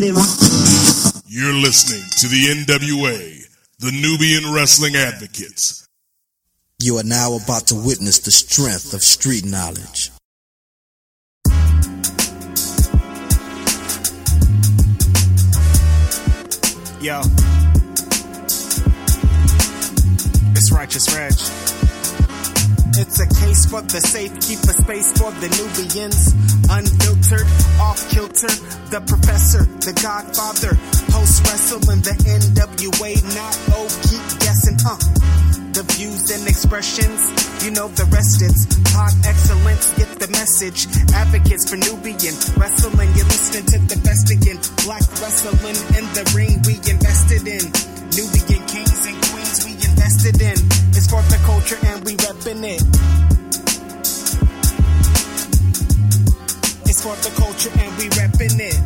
negative. You're listening to the NWA, the Nubian Wrestling Advocates. You are now about to witness the strength of street knowledge. Yo. It's Righteous Reg. It's a case for the safe, keep a space for the Nubians. Unfiltered, off kilter, the professor, the godfather. Post wrestling, the NWA, not oh, keep guessing, uh. The views and expressions, you know the rest it's pod excellence, get the message. Advocates for Nubian wrestling, you're listening to the best again. Black wrestling in the ring, we invested in. Nubian kings and queens, we invested in. For the culture and we reppin' it. It's for the culture and we reppin' it.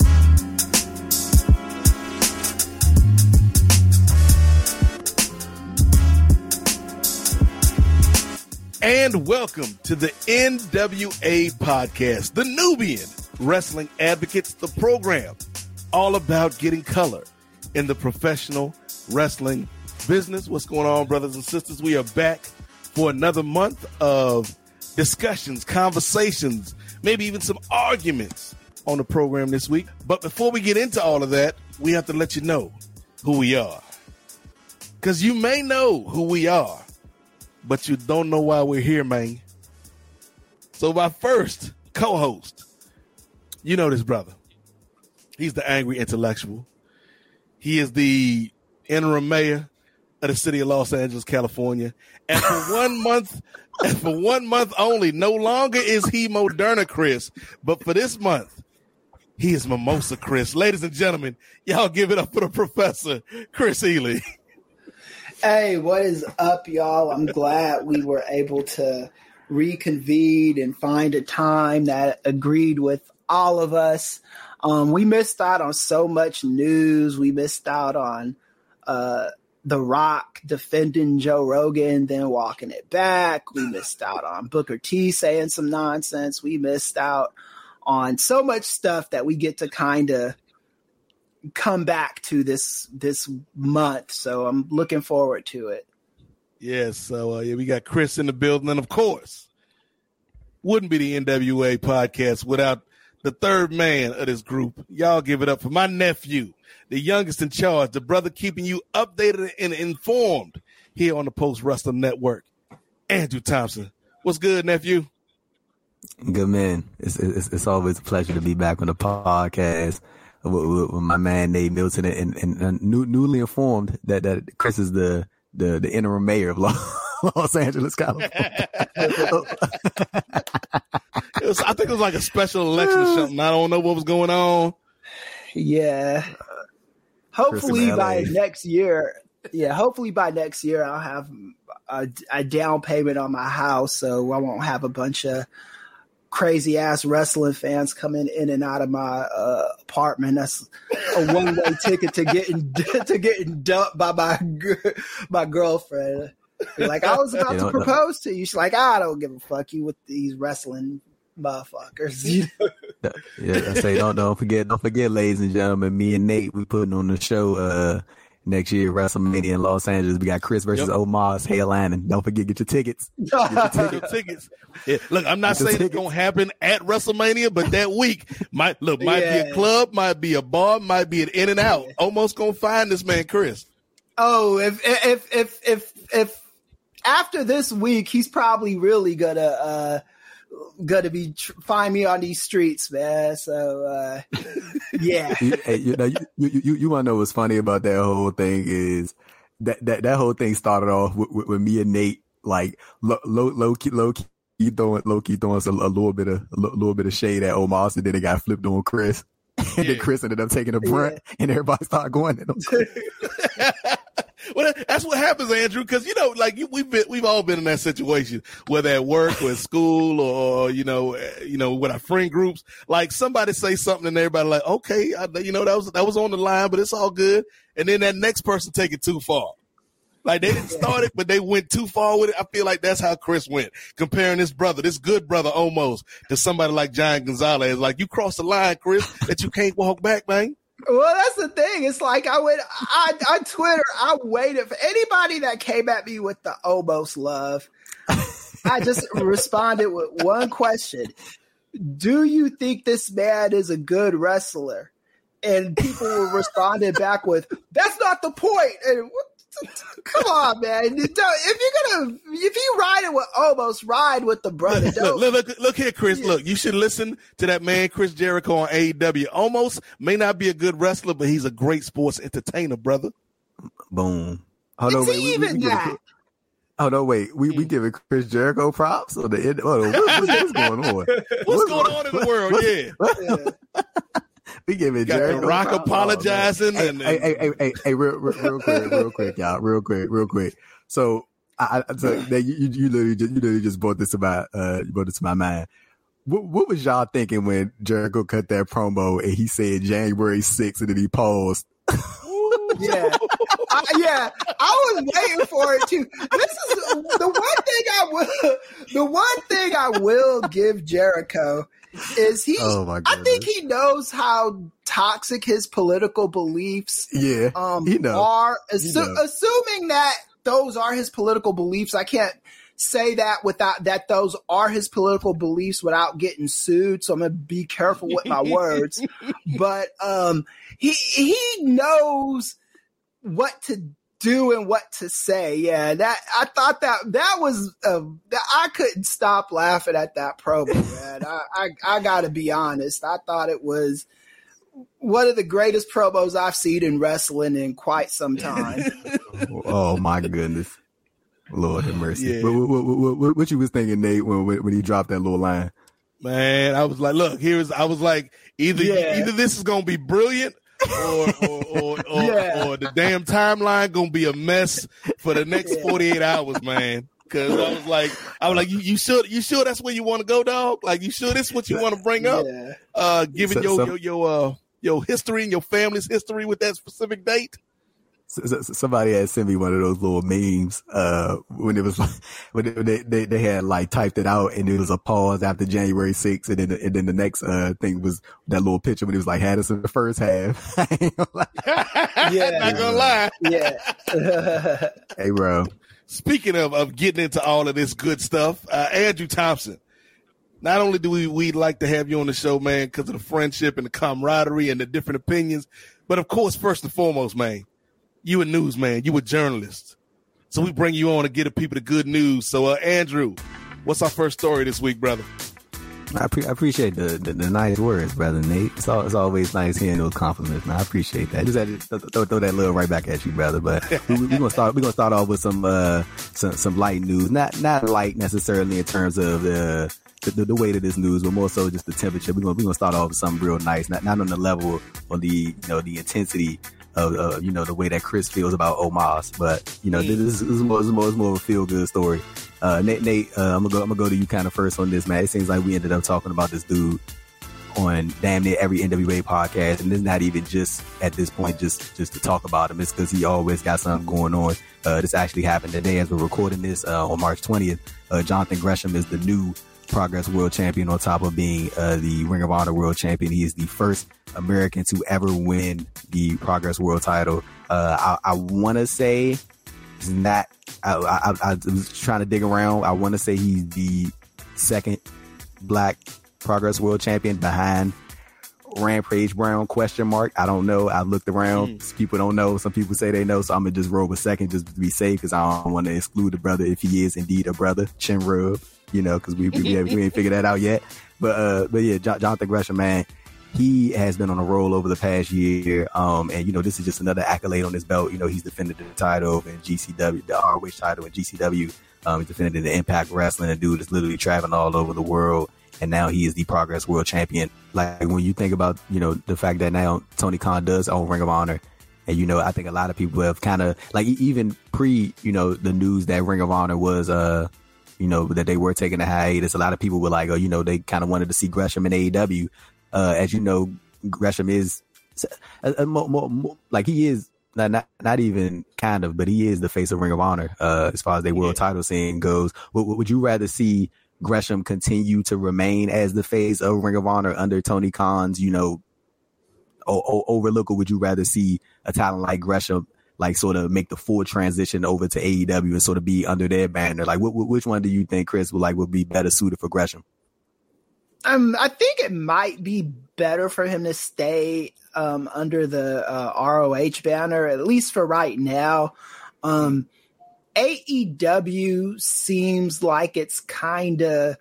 And welcome to the NWA podcast, the Nubian Wrestling Advocates, the program all about getting color in the professional wrestling business. What's going on, brothers and sisters? We are back for another month of discussions, conversations, maybe even some arguments on the program this week. But before we get into all of that, we have to let you know who we are. Because you may know who we are, but you don't know why we're here, man. So, my first co host, you know this brother. He's the angry intellectual. He is the interim mayor of the city of Los Angeles, California. And for one month, and for one month only, no longer is he Moderna Chris, but for this month, he is Mimosa Chris. Ladies and gentlemen, y'all give it up for the professor, Chris Ely. Hey, what is up, y'all? I'm glad we were able to reconvene and find a time that agreed with all of us. Um, we missed out on so much news. We missed out on uh, The Rock defending Joe Rogan, then walking it back. We missed out on Booker T saying some nonsense. We missed out on so much stuff that we get to kind of come back to this this month. So I'm looking forward to it. Yes, so uh, yeah, we got Chris in the building, and of course, wouldn't be the NWA podcast without the third man of this group. Y'all give it up for my nephew, the youngest in charge, the brother keeping you updated and informed here on the Post Wrestling Network. Andrew Thompson, what's good, nephew? Good man. It's, it's it's always a pleasure to be back on the podcast with, with, with my man Nate Milton and, and, and uh, new, newly informed that that Chris is the the, the interim mayor of Los, Los Angeles, California. It was, I think it was like a special election or something. I don't know what was going on. Yeah. Hopefully by next year, yeah, hopefully by next year I'll have a, a down payment on my house, so I won't have a bunch of crazy ass wrestling fans coming in and out of my uh, apartment. That's a one way ticket to getting to getting dumped by my my girlfriend. Like I was about You to know, propose to you. She's like, I don't give a fuck you with these wrestling motherfuckers. You know? Yeah, I say don't don't forget don't forget, ladies and gentlemen. Me and Nate we putting on the show uh next year WrestleMania in Los Angeles. We got Chris versus Yep. Omar's Hale Allen. Don't forget get your tickets. Get your tickets. Yeah, look, I'm not Get saying it's gonna happen at WrestleMania, but that week might look might be a club, might be a bar, might be an In and Out. Omos gonna find this man, Chris. Oh, if if if if if after this week, he's probably really gonna uh gonna be tr- find me on these streets, man. So uh yeah, you, hey, you know, you, you, you, you want to know what's funny about that whole thing is that, that, that whole thing started off with, with, with me and Nate, like low, low, low key, low key throwing, low key throwing us a, a little bit of, a little bit of shade at Omos. So then it got flipped on Chris. And Yeah. then Chris ended up taking a brunt and everybody started going at him. well, that's what happens, Andrew. Because you know, like you, we've been, we've all been in that situation, whether at work or at school, or you know, eh, you know, with our friend groups. Like somebody say something, and everybody like, okay, I, you know, that was that was on the line, but it's all good. And then that next person take it too far. Like they didn't start it, but they went too far with it. I feel like that's how Chris went, comparing this brother, this good brother almost, to somebody like Giant Gonzalez. Like you crossed the line, Chris, that you can't walk back, man. Well, that's the thing. It's like I went I, on Twitter. I waited for anybody that came at me with the Omos love. I just responded with one question: Do you think this man is a good wrestler? And people were responding back with, "That's not the point." And what Come on, man. If you're gonna, if you ride it with Omos ride with the brother. Look, look, look, look, here, Chris. Yeah. Look, you should listen to that man, Chris Jericho on AEW. Omos may not be a good wrestler, but he's a great sports entertainer, brother. Boom. Hold on, wait. Even we, that. Oh no! Wait, we we giving mm. Chris Jericho props or the end? Oh, what, what, what's going on? what's, what's going on in the world? yeah. we giving Got Jericho Rock props. apologizing oh, and, hey, hey, hey, hey, hey, real, real, real quick, real quick, y'all, real quick, real quick. So, I, I so you, you literally just you literally just brought this about uh you brought this to my mind. What, what was y'all thinking when Jericho cut that promo and he said January 6th and then he paused? yeah, I, yeah. I was waiting for it too. This is the one thing I will. The one thing I will give Jericho is he. Oh my I think he knows how toxic his political beliefs. Yeah, um, he knows. are. Assu- assuming that those are his political beliefs, I can't say that without that those are his political beliefs without getting sued. So I'm gonna be careful with my words. But um, he he knows what to do and what to say. Yeah, that I thought that that was uh, I couldn't stop laughing at that promo. Man, I, I I gotta be honest. I thought it was one of the greatest promos I've seen in wrestling in quite some time. oh my goodness. Lord have mercy. Yeah. What, what, what, what, you was thinking, Nate, when when he dropped that little line? Man, I was like, look, here's I was like, either yeah. either this is gonna be brilliant or or, or, or, yeah. or, the damn timeline gonna be a mess for the next 48 hours, man. Cause I was like, I was like, you, you sure, you sure that's where you want to go, dog? Like, you sure this is what you want to bring up? Yeah. Uh, given so, your, so, your, your, uh, your history and your family's history with that specific date? Somebody had sent me one of those little memes uh, when it was when they, they, they had like typed it out and it was a pause after January 6th and then the, and then the next uh, thing was that little picture when it was like had us in the first half. yeah, not gonna lie. Yeah. hey, bro. Speaking of of getting into all of this good stuff, uh, Andrew Thompson. Not only do we we like to have you on the show, man, because of the friendship and the camaraderie and the different opinions, but of course, first and foremost, man, you a newsman, you a journalist. So we bring you on to get the people the good news. So, uh, Andrew, what's our first story this week, brother? I, pre- I appreciate the, the, the, nice words, brother Nate. It's, all, it's always nice hearing those compliments, man. I appreciate that. Just had to th- th- throw that little right back at you, brother. But we, are gonna start. We're gonna start off with some uh some, some light news. Not not light necessarily in terms of the, the the, weight of this news, but more so just the temperature. We're gonna we're gonna start off with something real nice. Not not on the level or the you know the intensity of uh, you know the way that Chris feels about Omos. But you know this, this, is more, this is more, more of a feel good story. Uh, Nate, Nate uh, I'm gonna go. I'm gonna go to you kind of first on this, man. It seems like we ended up talking about this dude on damn near every NWA podcast, and it's not even just at this point just just to talk about him. It's because he always got something going on. Uh, this actually happened today as we're recording this uh, on March 20th. Uh, Jonathan Gresham is the new Progress World Champion on top of being uh, the Ring of Honor World Champion. He is the first American to ever win the Progress World title. Uh, I, I want to say he's not. I, I, I, was trying to dig around. I want to say he's the second Black Progress World Champion behind Rampage Brown question mark. I don't know. I looked around. Mm. People don't know. Some people say they know. So I'm gonna just roll with second just to be safe because I don't want to exclude the brother if he is indeed a brother. Chin rub, you know, because we we, we, we ain't figured that out yet. But uh, but yeah, Jonathan Gresham, man, he has been on a roll over the past year. Um, and you know, this is just another accolade on his belt. You know, he's defended the title in GCW, the ROH title in GCW. Um, he's defended the Impact Wrestling. The dude is literally traveling all over the world and now he is the Progress World Champion. Like when you think about, you know, the fact that now Tony Khan does own Ring of Honor, and you know, I think a lot of people have kind of like even pre, you know, the news that Ring of Honor was, uh, you know, that they were taking a hiatus. A lot of people were like, oh, you know, they kind of wanted to see Gresham in AEW. Uh, as you know, Gresham is uh, uh, more, more, more, like he is not, not not even kind of, but he is the face of Ring of Honor uh, as far as their world yeah. title scene goes. Would, would you rather see Gresham continue to remain as the face of Ring of Honor under Tony Khan's, you know, o- o- overlook, or would you rather see a talent like Gresham like sort of make the full transition over to AEW and sort of be under their banner? Like, wh- which one do you think Chris would like would be better suited for Gresham? Um, I think it might be better for him to stay um, under the uh, ROH banner, at least for right now. Um, AEW seems like it's kind of.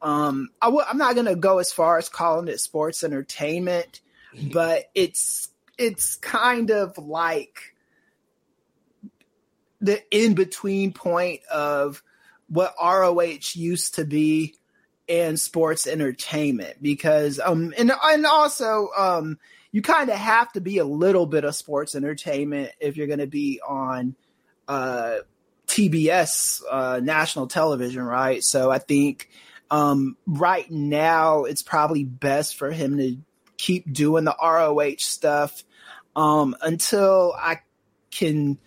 Um, i w- I'm not going to go as far as calling it sports entertainment, but it's it's kind of like the in between point of what ROH used to be and sports entertainment because um and and also um you kind of have to be a little bit of sports entertainment if you're going to be on uh TBS uh national television right? So I think um right now it's probably best for him to keep doing the ROH stuff um until I can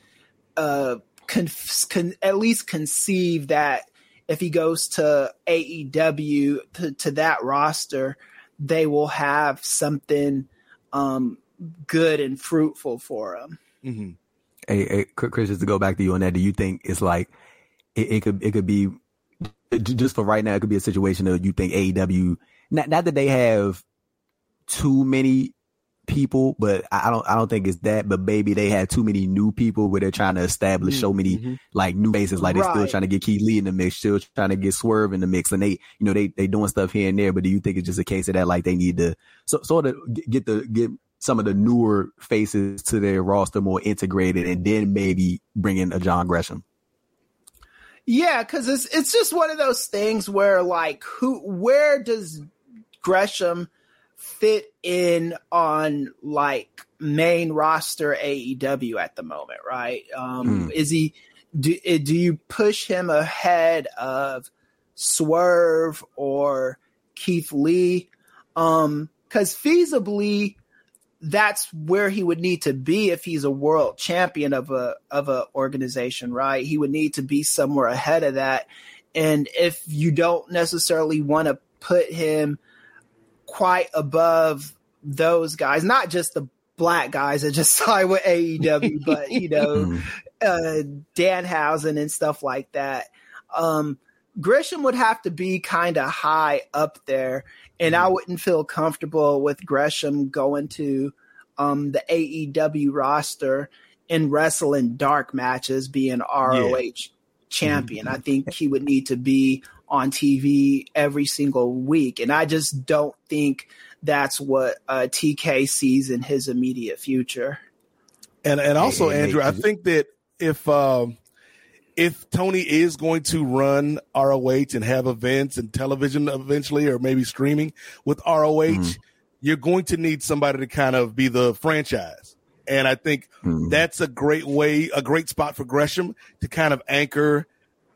uh con- con- at least conceive that if he goes to AEW to, to that roster, they will have something um, good and fruitful for him. Mm-hmm. Hey, hey, Chris, just to go back to you on that, do you think it's like it, it could it could be just for right now? It could be a situation that you think AEW not not that they have too many people, but I don't I don't think it's that. But maybe they had too many new people where they're trying to establish so many Mm-hmm. like new faces. Like they're still trying to get Keith Lee in the mix, still trying to get Swerve in the mix, and they you know they they doing stuff here and there. But do you think it's just a case of that like they need to so, sort of get- get the get some of the newer faces to their roster more integrated, and then maybe bring in a John Gresham? Yeah, because it's it's just one of those things where like who where does Gresham fit in on like main roster AEW at the moment, right? Um, Hmm. Is he do eh, do you push him ahead of Swerve or Keith Lee? Um, because feasibly, that's where he would need to be if he's a world champion of a of a organization, right? He would need to be somewhere ahead of that. And if you don't necessarily want to put him quite above those guys, not just the black guys that just signed with AEW, but you know, Mm. uh, Danhausen and stuff like that. Um, Gresham would have to be kind of high up there, and I wouldn't feel comfortable with Gresham going to um, the AEW roster and wrestling dark matches, being ROH champion. I think he would need to be on TV every single week, and I just don't think that's what uh, TK sees in his immediate future. And and also, Hey, hey, Andrew, I think that if um, if Tony is going to run ROH and have events and television eventually, or maybe streaming with ROH, Mm-hmm. you're going to need somebody to kind of be the franchise. And I think Mhm. that's a great way, a great spot for Gresham to kind of anchor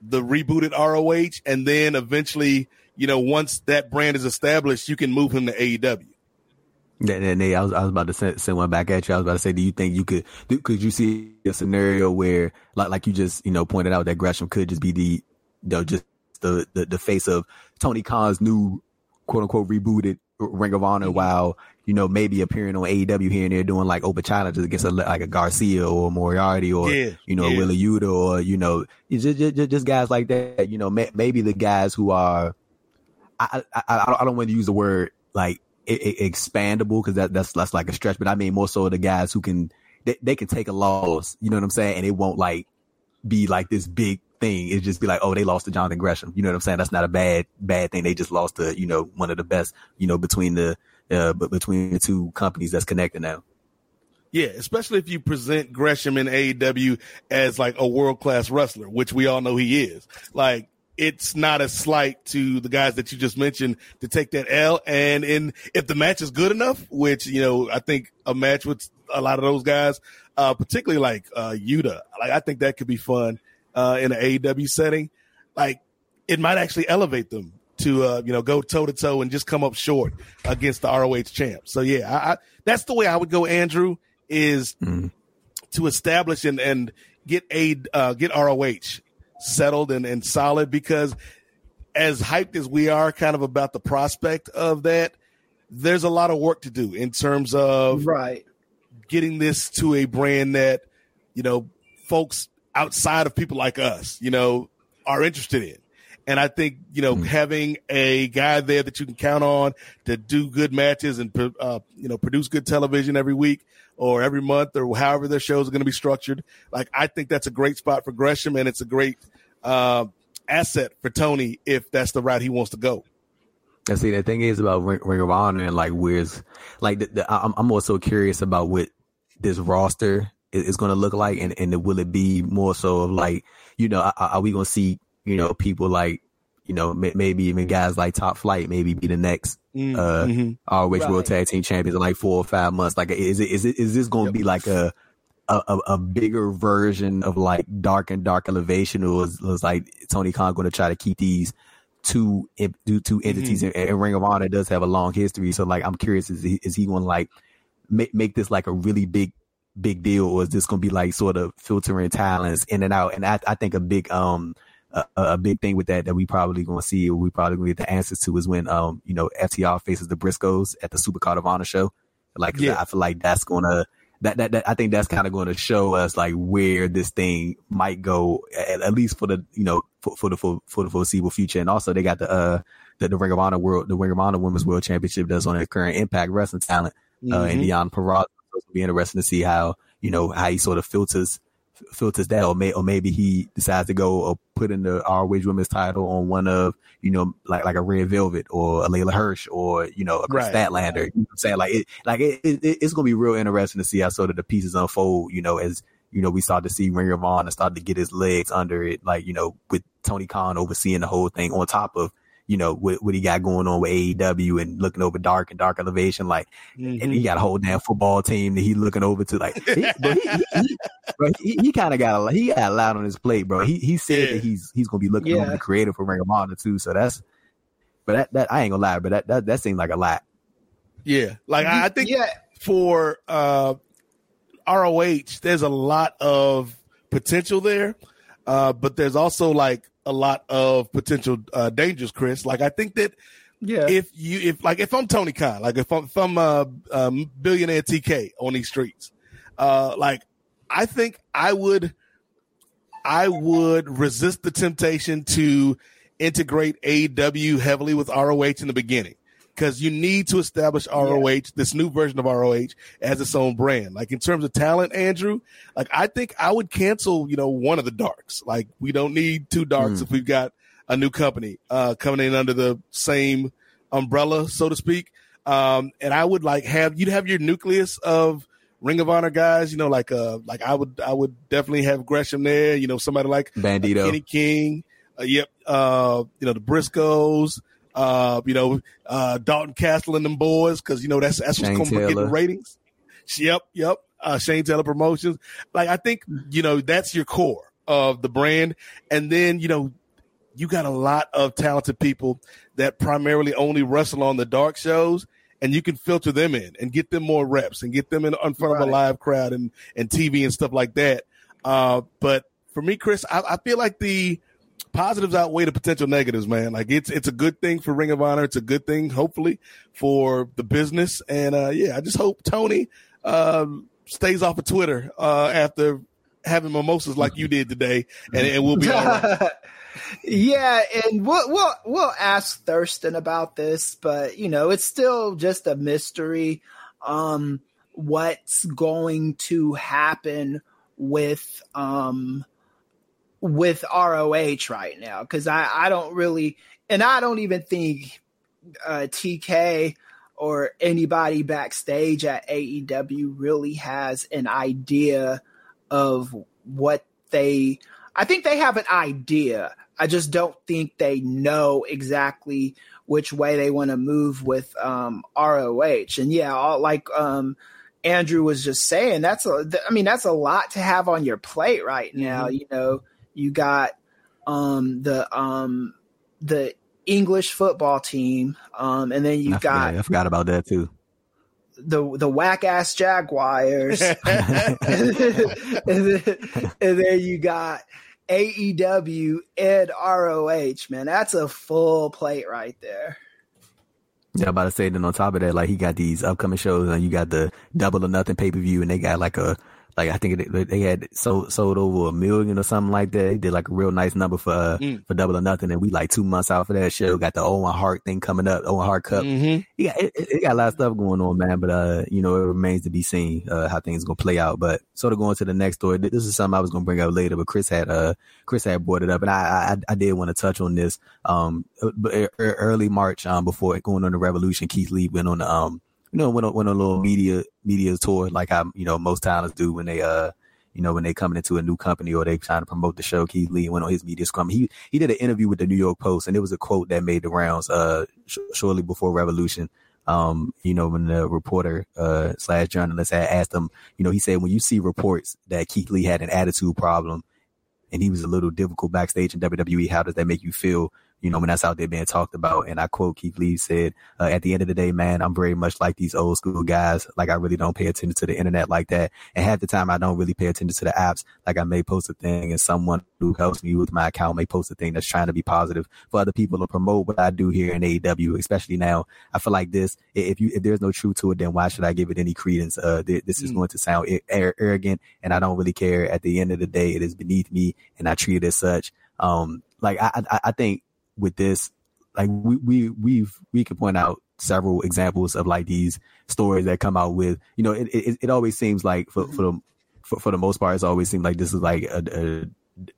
the rebooted ROH, and then eventually, you know, once that brand is established, you can move him to AEW. Then, then they, I was, I was about to send, send one back at you. I was about to say, do you think you could, do, could you see a scenario where, like, like you just, you know, pointed out that Gresham could just be the, you know, just the, the, the face of Tony Khan's new quote unquote rebooted Ring of Honor mm-hmm. while, you know, maybe appearing on AEW here and there doing like open challenges against a, like a Garcia or Moriarty or, Yeah, you know, yeah. Wheeler Yuta or, you know, just, just, just guys like that, you know, may, maybe the guys who are, I, I, I I don't want to use the word like expandable because that that's that's like a stretch, but I mean more so the guys who can they, they can take a loss, you know what I'm saying, and it won't like be like this big thing. It just be like, oh, they lost to Jonathan Gresham. You know what I'm saying? That's not a bad bad thing. They just lost to you know one of the best, you know, between the uh but between the two companies that's connected now. Yeah, especially if you present Gresham in AEW as like a world class wrestler, which we all know he is. Like it's not a slight to the guys that you just mentioned to take that L. And in if the match is good enough, which you know I think a match with a lot of those guys, uh, particularly like uh, Yuta, like I think that could be fun uh, in an AEW setting. Like it might actually elevate them to uh, you know go toe to toe and just come up short against the ROH champ. So yeah, I, I, that's the way I would go. Andrew is Mhm. to establish and and get a uh, get ROH settled and, and solid because as hyped as we are kind of about the prospect of that there's a lot of work to do in terms of right getting this to a brand that you know folks outside of people like us, you know, are interested in. And I think you know mm. having a guy there that you can count on to do good matches and uh, you know produce good television every week or every month or however their shows are going to be structured. Like I think that's a great spot for Gresham, and it's a great uh, asset for Tony if that's the route he wants to go. And see, the thing is about Ring, Ring of Honor and like where's like the, the, I'm, I'm also curious about what this roster is, is going to look like, and and will it be more so of like you know are, are we going to see you know people like you know maybe even guys like Top Flight maybe be the next mm, uh mm-hmm. ROH right. World Tag Team Champions in like four or five months? Like is it is it is this going to yep. be like a a, a, bigger version of like dark and dark elevation, or was, was like Tony Khan going to try to keep these two do two entities? Mm-hmm. And, and, Ring of Honor does have a long history, so like I'm curious, is he is he going to like make make this like a really big big deal, or is this going to be like sort of filtering talents in and out? And I, I think a big um a, a big thing with that that we probably going to see, or we probably going to get the answers to, is when um you know FTR faces the Briscoes at the Super Card of Honor show. Like yeah. I feel like that's going to that, that, that I think that's kind of going to show us like where this thing might go at, at least for the you know for, for, the for, for the foreseeable future. And also they got the uh the, the Ring of Honor world the Ring of Honor Women's World Championship that's on their current Impact Wrestling talent. Mm-hmm. Uh, and Deonna Purrazzo. It'll be interesting to see how you know how he sort of filters filters that, or may or maybe he decides to go or put in the ROH Women's title on one of you know like like a Red Velvet or a Leyla Hirsch or you know a Kris right. Statlander. You know I'm saying like it like it, it, it's gonna be real interesting to see how sort of the pieces unfold. You know as you know we start to see Ring of Honor start to get his legs under it, like you know with Tony Khan overseeing the whole thing on top of you know, what, what he got going on with AEW and looking over dark and dark elevation. Like, mm-hmm. and he got a whole damn football team that he looking over to. Like, he, but he, he, he, he kind of got a he got a lot on his plate, bro. He he said yeah. that he's he's gonna be looking yeah. over the creative for Ring of Honor too. So that's, but that that I ain't gonna lie, but that that that seemed like a lot. Yeah, like I think yeah. for uh, ROH, there's a lot of potential there, uh, but there's also like a lot of potential uh, dangers, Chris. Like I think that yeah, if you if like if I'm Tony Khan, like if I'm if I'm uh, um, billionaire TK on these streets, uh, like I think I would I would resist the temptation to integrate AEW heavily with ROH in the beginning because you need to establish ROH, yeah. this new version of ROH, as its own brand. Like in terms of talent, Andrew, like I think I would cancel, you know, one of the darks. Like we don't need two darks mm. if we've got a new company uh, coming in under the same umbrella, so to speak. Um, and I would like have you'd have your nucleus of Ring of Honor guys, you know, like uh, like I would I would definitely have Gresham there, you know, somebody like Bandito, uh, Kenny King, uh, yep, uh, you know, the Briscoes uh, you know, uh, Dalton Castle and them boys, because you know that's that's what's going to get ratings. Yep, yep. Uh, Shane Taylor Promotions. Like I think you know that's your core of the brand, and then you know you got a lot of talented people that primarily only wrestle on the dark shows, and you can filter them in and get them more reps and get them in, in front right. of a live crowd and and TV and stuff like that. Uh, but for me, Chris, I, I feel like the positives outweigh the potential negatives, man. Like it's it's a good thing for Ring of Honor. It's a good thing, hopefully, for the business. And uh, yeah, I just hope Tony uh, stays off of Twitter uh, after having mimosas like you did today, and, and we'll be all right. yeah, and we'll we'll we'll ask Thurston about this, but you know, it's still just a mystery. Um, what's going to happen with um with ROH right now because I, I don't really, and I don't even think uh, TK or anybody backstage at AEW really has an idea of what they. I think they have an idea. I just don't think they know exactly which way they want to move with um, ROH. And yeah, all, like um, Andrew was just saying, that's a. I mean, that's a lot to have on your plate right now. Mm-hmm. You know you got um, the um, the English football team, um, and then you I got forgot, I forgot about that too. The the whack ass Jaguars, and, then, and then you got AEW and ROH. Man, that's a full plate right there. Yeah, I'm about to say then on top of that, like he got these upcoming shows and you got the double or nothing pay per view and they got like a like I think it, they had sold sold over a million or something like that. They did like a real nice number for uh, mm. for double or nothing, and we like two months out for that show. Got the Owen Hart thing coming up, Owen Hart Cup. Mm-hmm. Yeah, it, it, got a lot of stuff going on, man. But uh, you know, it remains to be seen uh, how things gonna play out. But sort of going to the next story. This is something I was gonna bring up later, but Chris had uh Chris had brought it up, and I I, I did want to touch on this. Um, but early March, um, before going on the Revolution, Keith Lee went on the um you know, went on, went on a little media media tour like how you know most talents do when they uh you know, when they coming into a new company or they trying to promote the show, Keith Lee went on his media scrum. He he did an interview with the New York Post, and it was a quote that made the rounds uh, sh- shortly before Revolution. Um, you know, when the reporter uh, slash journalist had asked him, you know, he said, when you see reports that Keith Lee had an attitude problem and he was a little difficult backstage in WWE, how does that make you feel? You know, when that's out there being talked about. And I quote Keith Lee said, uh, at the end of the day, man, I'm very much like these old school guys. Like I really don't pay attention to the internet like that. And half the time I don't really pay attention to the apps. Like I may post a thing and someone who helps me with my account may post a thing that's trying to be positive for other people to promote what I do here in AEW, especially now. I feel like this, if you, if there's no truth to it, then why should I give it any credence? Uh, th- this is mm. going to sound arrogant and I don't really care. At the end of the day, it is beneath me and I treat it as such. Um, like I, I, I think with this, like we, we, we've, we can point out several examples of like these stories that come out with, you know, it, it, it always seems like for, for the, for, for the most part, it's always seemed like this is like a, a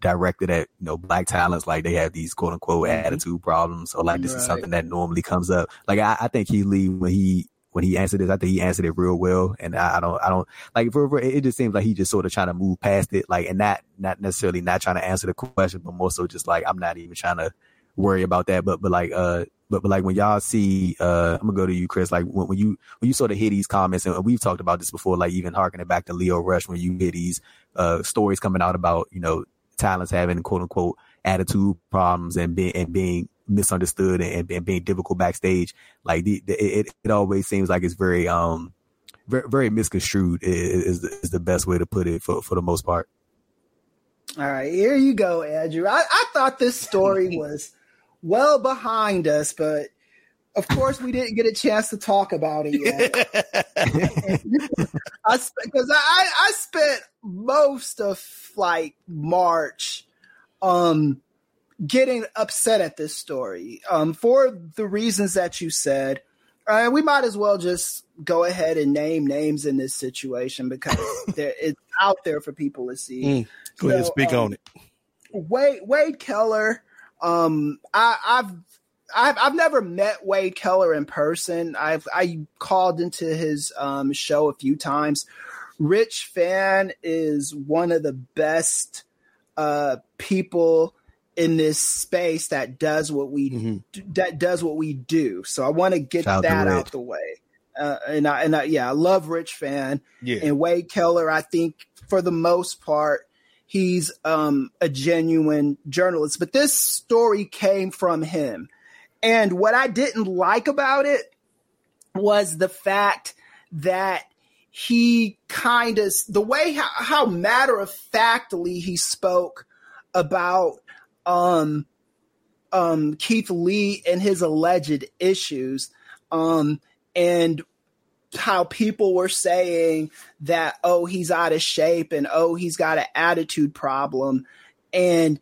directed at you know black talents like they have these quote unquote mm-hmm. attitude problems or like this right. is something that normally comes up like I, I think he Lee when he when he answered this I think he answered it real well and I, I don't I don't like for, for, it just seems like he just sort of trying to move past it like and not not necessarily not trying to answer the question but more so just like I'm not even trying to worry about that. But but like uh but but like when y'all see uh I'm gonna go to you, Chris. Like when, when you when you sort of hear these comments, and we've talked about this before, like even harkening back to Lio Rush, when you hear these uh stories coming out about you know talents having quote unquote attitude problems and being and being misunderstood and, and being difficult backstage. Like the, the, it it always seems like it's very um very very misconstrued is, is, is the best way to put it for for the most part. All right, here you go, Andrew. I, I thought this story was well behind us, but of course we didn't get a chance to talk about it yet. Because I, I, I spent most of like March um getting upset at this story um for the reasons that you said. Uh, we might as well just go ahead and name names in this situation because it's out there for people to see. Mm, go so, ahead and speak um, on it. Wade Wade Keller um, I, I've I've I've never met Wade Keller in person. I've I called into his um, show a few times. Rich Fann is one of the best uh, people in this space that does what we mm-hmm. that does what we do. So I want to get Shout that out the way. Uh, and I and I, yeah, I love Rich Fann yeah. and Wade Keller. I think for the most part he's um, a genuine journalist. But this story came from him. And what I didn't like about it was the fact that he kind of, the way how, how matter of factly he spoke about um, um, Keith Lee and his alleged issues. Um, and how people were saying that oh he's out of shape and oh he's got an attitude problem and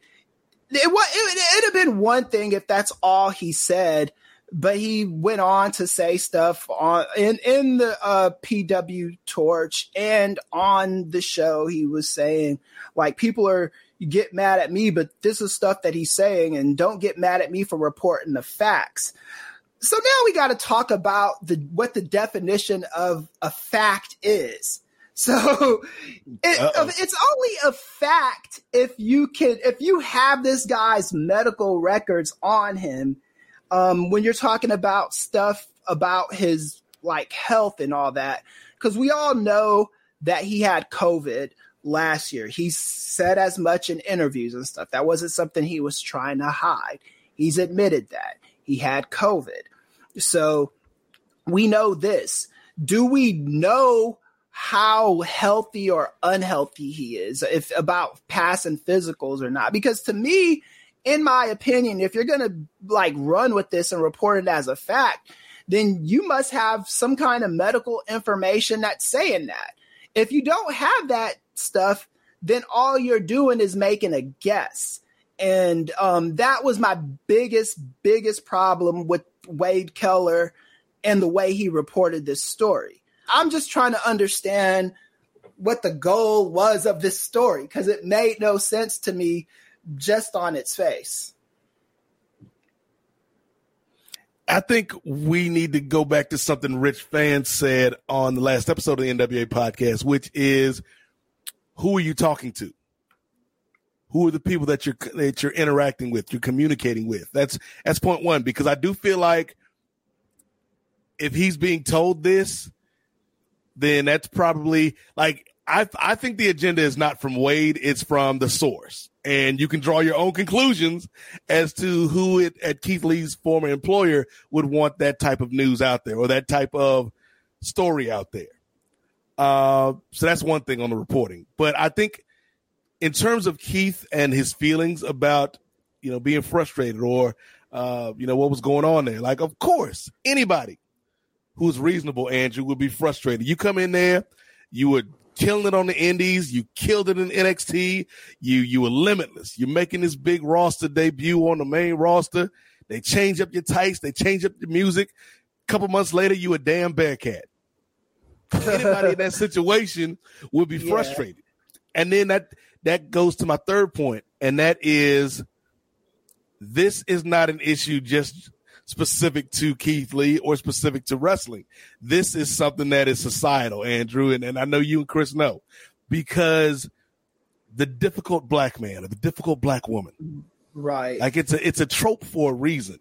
it was it, it'd have been one thing if that's all he said but he went on to say stuff on in in the uh, PW Torch and on the show. He was saying like people are get mad at me, but this is stuff that he's saying, and don't get mad at me for reporting the facts. So now we got to talk about the what the definition of a fact is. So it, it's only a fact if you can if you have this guy's medical records on him um, when you're talking about stuff about his like health and all that because we all know that he had COVID last year. He said as much in interviews and stuff. That wasn't something he was trying to hide. He's admitted that he had COVID. So we know this. Do we know how healthy or unhealthy he is, if about passing physicals or not? Because to me, in my opinion, if you're gonna like run with this and report it as a fact, then you must have some kind of medical information that's saying that. If you don't have that stuff, then all you're doing is making a guess. And um, that was my biggest, biggest problem with Wade Keller and the way he reported this story. I'm just trying to understand what the goal was of this story because it made no sense to me just on its face. I think we need to go back to something Rich Fann said on the last episode of the NWA podcast, which is who are you talking to? Who are the people that you're that you're interacting with, you're communicating with? That's that's point one because I do feel like if he's being told this, then that's probably like I I think the agenda is not from Wade, it's from the source. And you can draw your own conclusions as to who it, at Keith Lee's former employer would want that type of news out there or that type of story out there. Uh, so that's one thing on the reporting. But I think in terms of Keith and his feelings about, you know, being frustrated or, uh, you know, what was going on there, like, of course, anybody who's reasonable, Andrew, would be frustrated. You come in there, you were killing it on the indies, you killed it in NXT, you you were limitless. You're making this big roster debut on the main roster. They change up your tights, they change up your music. A couple months later, you a damn Bearcat. Anybody in that situation would be frustrated. And then that that goes to my third point, and that is this is not an issue just specific to Keith Lee or specific to wrestling. This is something that is societal, Andrew, and, and I know you and Chris know because the difficult black man or the difficult black woman. Right. Like it's a it's a trope for a reason.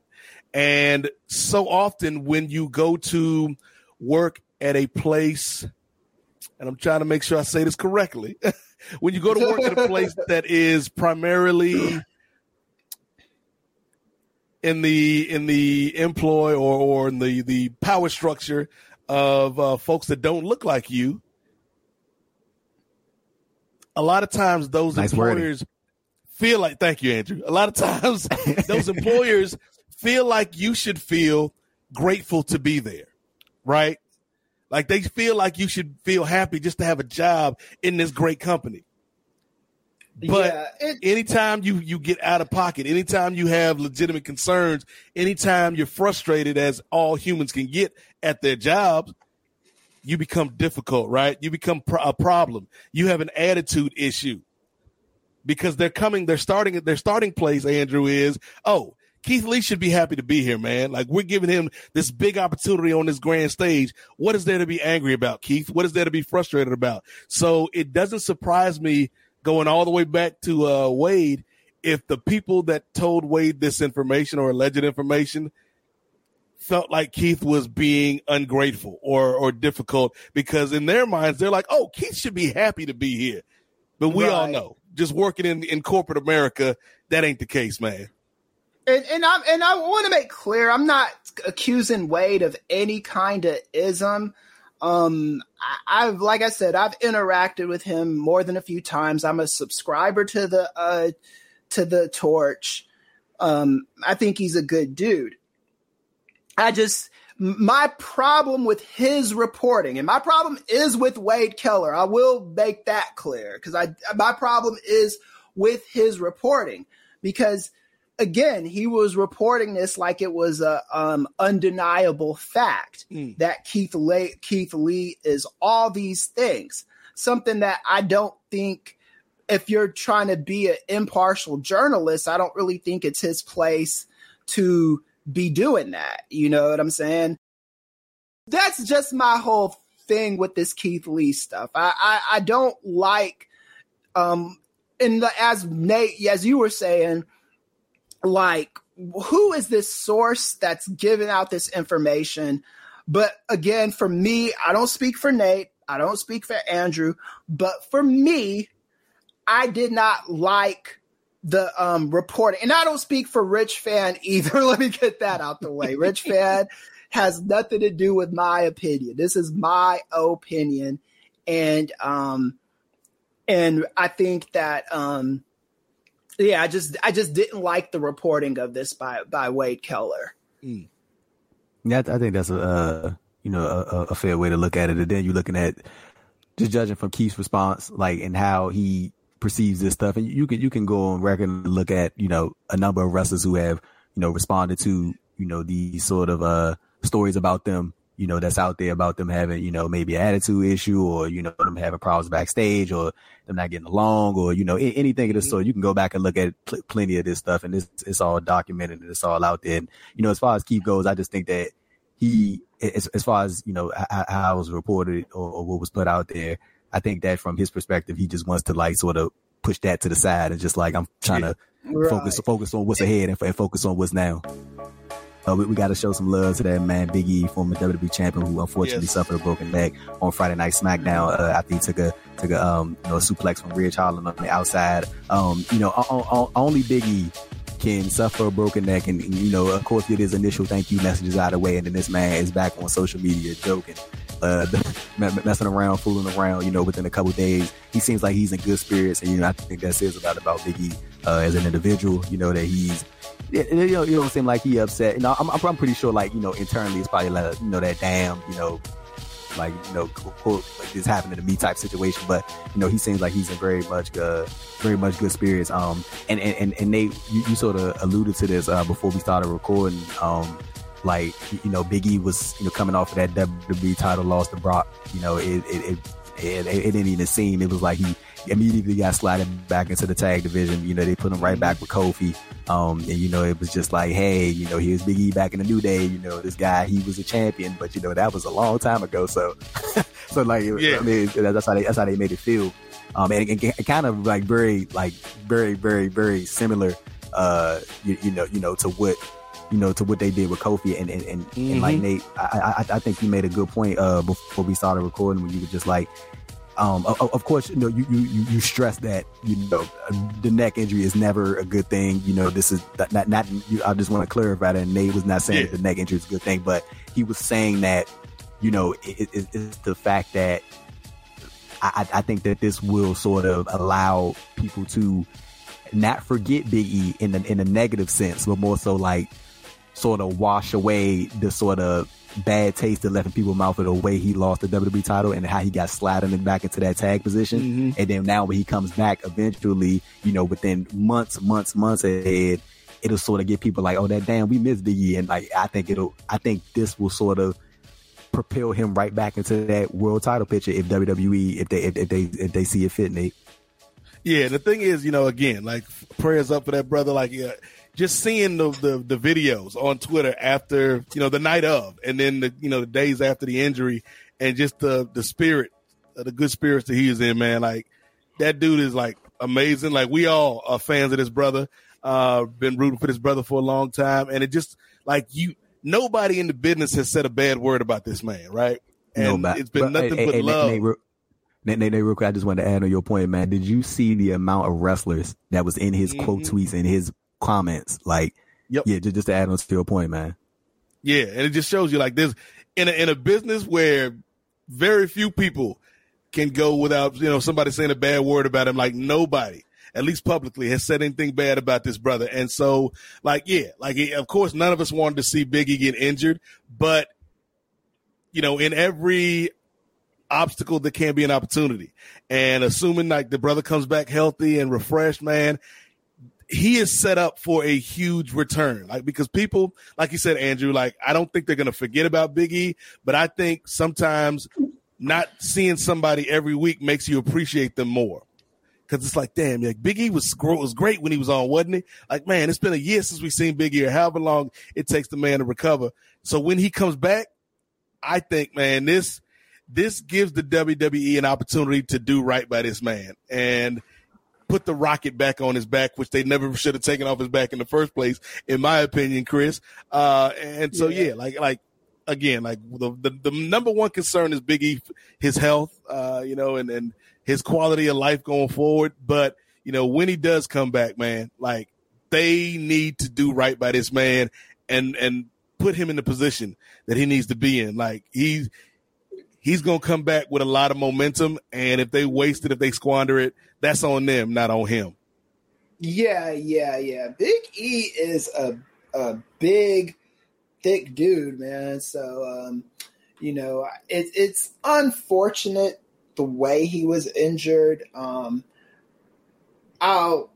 And so often when you go to work at a place, and I'm trying to make sure I say this correctly, when you go to work at a place that is primarily in the in the employ or or in the the power structure of uh, folks that don't look like you, a lot of times those nice employers wording. feel like thank you andrew. A lot of times those employers feel like you should feel grateful to be there right like they feel like you should feel happy just to have a job in this great company but yeah, it, anytime you you get out of pocket, anytime you have legitimate concerns, anytime you're frustrated, as all humans can get at their jobs, you become difficult, right? You become pro- a problem. You have an attitude issue because they're coming. They're starting at their starting place. Andrew is oh. Keith Lee should be happy to be here, man. Like we're giving him this big opportunity on this grand stage. What is there to be angry about, Keith? What is there to be frustrated about? So it doesn't surprise me going all the way back to uh, Wade, if the people that told Wade this information or alleged information felt like Keith was being ungrateful or or difficult because in their minds they're like, "Oh, Keith should be happy to be here," but we right. all know just working in in corporate America that ain't the case, man. And, and I and I want to make clear, I'm not accusing Wade of any kind of ism. Um, I, have like I said, I've interacted with him more than a few times. I'm a subscriber to the uh, to the Torch. Um, I think he's a good dude. I just my problem with his reporting, and my problem is with Wade Keller. I will make that clear because I my problem is with his reporting because again, he was reporting this like it was a um, undeniable fact mm. that Keith Lee, Keith Lee is all these things. Something that I don't think, if you're trying to be an impartial journalist, I don't really think it's his place to be doing that. You know what I'm saying? That's just my whole thing with this Keith Lee stuff. I I, I don't like um in the as Nate as you were saying like who is this source that's giving out this information? But again, for me, I don't speak for Nate, I don't speak for Andrew, but for me, I did not like the um, reporting, and I don't speak for Rich Fann either. Let me get that out the way. Rich Fann has nothing to do with my opinion. This is my opinion, and um, and I think that um, yeah, I just I just didn't like the reporting of this by by Wade Keller. Mm. Yeah, I think that's a uh, you know a, a, fair way to look at it. And then you're looking at just judging from Keith's response, like and how he perceives this stuff, and you can you can go on record and look at you know a number of wrestlers who have you know responded to you know these sort of uh stories about them you know, that's out there about them having, you know, maybe an attitude issue or, you know, them having problems backstage or them not getting along or, you know, anything of this mm-hmm. sort. You can go back and look at pl- plenty of this stuff and it's, it's all documented and it's all out there. And, you know, as far as Keith goes, I just think that he, as, as far as, you know, how, how it was reported or, or what was put out there, I think that from his perspective, he just wants to like sort of push that to the side and just like, I'm trying to right. focus, focus on what's ahead and, and focus on what's now. Uh, we, we got to show some love to that man, Big E, former WWE champion, who unfortunately yes. suffered a broken neck on Friday Night SmackDown uh, after he took a took a um you know a suplex from Ridge Holland on the outside. Um, you know, only Big E can suffer a broken neck, and, and, you know, of course, get his initial thank you messages out of the way, and then this man is back on social media joking. Uh, messing around, fooling around, you know, within a couple days, he seems like he's in good spirits, and you know, I think that says a lot about Biggie uh, as an individual. You know that he's it, you, know, it don't seem like he upset. You know, I'm, I'm pretty sure, like you know, internally it's probably like you know that damn, you know, like you know, like this happening to me type situation. But you know, he seems like he's in very much uh, very much good spirits. Um, and and and, and Nate, you, you sort of alluded to this uh, before we started recording. Um, like you know, Biggie was you know coming off of that WWE title loss to Brock. You know, it it it, it, it didn't even seem. It was like he immediately got slotted back into the tag division. You know, they put him right back with Kofi. Um, and you know, it was just like, hey, you know, here's Big E back in the new day. You know, this guy, he was a champion, but you know, that was a long time ago. So, so like, yeah. I mean, that's how they, that's how they made it feel. Um, and it, it, it kind of like very, like very, very, very similar, uh, you, you know, you know, to what, you know, to what they did with Kofi and, and, and, mm-hmm. and like mm-hmm. Nate, I, I, I think you made a good point, uh, before we started recording when you were just like, um, of, of, course, you know, you, you, you stress that, you know, the neck injury is never a good thing. You know, this is not, not, not I just want to clarify that Nate was not saying yeah. that the neck injury is a good thing, but he was saying that, you know, it, it, it's the fact that I, I think that this will sort of allow people to not forget Big E in the, in a negative sense, but more so like sort of wash away the sort of bad taste that left in people's mouth of the way he lost the WWE title and how he got sliding back into that tag position. Mm-hmm. And then now when he comes back eventually, you know, within months, months, months ahead, it'll sort of get people like, oh, that damn, we missed Biggie. And like, I think it'll, I think this will sort of propel him right back into that world title picture if WWE, if they, if, if they, if they see it fit, Nate. Yeah, the thing is, you know, again, like prayers up for that brother. Like, yeah, just seeing the, the, the videos on Twitter after you know the night of, and then the you know the days after the injury, and just the the spirit, the good spirits that he is in, man. Like that dude is like amazing. Like we all are fans of this brother. Uh, been rooting for this brother for a long time, and it just like you, nobody in the business has said a bad word about this man, right? And no, it's been but, nothing hey, but hey, love. Nate, Nate, Nate, real quick, I just wanted to add on your point, man. Did you see the amount of wrestlers that was in his mm-hmm. quote tweets and his comments. Like, yep. yeah, just, just to add on to your point, man. Yeah, and it just shows you like this in a in a business where very few people can go without you know somebody saying a bad word about him. Like nobody, at least publicly, has said anything bad about this brother. And so, like, yeah, like of course, none of us wanted to see Biggie get injured, but you know, in every obstacle there can be an opportunity. And assuming like the brother comes back healthy and refreshed, man, he is set up for a huge return. Like because people, like you said, Andrew, like I don't think they're gonna forget about Big E, but I think sometimes not seeing somebody every week makes you appreciate them more. Cause it's like, damn, like Big E was was great when he was on, wasn't he? Like, man, it's been a year since we've seen Big E, or however long it takes the man to recover. So when he comes back, I think, man, this this gives the WWE an opportunity to do right by this man. And put the rocket back on his back, which they never should have taken off his back in the first place, in my opinion, Chris. Uh, and so, yeah. yeah, like, like, again, like the, the, the, number one concern is Biggie, his health, uh, you know, and, and his quality of life going forward. But, you know, when he does come back, man, like they need to do right by this man and, and put him in the position that he needs to be in. Like he's, he's going to come back with a lot of momentum. And if they waste it, if they squander it, that's on them, not on him. Yeah, yeah, yeah. Big E is a, a big thick dude, man. So um, you know, it, it's unfortunate the way he was injured. Um, I'll.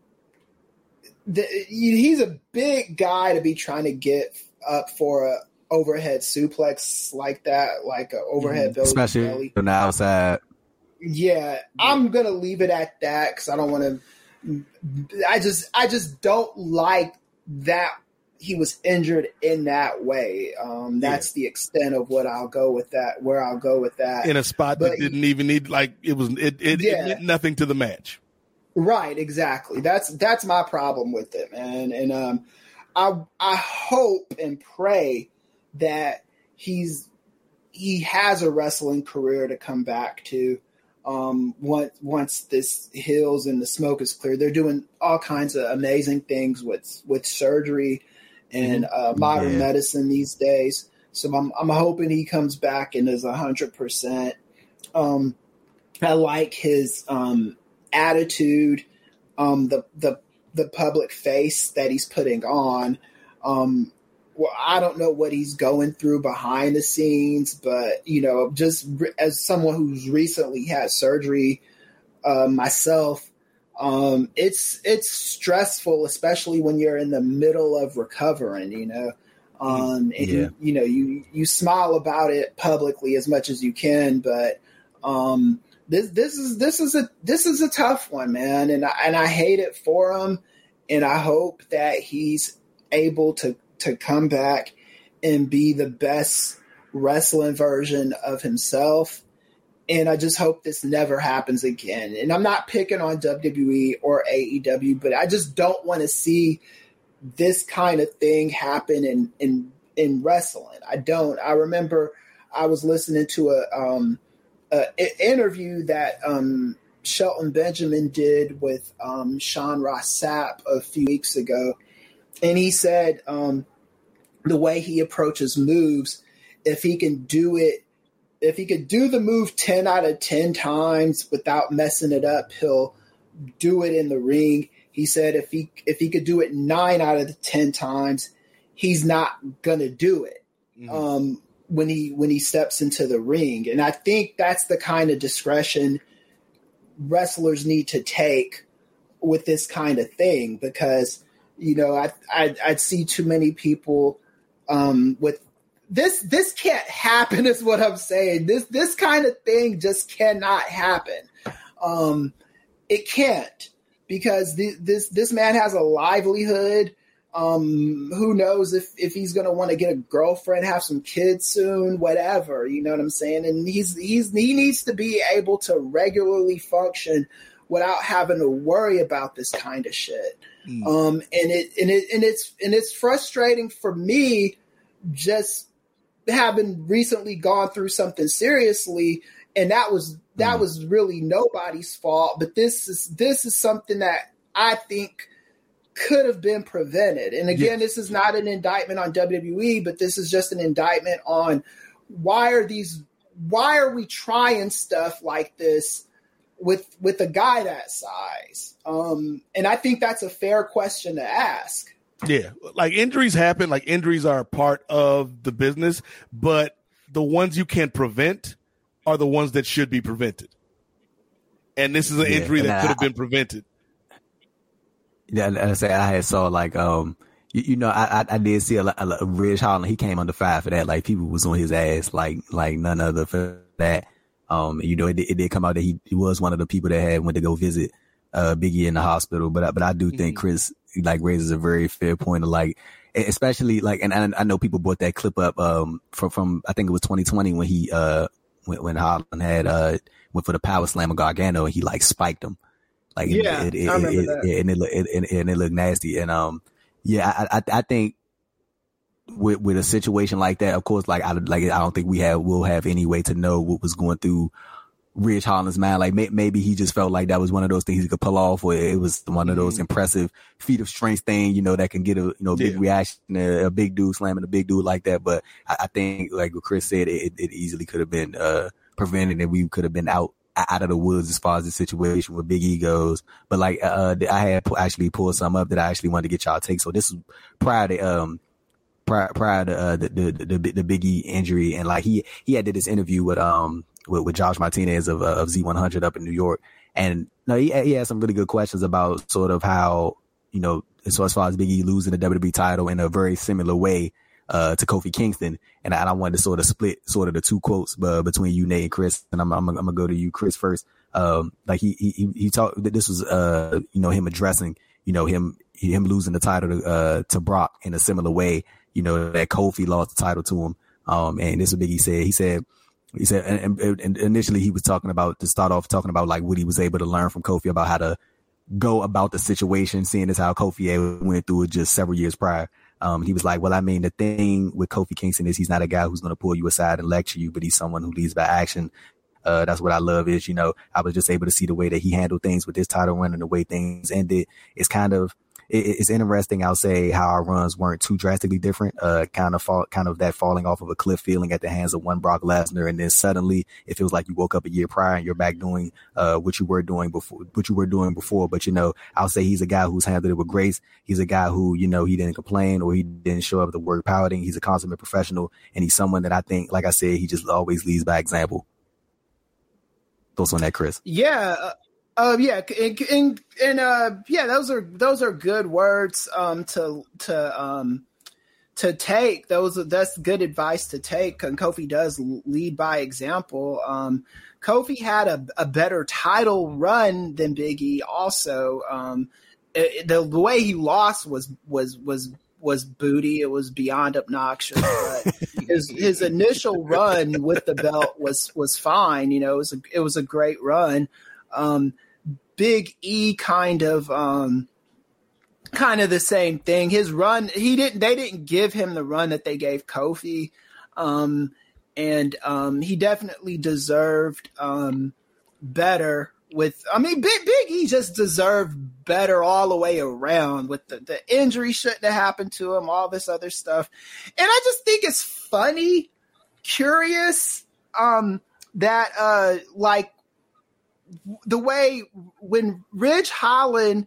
The, he's a big guy to be trying to get up for a overhead suplex like that, like a overhead mm-hmm. especially belly. on the outside. Yeah, I'm gonna leave it at that because I don't want to. I just, I just don't like that he was injured in that way. Um, that's yeah. the extent of what I'll go with that. Where I'll go with that in a spot but that didn't even need like it was it it, yeah. it meant nothing to the match. Right, exactly. That's that's my problem with it, man. And um, I I hope and pray that he's he has a wrestling career to come back to um, once once this heals and the smoke is clear. They're doing all kinds of amazing things with with surgery and uh, modern yeah. medicine these days. So I'm I'm hoping he comes back and is hundred percent. um. I like his um, attitude, um, the the the public face that he's putting on. Um, well, I don't know what he's going through behind the scenes, but you know, just re- as someone who's recently had surgery uh, myself, um, it's it's stressful, especially when you're in the middle of recovering. You know, um, and yeah. you, you know you you smile about it publicly as much as you can, but um, this this is this is a this is a tough one, man, and I, and I hate it for him, and I hope that he's able to to come back and be the best wrestling version of himself. And I just hope this never happens again. And I'm not picking on WWE or AEW, but I just don't want to see this kind of thing happen in in in wrestling. I don't. I remember I was listening to a um a, interview that um Shelton Benjamin did with um Sean Ross Sapp a few weeks ago and he said um, the way he approaches moves, if he can do it, if he could do the move ten out of ten times without messing it up, he'll do it in the ring. He said if he if he could do it nine out of the ten times, he's not gonna do it. Mm-hmm. Um, when he when he steps into the ring. And I think that's the kind of discretion wrestlers need to take with this kind of thing because you know, I I I'd see too many people um, with this. This can't happen. Is what I'm saying. This this kind of thing just cannot happen. Um, it can't because this this this man has a livelihood. Um, who knows if if he's gonna want to get a girlfriend, have some kids soon, whatever. You know what I'm saying? And he's he's he needs to be able to regularly function without having to worry about this kind of shit. Mm. Um, and it and it and it's and it's frustrating for me just having recently gone through something seriously and that was that mm. was really nobody's fault but this is this is something that i think could have been prevented and again this is not an indictment on wwe but this is just an indictment on why are these why are we trying stuff like this with with a guy that size? Um, and I think that's a fair question to ask. Yeah, like injuries happen. Like injuries are a part of the business, but the ones you can prevent are the ones that should be prevented. And this is an yeah, injury that could have been prevented. Yeah, I say I had saw like um you, you know, I, I, I did see a, a, a Ridge Holland. He came under fire for that. Like people was on his ass, like like none other for that. Um, you know, it, it did come out that he, he was one of the people that had went to go visit uh Biggie in the hospital. But but I do think mm-hmm. Chris like raises a very fair point of like, especially like, and, and I know people brought that clip up um from from I think it was 2020 when he uh when when Holland had uh went for the power slam of Gargano and he like spiked him. Like yeah, it, it, I remember that. and it, it, and it looked nasty. And um, yeah, I, I, I think with with a situation like that, of course, like I like I don't think we have will have any way to know what was going through Ridge Holland's mind. Like may, maybe he just felt like that was one of those things he could pull off, or it was one of those mm-hmm. impressive feat of strength thing, you know, that can get a you know big yeah. reaction, a, a, big dude slamming a big dude like that. But I, I think, like what Chris said, it, it easily could have been uh, prevented, and we could have been out out of the woods as far as the situation with Big egos. But like uh, I had actually pulled some up that I actually wanted to get y'all take. So this is prior to um prior, prior to uh, the, the, the the Big E injury, and like he he had did this interview with um with, with Josh Martinez of uh, of Z100 up in New York, and no, he he had some really good questions about sort of how you know so as far as Big E losing the WWE title in a very similar way uh, to Kofi Kingston, and I, and I wanted to sort of split sort of the two quotes uh, between you, Nate, and Chris, and I'm, I'm, I'm gonna go to you, Chris, first. Um, like he he he talked that this was uh you know him addressing you know him him losing the title to uh to Brock in a similar way, you know that Kofi lost the title to him. Um, and this is what Big E said. He said. He said, and, and initially he was talking about to start off talking about like what he was able to learn from Kofi about how to go about the situation, seeing as how Kofi went through it just several years prior. Um, he was like, well, I mean, the thing with Kofi Kingston is he's not a guy who's going to pull you aside and lecture you, but he's someone who leads by action. Uh, that's what I love is, you know, I was just able to see the way that he handled things with this title run and the way things ended. It's kind of, it, it's interesting. I'll say how our runs weren't too drastically different. Uh, kind of fall, kind of that falling off of a cliff feeling at the hands of one Brock Lesnar, and then suddenly it feels like you woke up a year prior and you're back doing uh what you were doing before, what you were doing before. But you know, I'll say he's a guy who's handled it with grace. He's a guy who you know he didn't complain or he didn't show up the word pouting. He's a consummate professional, and he's someone that I think, like I said, he just always leads by example. Thoughts on that, Chris? Yeah, uh, yeah, and, and, and uh, yeah, those are those are good words um, to to um, to take. Those that's good advice to take. And Kofi does lead by example. Um, Kofi had a, a better title run than Biggie. Also, um, it, the, the way he lost was was was was booty. It was beyond obnoxious. But his his initial run with the belt was was fine. You know, it was a it was a great run. Um, Big E kind of um, kind of the same thing. His run, he didn't. They didn't give him the run that they gave Kofi, um, and um, he definitely deserved um, better. With, I mean, Big Big E just deserved better all the way around. With the the injury shouldn't have happened to him, all this other stuff, and I just think it's funny, curious, um, that uh, like the way when Ridge Holland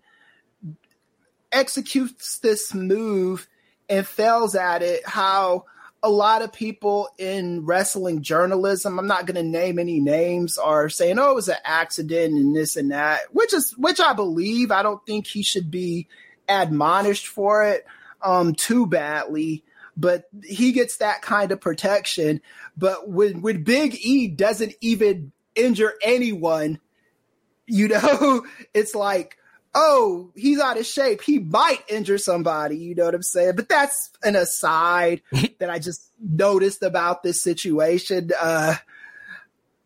executes this move and fails at it, how a lot of people in wrestling journalism, I'm not going to name any names, are saying, "Oh, it was an accident and this and that," which is which I believe. I don't think he should be admonished for it um, too badly, but he gets that kind of protection. But when when Big E doesn't even injure anyone you know, it's like, oh, he's out of shape. He might injure somebody. You know what I'm saying? But that's an aside that I just noticed about this situation. Uh,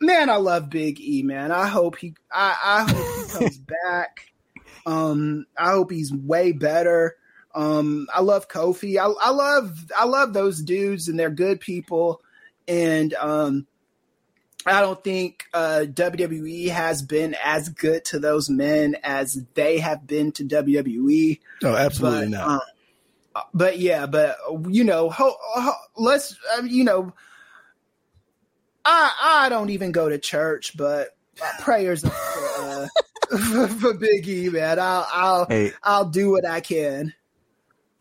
man, I love Big E, man. I hope he, I, I hope he comes back. Um, I hope he's way better. Um, I love Kofi. I, I love, I love those dudes and they're good people. And, um, I don't think uh, WWE has been as good to those men as they have been to WWE. Oh, absolutely but, not. Uh, but yeah, but you know, ho, ho, let's uh, you know, I I don't even go to church, but prayers for, uh, for Big E, man. I'll I'll hey. I'll do what I can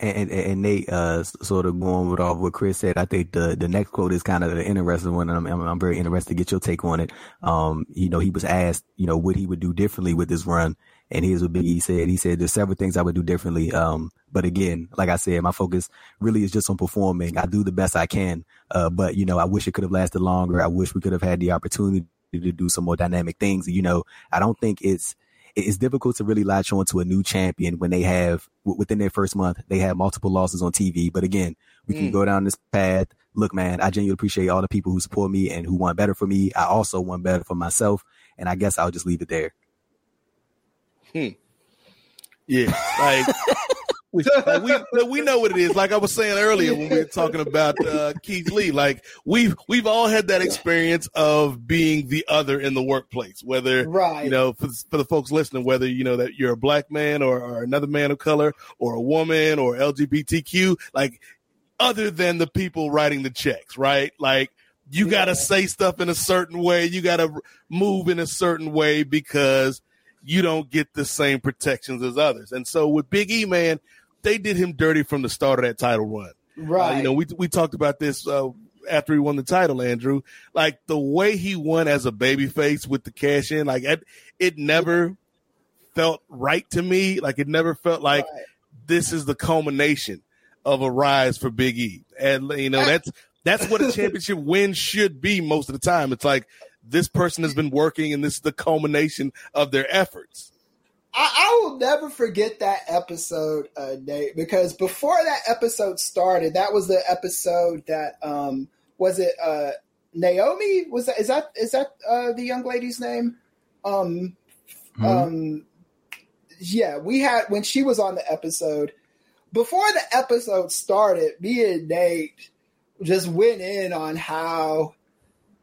and, and, and Nate, uh, sort of going with off what Chris said, I think the, the next quote is kind of the interesting one. And I'm, I'm, very interested to get your take on it. Um, you know, he was asked, you know, what he would do differently with this run. And here's what Big E said. He said, there's several things I would do differently. Um, but again, like I said, my focus really is just on performing. I do the best I can. Uh, but you know, I wish it could have lasted longer. I wish we could have had the opportunity to do some more dynamic things. You know, I don't think it's, it's difficult to really latch on to a new champion when they have within their first month they have multiple losses on TV. But again, we mm. can go down this path. Look, man, I genuinely appreciate all the people who support me and who want better for me. I also want better for myself, and I guess I'll just leave it there. Hmm. Yeah, like we, we, we know what it is. Like I was saying earlier when we were talking about uh, Keith Lee, like we've we've all had that experience of being the other in the workplace. Whether right. you know, for, for the folks listening, whether you know that you're a black man or, or another man of color or a woman or LGBTQ, like other than the people writing the checks, right? Like you yeah. got to say stuff in a certain way, you got to move in a certain way because you don't get the same protections as others. And so with Big E, man, they did him dirty from the start of that title run. Right. Uh, you know, we we talked about this uh, after he won the title, Andrew. Like the way he won as a babyface with the cash in, like it, it never felt right to me. Like it never felt like Right. this is the culmination of a rise for Big E. And you know, that's that's what a championship win should be most of the time. It's like this person has been working and this is the culmination of their efforts. I, I will never forget that episode, uh, Nate, because before that episode started, that was the episode that um was it uh Naomi? Was that is that is that uh the young lady's name? Um Hmm? um yeah, we had when she was on the episode. Before the episode started, me and Nate just went in on how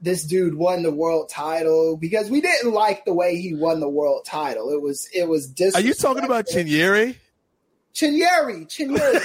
this dude won the world title because we didn't like the way he won the world title. It was it was dis. Are you talking about Chinyere? Chinyeri? Chinyeri.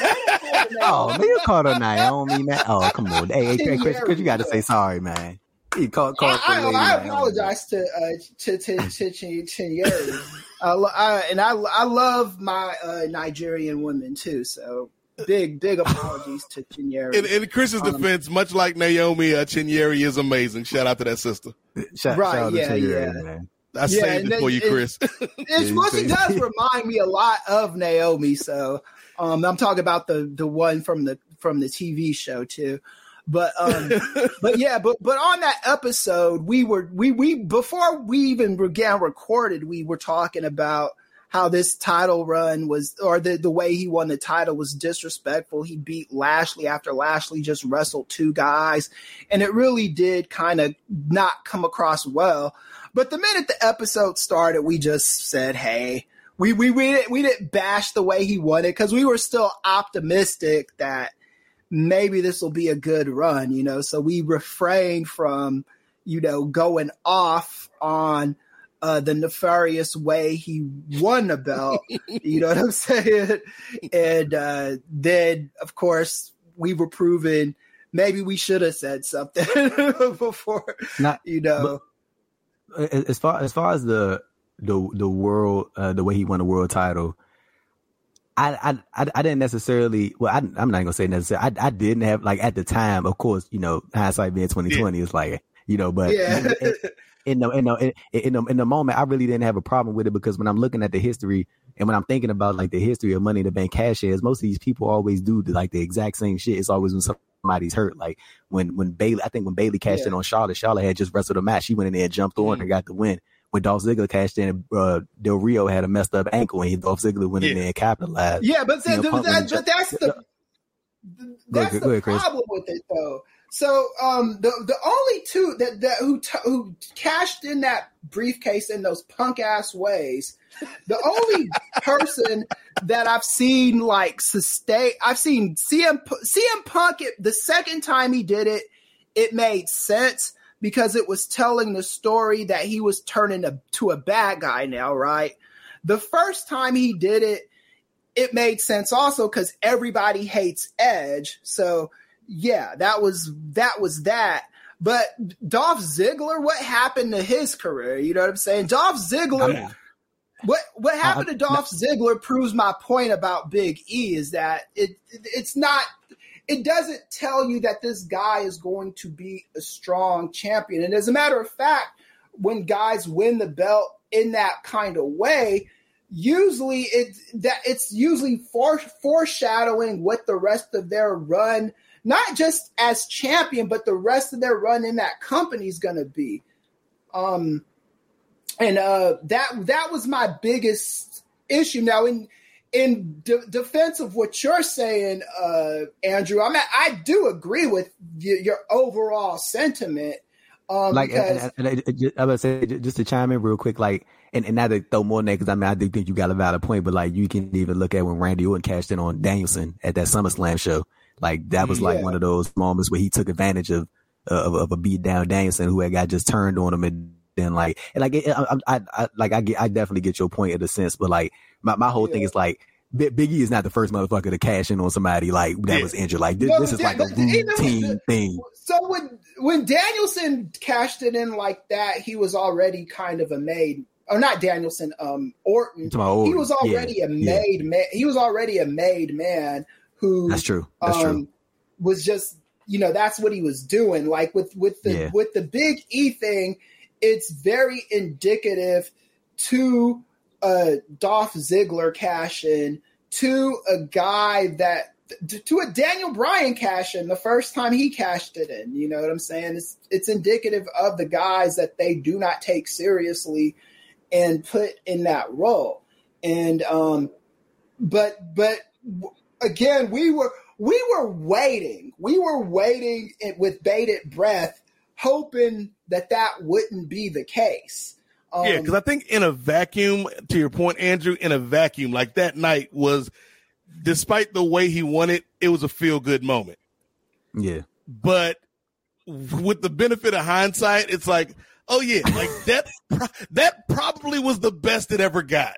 Oh, man, you called her Naomi, man. Oh, come on. Hey, hey Chris, Chris, you got to say sorry, man. You called, called I, the lady I, I Naomi. apologize to uh, to to, to Chin- Chinyeri. I, lo- I, and I I love my uh, Nigerian women too. So big big apologies to Chinyeri. In, in Chris's Um, defense, much like Naomi, uh, Chinyere is amazing. Shout out to that sister. Shout, Right, shout out to yeah, Chinyere, yeah. man. I Yeah, saved and it for you, it- Chris. It's, well, she does remind me a lot of Naomi. So um, I'm talking about the the one from the from the TV show too. But um, but yeah, but but on that episode, we were we we before we even began recorded, we were talking about how this title run was or the the way he won the title was disrespectful. He beat Lashley after Lashley just wrestled two guys, and it really did kind of not come across well. But the minute the episode started, we just said, "Hey." We, we, we, didn't, we didn't bash the way he won it because we were still optimistic that maybe this will be a good run, you know. So we refrained from, you know, going off on uh, the nefarious way he won the belt. you know what I'm saying? And uh, then, of course, we were proven maybe we should have said something before, Not, you know. as far as far as the the the world uh, the way he won the world title I, I I I didn't necessarily well I, I'm not gonna say necessarily I, I didn't have like at the time of course you know hindsight being 2020 is like you know but yeah. In, the in the in, in the in the moment I really didn't have a problem with it because when I'm looking at the history and when I'm thinking about like the history of Money in the Bank cash shares most of these people always do the, like the exact same shit. It's always when somebody's hurt like when when Bayley I think when Bayley cashed in on Charlotte Charlotte had just wrestled a match. She went in there and jumped on and got the win. When Dolph Ziggler cashed in uh, Del Rio had a messed up ankle and Dolph Ziggler went in there and capitalized. Yeah, but, You know, that- that- that's the Go that's ahead, the go ahead, problem with it though. So um, the the only two that, that who t- who cashed in that briefcase in those punk ass ways, the only person that I've seen like sustain, I've seen CM CM Punk. It, the second time he did it, it made sense because it was telling the story that he was turning a, to a bad guy now, right? The first time he did it, it made sense also because everybody hates Edge. So yeah, that was that was that. But Dolph Ziggler, what happened to his career? You know what I'm saying? Dolph Ziggler, Yeah. what what uh-huh. happened I- to Dolph Ziggler proves my point about Big E is that it it's not it doesn't tell you that this guy is going to be a strong champion. And as a matter of fact, when guys win the belt in that kind of way, usually it that it's usually for, foreshadowing what the rest of their run, not just as champion, but the rest of their run in that company is going to be. Um, and uh, that that was my biggest issue. Now, in in de- defense of what you're saying, uh, Andrew, I mean, I do agree with y- your overall sentiment. Um, like because, and, and, and, and I would say just to chime in real quick, like and, and not to throw more in there because I mean I do think you got a valid point, but like you can even look at when Randy Orton cashed in on Danielson at that SummerSlam show, like that was like Yeah. one of those moments where he took advantage of of, of a beat down Danielson who had got just turned on him and then like and like I, I, I like I get I definitely get your point in a sense, but like my my whole thing is like. Bi- Biggie is not the first motherfucker to cash in on somebody like that Yeah. was injured. Like this, No, this is like a that- but even with routine the- thing. So when when Danielson cashed it in like that, he was already kind of a made or not Danielson, um Orton. To He was already Yeah, a yeah. made man. He was already a made man who That's true. That's um, true. was just you know that's what he was doing. Like with with the Yeah. with the Big E thing, it's very indicative to a Dolph Ziggler cash in, to a guy that to a Daniel Bryan cash in the first time he cashed it in. You know what I'm saying? It's it's indicative of the guys that they do not take seriously and put in that role. And um but but again, we were we were waiting. We were waiting with bated breath, hoping that that wouldn't be the case. Um, Yeah, because I think in a vacuum, to your point, Andrew, in a vacuum, like that night was, despite the way he won it, it was a feel good moment. Yeah. But with the benefit of hindsight, it's like, oh yeah, like that. pro- that probably was the best it ever got.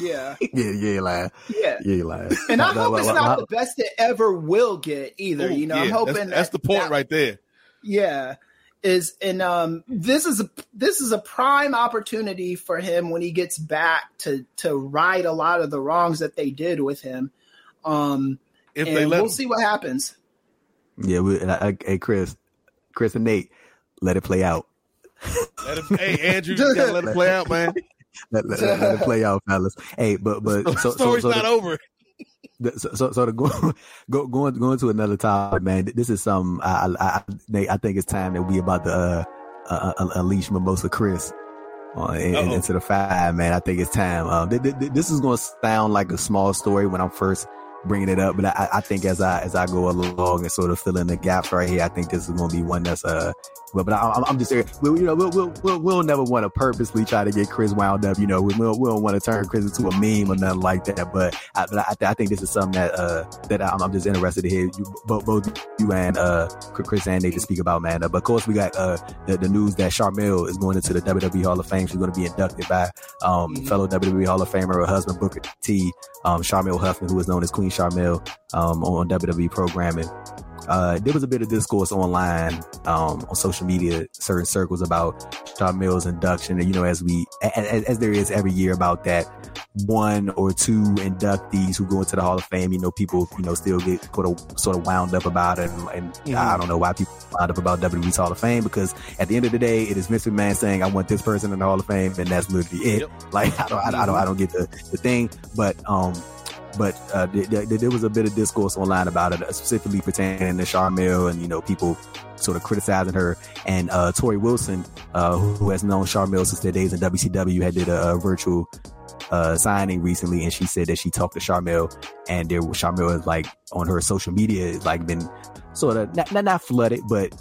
Yeah, Yeah, yeah, lying. yeah. Yeah, you lying. And I hope it's not the best it ever will get either. Ooh, you know, yeah, I'm hoping that's, that's that- the point that- right there. Yeah, is and um this is a this is a prime opportunity for him when he gets back to to right a lot of the wrongs that they did with him. Um, If and they let we'll him. see what happens. Yeah, we, and I, I, hey Chris, Chris and Nate, let it play out. Let him, hey Andrew, you gotta let it play out, man. Let, let, let it play out, fellas. Hey, but but so, so, story's so not the- over. The- so so, so to go, go going going to another topic, man. This is some I I I, I think it's time that we about to uh, uh, uh, unleash Mimosa Chris uh, in, into the five, man. I think it's time. Um, th- th- this is going to sound like a small story when I'm first bringing it up, but I, I think as I as I go along and sort of fill in the gaps right here, I think this is going to be one that's uh. But, but I, I'm- I'm just saying, we, you know, we'll, we'll, we'll, we'll never want to purposely try to get Chris wound up. You know, we, we'll, we don't want to turn Chris into a meme or nothing like that. But I, but I, I think this is something that, uh, that I'm, I'm just interested to hear you, both, both you and, uh, Chris and Nate to speak about, man. Uh, but of course, we got, uh, the, the news that Sharmell is going into the WWE Hall of Fame. She's going to be inducted by, um, Mhm. fellow WWE Hall of Famer, her husband, Booker T, um, Sharmell Huffman, who is known as Queen Sharmell, um, on WWE programming. Uh, there was a bit of discourse online, um, on social media, certain circles about Sharmell's induction. And, you know, as we, as, as there is every year about that one or two inductees who go into the Hall of Fame, you know, people, you know, still get sort of, sort of wound up about it. And, and Mhm. I don't know why people wound up about WWE's Hall of Fame because at the end of the day, it is Mr. McMahon saying, I want this person in the Hall of Fame. And that's literally it. Yep. Like, I don't, I, I don't, I don't get the, the thing, but, um, but uh, th- th- there was a bit of discourse online about it, uh, specifically pertaining to Sharmell and you know people sort of criticizing her. And uh, Torrie Wilson, uh, who has known Sharmell since their days in WCW, had did a, a virtual uh, signing recently, and she said that she talked to Sharmell, and there Sharmell is like on her social media, like been sort of not, not not flooded, but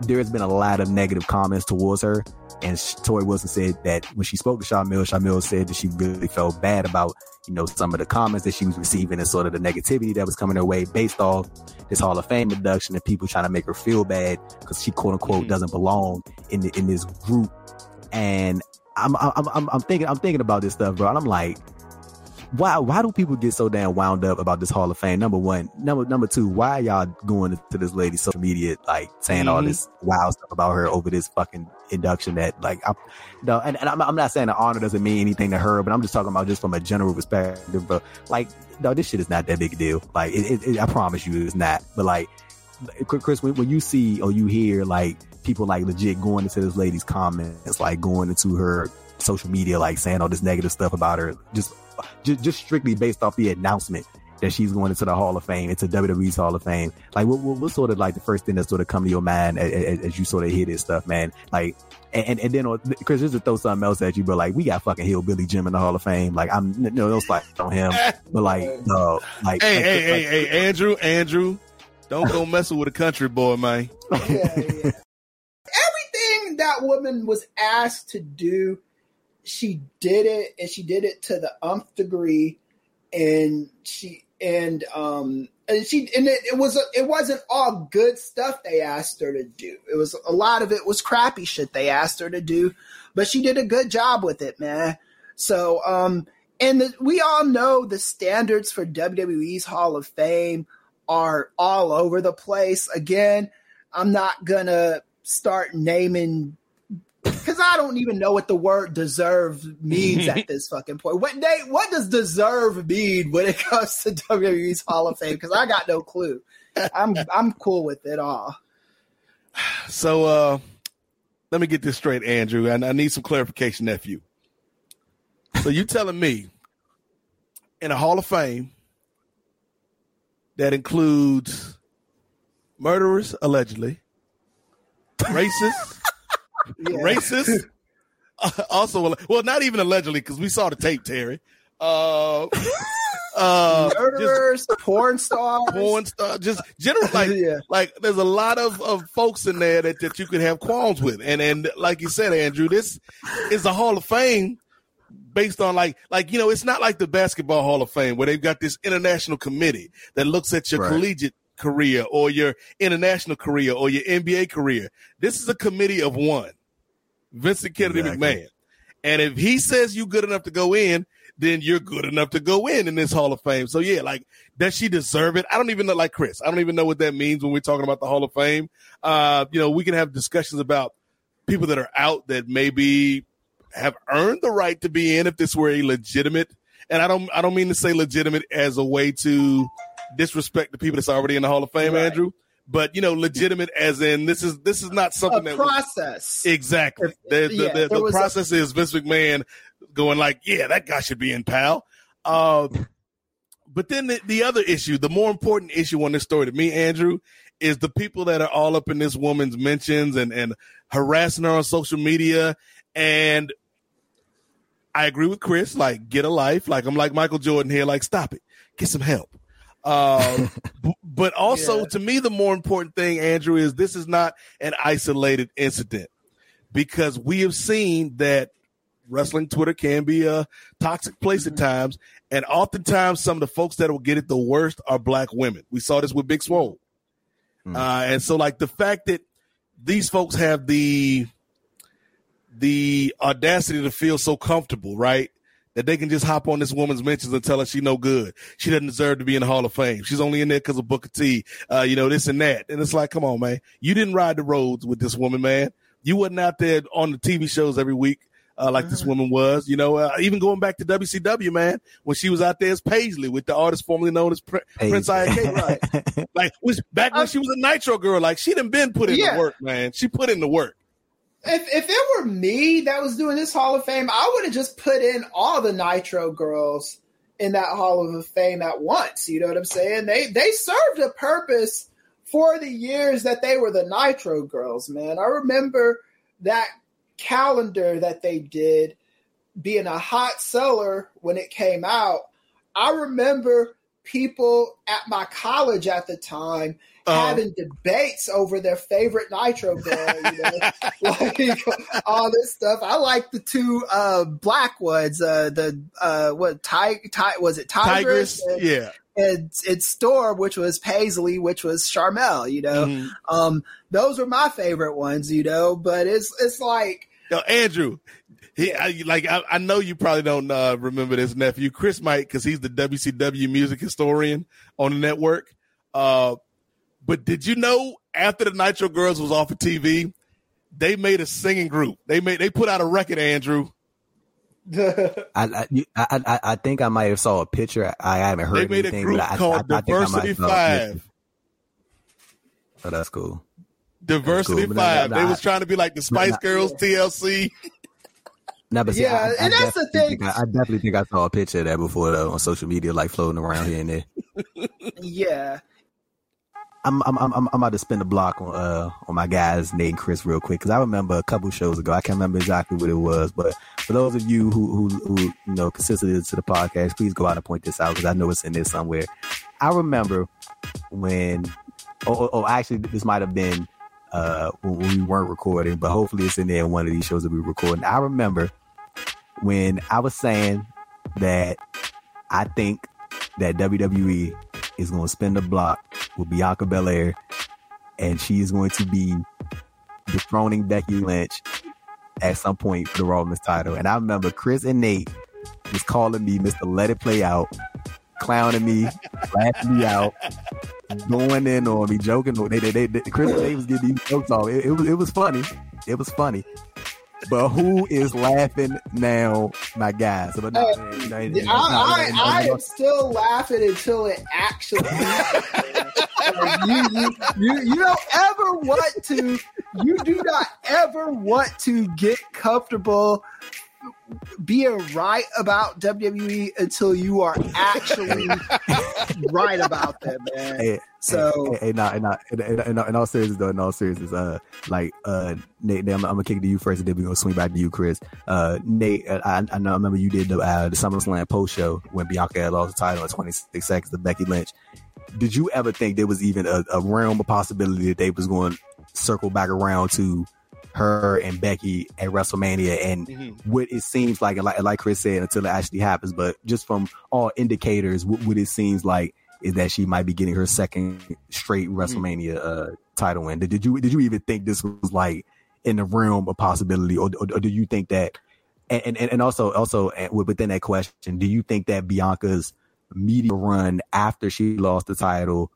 there has been a lot of negative comments towards her. And Torrie Wilson said that when she spoke to Sharmell, Sharmell said that she really felt bad about, you know, some of the comments that she was receiving and sort of the negativity that was coming her way based off this Hall of Fame induction and people trying to make her feel bad because she quote unquote Mhm. doesn't belong in the, in this group. And I'm, I'm, I'm, I'm thinking, I'm thinking about this stuff, bro. And I'm like, why, why do people get so damn wound up about this Hall of Fame? Number one, number, number two, why y'all going to this lady's social media, like saying all Mhm. this wild stuff about her over this fucking induction that like, I'm, no, and, and I'm, I'm not saying the honor doesn't mean anything to her, but I'm just talking about just from a general perspective, but like, no, this shit is not that big a deal. Like, it, it, it, I promise you it's not, but like, Chris, when, when you see or you hear like people like legit going into this lady's comments, like going into her social media, like saying all this negative stuff about her, just just, just strictly based off the announcement that she's going into the Hall of Fame, into WWE's Hall of Fame. Like, what, what, what's sort of like the first thing that sort of come to your mind as, as, as you sort of hear this stuff, man? Like, and, and, and then, on- Chris, just to throw something else at you, but like, we got fucking Hillbilly Jim in the Hall of Fame. Like, I'm, you no, no slide on him, but like, no, like, Hey, like- hey, like- hey, hey, Andrew, Andrew, don't go messing with a country boy, man. yeah, yeah. Everything that woman was asked to do, she did it, and she did it to the umph degree. And she and um and she and it, it was it wasn't all good stuff they asked her to do. It was a lot of it was crappy shit they asked her to do, but she did a good job with it, man. So um and the, we all know the standards for WWE's Hall of Fame are all over the place. Again, I'm not gonna start naming because I don't even know what the word deserve means at this fucking point. What Nate, what does deserve mean when it comes to WWE's Hall of Fame? Because I got no clue. I'm I'm cool with it all. So uh let me get this straight, Andrew. and I need some clarification, nephew. So you telling me in a Hall of Fame that includes murderers allegedly, racist, Yeah. racist. Uh, also, well, not even allegedly because we saw the tape, Terry. Uh, uh, just Murderers, porn stars. porn star, just general like Yeah. like there's a lot of, of folks in there that, that you could have qualms with. And and like you said, Andrew, this is a Hall of Fame based on like like you know, it's not like the basketball Hall of Fame where they've got this international committee that looks at your Right. collegiate career or your international career or your NBA career. This is a committee of one. Vincent Kennedy Exactly. McMahon. And if he says you good enough to go in, then you're good enough to go in in this Hall of Fame. So yeah, like does she deserve it? I don't even know. Like Chris, I don't even know what that means when we're talking about the Hall of Fame. Uh, you know, we can have discussions about people that are out that maybe have earned the right to be in if this were a legitimate. And I don't, I don't mean to say legitimate as a way to disrespect the people that's already in the Hall of Fame, Right. Andrew. But you know, legitimate as in this is this is not something A that was- process. Exactly. The, the, yeah, the, the was a- process is Vince McMahon going like, yeah, that guy should be in pal. Uh, but then the, the other issue, the more important issue on this story to me, Andrew, is the people that are all up in this woman's mentions and, and harassing her on social media. And I agree with Chris, like, get a life. Like, I'm like Michael Jordan here, like, stop it, get some help. Uh, b- but also, Yeah. to me, the more important thing, Andrew, is this is not an isolated incident because we have seen that wrestling Twitter can be a toxic place at times. And oftentimes, some of the folks that will get it the worst are black women. We saw this with Big Swole. Mm. Uh, and so, like, the fact that these folks have the the audacity to feel so comfortable, right? That they can just hop on this woman's mentions and tell her she no good. She doesn't deserve to be in the Hall of Fame. She's only in there because of Booker T. Uh, you know, this and that. And it's like, come on, man. You didn't ride the roads with this woman, man. You wasn't out there on the TV shows every week. Uh, like this woman was, you know, uh, even going back to WCW, man, when she was out there as Paisley with the artist formerly known as Pr- Prince IK, right? like, was back when she was a Nitro girl, like she done been put in Yeah. the work, man. She put in the work. If if it were me that was doing this Hall of Fame, I would have just put in all the Nitro girls in that Hall of Fame at once. You know what I'm saying? They they served a purpose for the years that they were the Nitro girls, man. I remember that calendar that they did being a hot seller when it came out. I remember people at my college at the time Uh, having debates over their favorite Nitro girl, you know, like all this stuff. I like the two uh, black ones. Uh, the uh, what? Ty, Ty, was it Tygress? Tigers, and, yeah. and, and Storm, which was Paisley, which was Sharmell. You know, Mhm. um, those were my favorite ones. You know, but it's it's like Yo, Andrew, he I, like I, I know you probably don't uh, remember this nephew. Chris might because he's the WCW music historian on the network. Uh, but did you know after the Nitro Girls was off of TV, they made a singing group. They made they put out a record. Andrew, I, I, I, I, I think I might have saw a picture. I haven't heard they made a anything, group I, called I, I think I might Diversity have saw a picture. Five. Oh, that's cool. Diversity cool, but Five. nah, they nah, was trying to be like the Spice nah. Girls, TLC. No, but see, Yeah, I, I, and that's the thing. I, I definitely think I saw a picture of that before though, on social media, like floating around here and there. yeah. I'm I'm I'm I'm about to spin the block on uh on my guys Nate and Chris real quick because I remember a couple shows ago I can't remember exactly what it was but for those of you who who, who you know consistently to the podcast please go out and point this out because I know it's in there somewhere. I remember when oh, oh, oh actually this might have been uh when when we weren't recording but hopefully it's in there in one of these shows that we were recording. I remember when I was saying that I think that WWE is going to spin the block with Bianca Belair, and she is going to be dethroning Becky Lynch at some point for the Raw Women's title. And I remember Chris and Nate was calling me Mr. Let It Play Out, clowning me, laughing me out, going in on me, joking. They, they, they, Chris and Nate was getting these jokes off. It, it was, it was funny. It was funny. But who is laughing now, my guys? But no, man, you know, it- I, not- I, not- I am still laughing until it actually. you, you, you, you don't ever want to, you do not ever want to get comfortable being right about WWE until you are actually right about that, man. Hey, so, hey, hey, nah, nah, in, in, in, in all seriousness, though, in all seriousness, uh, like, uh, Nate, I'm, I'm gonna kick it to you first, and then we're gonna swing back to you, Chris. Uh, Nate, uh, I, I know, I remember you did the, uh, the SummerSlam post show when Bianca had lost the title in 26 seconds to Becky Lynch. Did you ever think there was even a, a realm of possibility that they was going to circle back around to her and Becky at WrestleMania and Mm-hmm. what it seems like, like, like Chris said, until it actually happens, but just from all indicators, what, what it seems like is that she might be getting her second straight Mm-hmm. WrestleMania uh, title win. Did, did you did you even think this was like in the realm of possibility, or, or, or do you think that? And and, and also also uh, within that question, do you think that Bianca's media run after she lost the title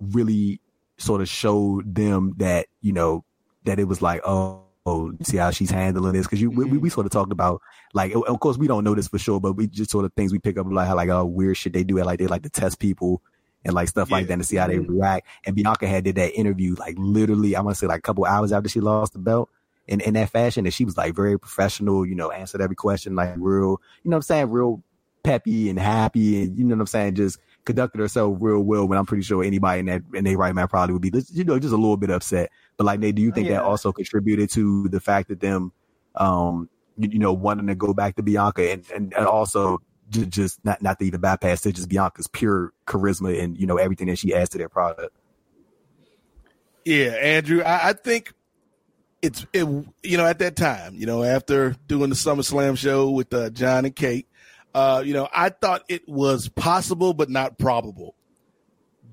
really sort of showed them that you know that it was like oh. Oh, see how she's handling this? Because you we, mm-hmm. we sort of talked about like of course we don't know this for sure but we just sort of things we pick up like how like oh weird shit they do it like they like to test people and like stuff like that to see how they mm-hmm. react. And Bianca had did that interview like literally I'm gonna say like a couple hours after she lost the belt in, in that fashion. And she was like very professional you know answered every question like real you know what I'm saying? Real peppy and happy and you know what I'm saying? Just conducted herself real well when I'm pretty sure anybody in that in their right mind probably would be you know just a little bit upset but like Nate do you think Yeah. that also contributed to the fact that them um you, you know wanting to go back to Bianca and and, and also just, just not not to even bypass it just Bianca's pure charisma and you know everything that she adds to their product Yeah, Andrew, I, I think it's it. You know, at that time, you know, after doing the SummerSlam show with uh, John and Kate, uh, you know, I thought it was possible but not probable,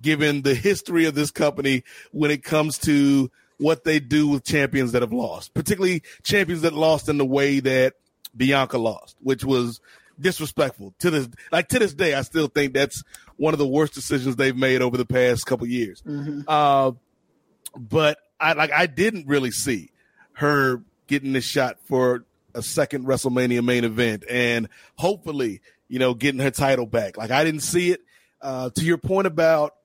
given the history of this company when it comes to what they do with champions that have lost, particularly champions that lost in the way that Bianca lost, which was disrespectful to this like to this day. I still think that's one of the worst decisions they've made over the past couple years. Uh, but I like I didn't really see her getting this shot for a second WrestleMania main event and hopefully, you know, getting her title back. Like I didn't see it. Uh, to your point about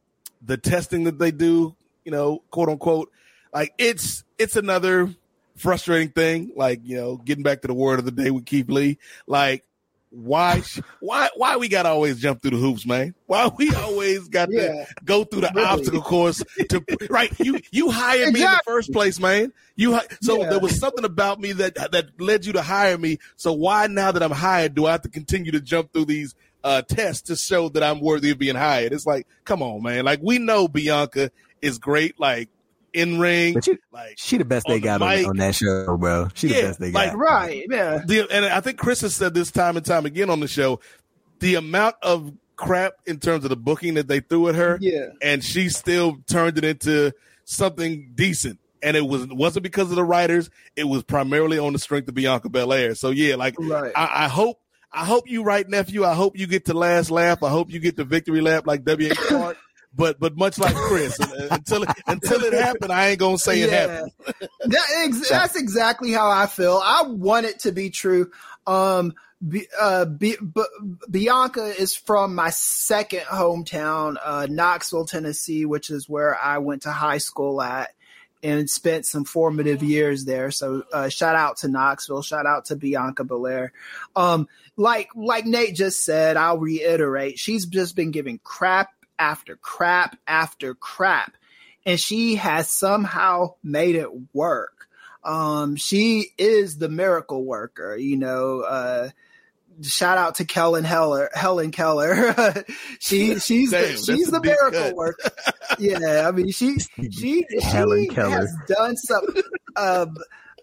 the testing that they do, you know, quote unquote, like it's it's another frustrating thing. Like you know, getting back to the word of the day with Keith Lee, like. Why, why, why we gotta always jump through the hoops, man? Why we always got Yeah. to go through the Really. obstacle course to right? You you hired me in the first place, man. You so Yeah. there was something about me that that led you to hire me. So why now that I'm hired do I have to continue to jump through these uh, tests to show that I'm worthy of being hired? It's like, come on, man. Like we know Bianca is great, like in ring, she- like she the best On they the got on, on that show bro she the best they got like- right, yeah. the, and I think Chris has said this time and time again on the show, the amount of crap in terms of the booking that they threw at her, Yeah. and she still turned it into something decent. And it was wasn't because of the writers; it was primarily on the strength of Bianca Belair. So yeah, like Right. I, I hope, I hope you right, nephew. I hope you get the last laugh. I hope you get the victory lap like W. H. Clark. But but much like Chris, until it, until it happened, I ain't gonna say it happened. That ex- that's exactly how I feel. I want it to be true. Um, B- uh, B- B- Bianca is from my second hometown, uh, Knoxville, Tennessee, which is where I went to high school at and spent some formative years there. So, uh, shout out to Knoxville. Shout out to Bianca Belair. Um, like, like Nate just said, I'll reiterate, she's just been giving crap after crap after crap and she has somehow made it work. Um, she is the miracle worker, you know. Uh, shout out to Kellen Heller, Helen Keller. she she's Damn, the, she's the miracle cut. worker. yeah, I mean she she Helen she Keller. has done some um,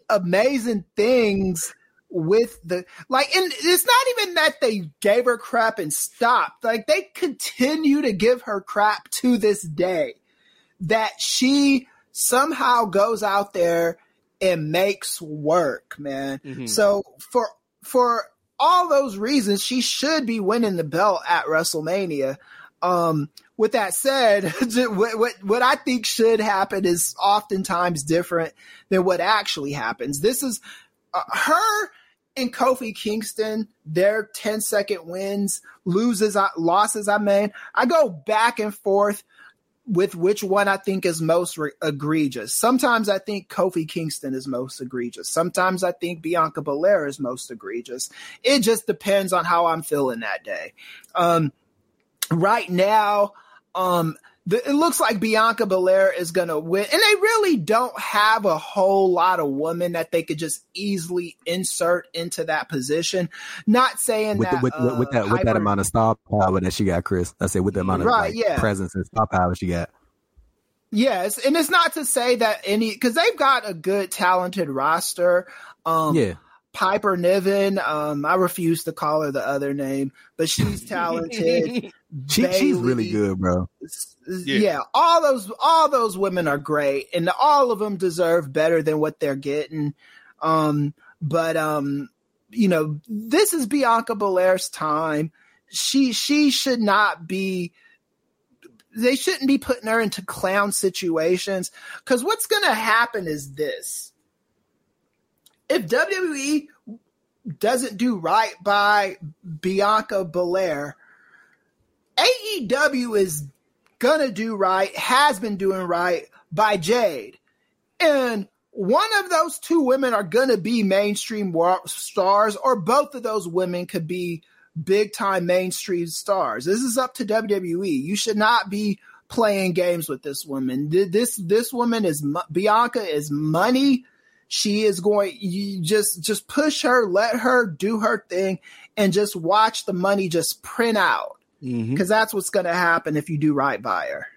amazing things with the like and it's not even that they gave her crap and stopped. Like they continue to give her crap to this day. That she somehow goes out there and makes work man. Mhm. so for for all those reasons she should be winning the belt at WrestleMania. Um with that said what, what what I think should happen is oftentimes different than what actually happens. This is uh, her and Kofi Kingston, their 10 second wins, loses, I, losses I mean, I go back and forth with which one I think is most re- egregious. Sometimes I think Kofi Kingston is most egregious. Sometimes I think Bianca Belair is most egregious. It just depends on how I'm feeling that day. Um, right now, um, the, it looks like Bianca Belair is going to win. And they really don't have a whole lot of women that they could just easily insert into that position. Not saying with, that, the, with, uh, with that with that amount of star power that she got, Chris. I said with the amount of Right, like, yeah. presence and star power she got. Yes, and it's not to say that any because they've got a good, talented roster. Um, Yeah, Piper Niven. Um, I refuse to call her the other name, but she's talented. She, she's really good, bro. Yeah. all those all those women are great, and all of them deserve better than what they're getting. Um, but um, you know, this is Bianca Belair's time. She she should not be. They shouldn't be putting her into clown situations because what's going to happen is this: if WWE doesn't do right by Bianca Belair, AEW is gonna do right, has been doing right by Jade. And one of those two women are gonna be mainstream stars, or both of those women could be big time mainstream stars. This is up to WWE. You should not be playing games with this woman. This this woman is Bianca is money. She is going. You just just push her, let her do her thing, and just watch the money just print out Mhm. because that's what's going to happen if you do right by her.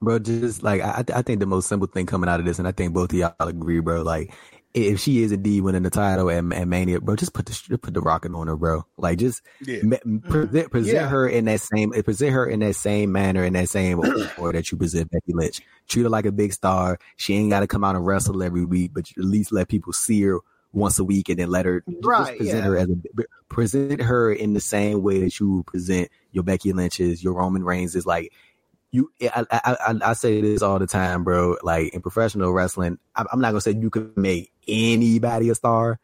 Bro, just like I, I think the most simple thing coming out of this, and I think both of y'all agree, bro. Like, if she is indeed winning the title and, and Mania, bro, just put the put the rocket on her, bro. Like, just Yeah. ma- present present Yeah. her in that same present her in that same manner, in that same order that you present Becky Lynch. Treat her like a big star. She ain't got to come out and wrestle every week, but at least let people see her once a week, and then let her just Right, present yeah. her as a present her in the same way that you present your Becky Lynch's, your Roman Reigns is like you I, I I I say this all the time, bro. Like in professional wrestling, I'm I'm not gonna say you can make anybody a star,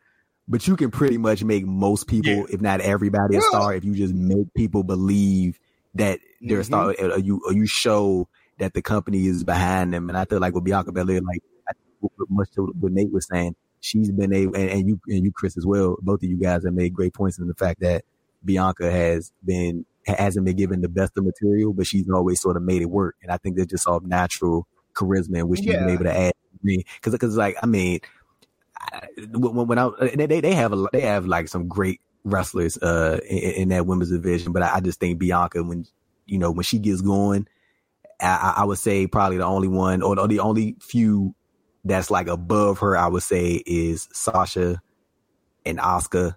but you can pretty much make most people, Yeah. if not everybody, a star if you just make people believe that they're a star, Mm-hmm. or you or you show that the company is behind them. And I feel like with Bianca Belair, like I, much to what Nate was saying, she's been able, and, and you and you Chris as well. Both of you guys have made great points in the fact that Bianca has been hasn't been given the best of material, but she's always sort of made it work. And I think that's just all natural charisma in which she's been able to add. Because because like I mean, when, when I they they they have a they have like some great wrestlers uh in, in that women's division, but I, I just think Bianca when you know when she gets going, I, I would say probably the only one or the only few that's like above her, I would say is Sasha and Asuka.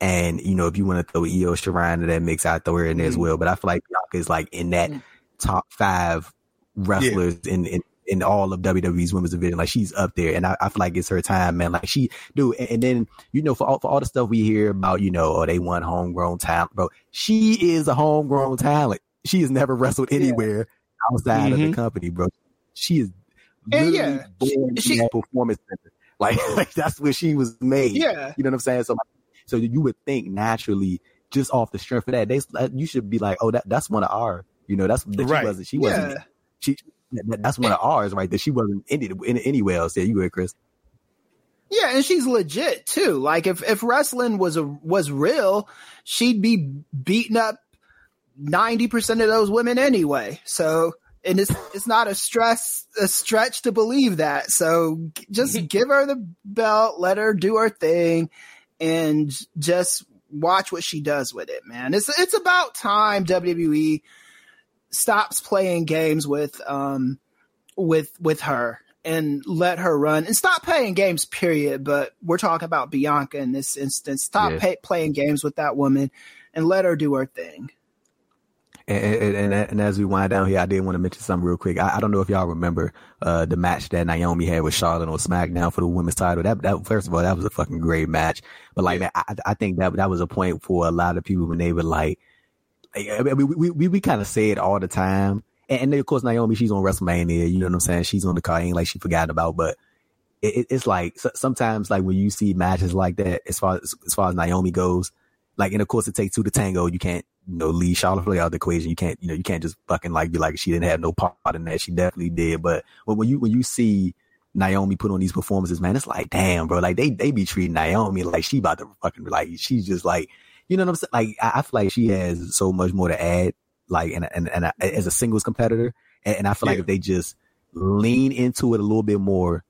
And you know, if you want to throw Io Shirai into that mix, I'd throw her in there as Mhm. well. But I feel like Bianca is like in that Mm. top five wrestlers in, in in all of WWE's women's division. Like she's up there, and I, I feel like it's her time, man. Like she do, and, and then you know, for all for all the stuff we hear about, you know, oh they want homegrown talent, bro. She is a homegrown talent. She has never wrestled anywhere outside of Mhm. the company, bro. She is And yeah, born she- in that performance center. Like, like that's where she was made. Yeah. You know what I'm saying? So, so you would think naturally, just off the strength of that, they you should be like, oh, that that's one of our. You know, that's that Right. she wasn't. She wasn't. Yeah. She that's one of ours, right? That she wasn't in, in anywhere else. Yeah, you go ahead, Chris. Yeah, and she's legit too. Like if if wrestling was a was real, she'd be beating up ninety percent of those women anyway. So and it's it's not a stress a stretch to believe that. So just give her the belt, let her do her thing, and just watch what she does with it, man. It's it's about time WWE stops playing games with um with with her and let her run and stop playing games period but we're talking about bianca in this instance stop Yeah. pay, playing games with that woman and let her do her thing And, and, and, as we wind down here, I did want to mention something real quick. I, I don't know if y'all remember uh, the match that Naomi had with Charlotte on SmackDown for the women's title. That, that first of all, that was a fucking great match. But like, that, I, I think that that was a point for a lot of people when they were like, I mean, we we we, we kind of say it all the time. And, and then, of course, Naomi, she's on WrestleMania. You know what I'm saying? She's on the car. Ain't like she forgot about, but. It, it- it's like so- sometimes, like when you see matches like that, as far as as far as Naomi goes, like, and of course it takes two to tango. You can't, you know, leave Charlotte Flair out of the equation. You can't, you know, you can't just fucking like be like she didn't have no part in that. She definitely did. But when, you when you see Naomi put on these performances, man, it's like, damn, bro, like they they be treating Naomi like she about to fucking like she's just like, you know what I'm saying? Like I, I feel like she has so much more to add, like and and, and as a singles competitor, and, and I feel yeah. like if they just lean into it a little bit more,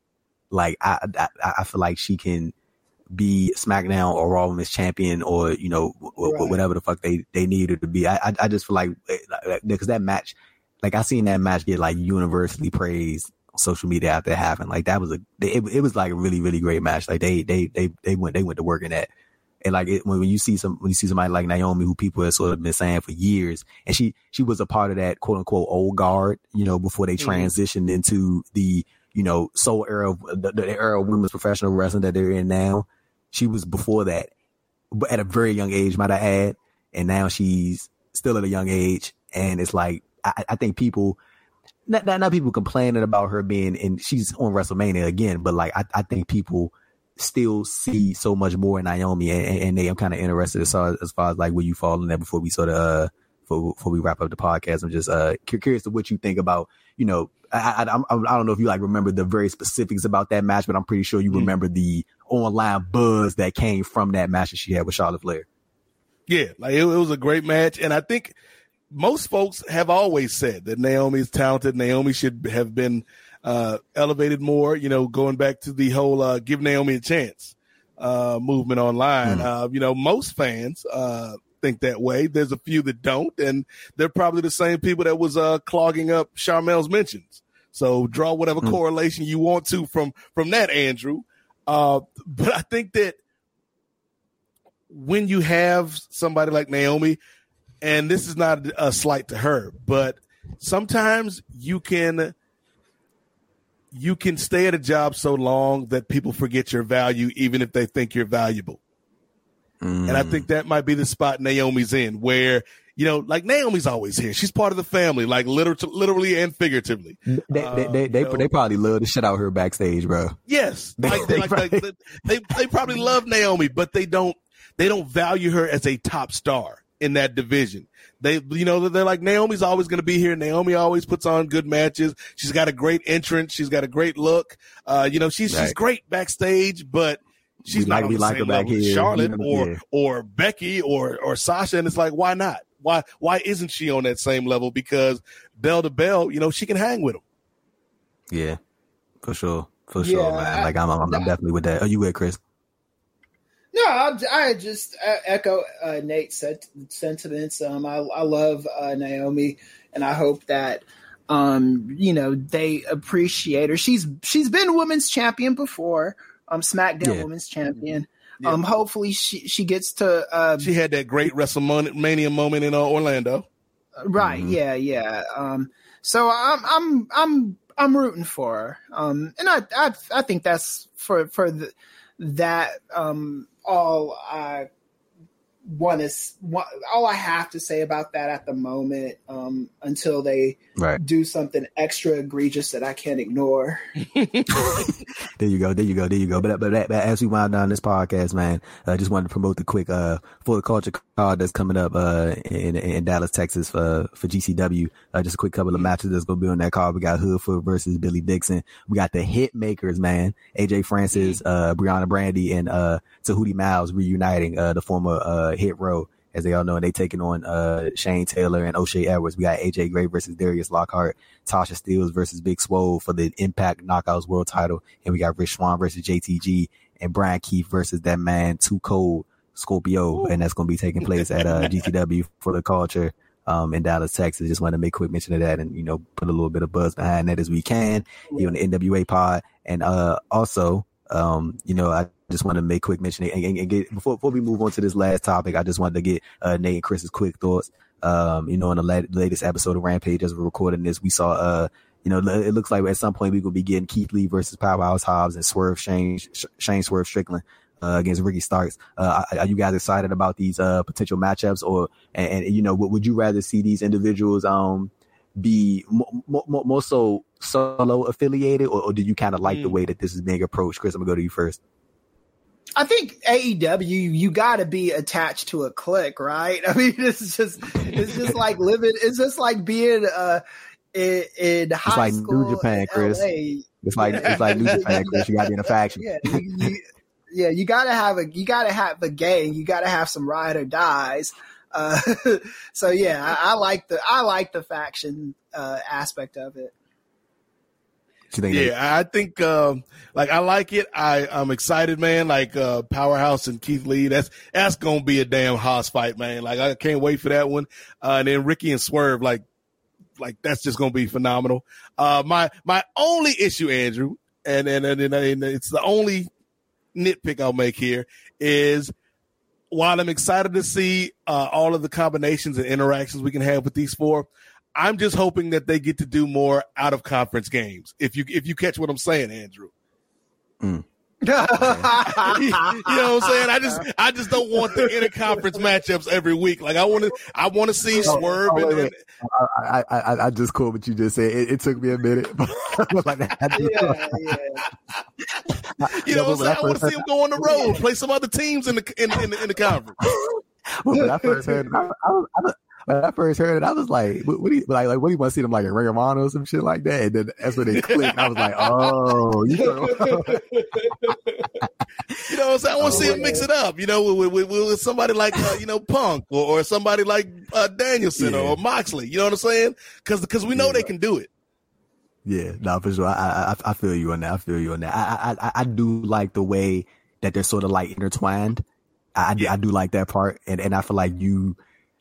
like I, I I feel like she can be SmackDown or Raw Women's Champion or you know right. whatever the fuck they they needed to be. I I, I just feel like because eh, that match, like I seen that match get like universally praised on social media after it happened. Like that was a it, it was like a really really great match. Like they they they they went they went to work in that. And like it, when, when you see some when you see somebody like Naomi, who people have sort of been saying for years, and she she was a part of that quote unquote old guard, you know, before they mm-hmm. transitioned into the you know soul era of the, the era of women's professional wrestling that they're in now. She was before that, but at a very young age, might I add. And now she's still at a young age. And it's like, I, I think people, not, not, not, people complaining about her being in, she's on WrestleMania again, but like, I, I think people still see so much more in Naomi and, and they, I'm kind of interested as far, as far as like where you fall in there before we sort of, uh, before, before we wrap up the podcast. I'm just, uh, curious to what you think about, you know, I, I, I, I don't know if you like remember the very specifics about that match, but I'm pretty sure you mm. remember the online buzz that came from that match that she had with Charlotte Flair. Yeah, like it, it was a great match, and I think most folks have always said that Naomi is talented. Naomi should have been uh, elevated more. You know, going back to the whole uh, "give Naomi a chance" uh, movement online. Mm. you know, most fans uh, think that way. There's a few that don't, and they're probably the same people that was uh, clogging up Sharmell's mentions. So draw whatever mm. correlation you want to from from that, Andrew. Uh, but I think that when you have somebody like Naomi, and this is not a slight to her, but sometimes you can you can stay at a job so long that people forget your value, even if they think you're valuable. Mm. And I think that might be the spot Naomi's in, where you know, like Naomi's always here. She's part of the family, like literally, literally and figuratively. They they uh, they, they, they, probably love the shit out her backstage, bro. Yes, like, they, like, like, they they probably love Naomi, but they don't they don't value her as a top star in that division. They, you know, they're like Naomi's always going to be here. Naomi always puts on good matches. She's got a great entrance. She's got a great look. Uh, you know, she's right. she's great backstage, but she's we not like, on the like same level as Charlotte or or Becky or or Sasha. And it's like, why not? Why why isn't she on that same level? Because bell to bell, you know, she can hang with them. Yeah, for sure, for sure, yeah, man. Like I'm, I'm, I'm definitely with that. Are you with Chris? No, I, I just echo uh, Nate's sentiments. Um, I, I love uh, Naomi, and I hope that um, you know they appreciate her. She's she's been women's champion before, um, SmackDown yeah. Women's Champion. Yeah. Um, hopefully she she gets to. Uh, she had that great WrestleMania moment in uh, Orlando. Right. Mm-hmm. Yeah. Yeah. Um. So I'm I'm I'm I'm rooting for her. Um. And I I I think that's for for the, that um all I one is all I have to say about that at the moment um, until they right. do something extra egregious that I can't ignore. there you go, there you go, there you go. But but, but as we wind down this podcast, man, I uh, just wanted to promote the quick uh for the culture card that's coming up uh in, in Dallas, Texas for for GCW. Uh, just a quick couple of matches that's gonna be on that card. We got Hoodfoot versus Billy Dixon. We got the Hit Makers, man. AJ Francis, uh, Briana Brandy, and uh Tehuti Miles reuniting uh the former uh Hit Row as they all know, and they taking on uh, Shane Taylor and O'Shay Edwards. We got AJ Gray versus Darius Lockhart, Tasha Steelz versus Big Swole for the Impact Knockouts World Title, and we got Rich Swann versus JTG and Brian Keith versus that man Too Cold Scorpio, and that's going to be taking place at uh, GCW for the culture. Um, in Dallas, Texas. Just want to make quick mention of that and, you know, put a little bit of buzz behind that as we can here on the NWA pod. And, uh, also, um, you know, I just want to make quick mention and, and, and, get before before we move on to this last topic. I just wanted to get uh, Nate and Chris's quick thoughts. Um, you know, in the la- latest episode of Rampage, as we're recording this, we saw uh, you know, it looks like at some point we will be getting Keith Lee versus Powerhouse Hobbs and Swerve Shane Shane Swerve Strickland. Uh, against Ricky Starks. Uh, are, you guys excited about these uh, potential matchups, or and, and, you know, would you rather see these individuals um be more, more, more so solo affiliated, or, or do you kind of like mm. the way that this is being approached? Chris, I'm gonna go to you first. I think AEW, you got to be attached to a clique, right? I mean, it's just, it's just like living. It's just like being uh, in, in high like school. New Japan, Chris. LA. It's like it's like New Japan, Chris. You got to be in a faction. Yeah, you, you- yeah, you gotta have a, you gotta have a gang. You gotta have some ride or dies. Uh, so yeah, I, I like the, I like the faction uh, aspect of it. Yeah, I think um, like I like it. I I'm excited, man. Like uh, Powerhouse and Keith Lee. That's that's gonna be a damn hoss fight, man. Like I can't wait for that one. Uh, and then Ricky and Swerve, like like that's just gonna be phenomenal. Uh, my my only issue, Andrew, and and and, and, and it's the only nitpick I'll make here is while I'm excited to see uh, all of the combinations and interactions we can have with these four, I'm just hoping that they get to do more out of conference games. If you if you catch what I'm saying, Andrew. Mm. you know what I'm saying? I just I just don't want the interconference matchups every week. Like I want to I want to see Oh, Swerve oh, wait, and. I, I, I, I just caught what you just said. It, it took me a minute. like, just- yeah, yeah. you know what I'm saying? I want to see them go on the road, play some other teams in the in, in, the, in the conference. when I first heard it, I, I, I, was- when I first heard it, I was like, what, what do you like? Like, what do you want to see them like in Ring of Honor or some shit like that? And then that's when they clicked. I was like, oh, you know, You know what I'm saying? I want to Oh, see them mix it up. You know, with, with, with, somebody like uh, you know Punk or, or somebody like uh, Danielson Yeah. or Moxley. You know what I'm saying? Because because we know Yeah. they can do it. Yeah, no, for sure. I, I I feel you on that. I feel you on that. I I I- I do like the way that they're sort of like intertwined. I I, do- I do like that part, and and I feel like you.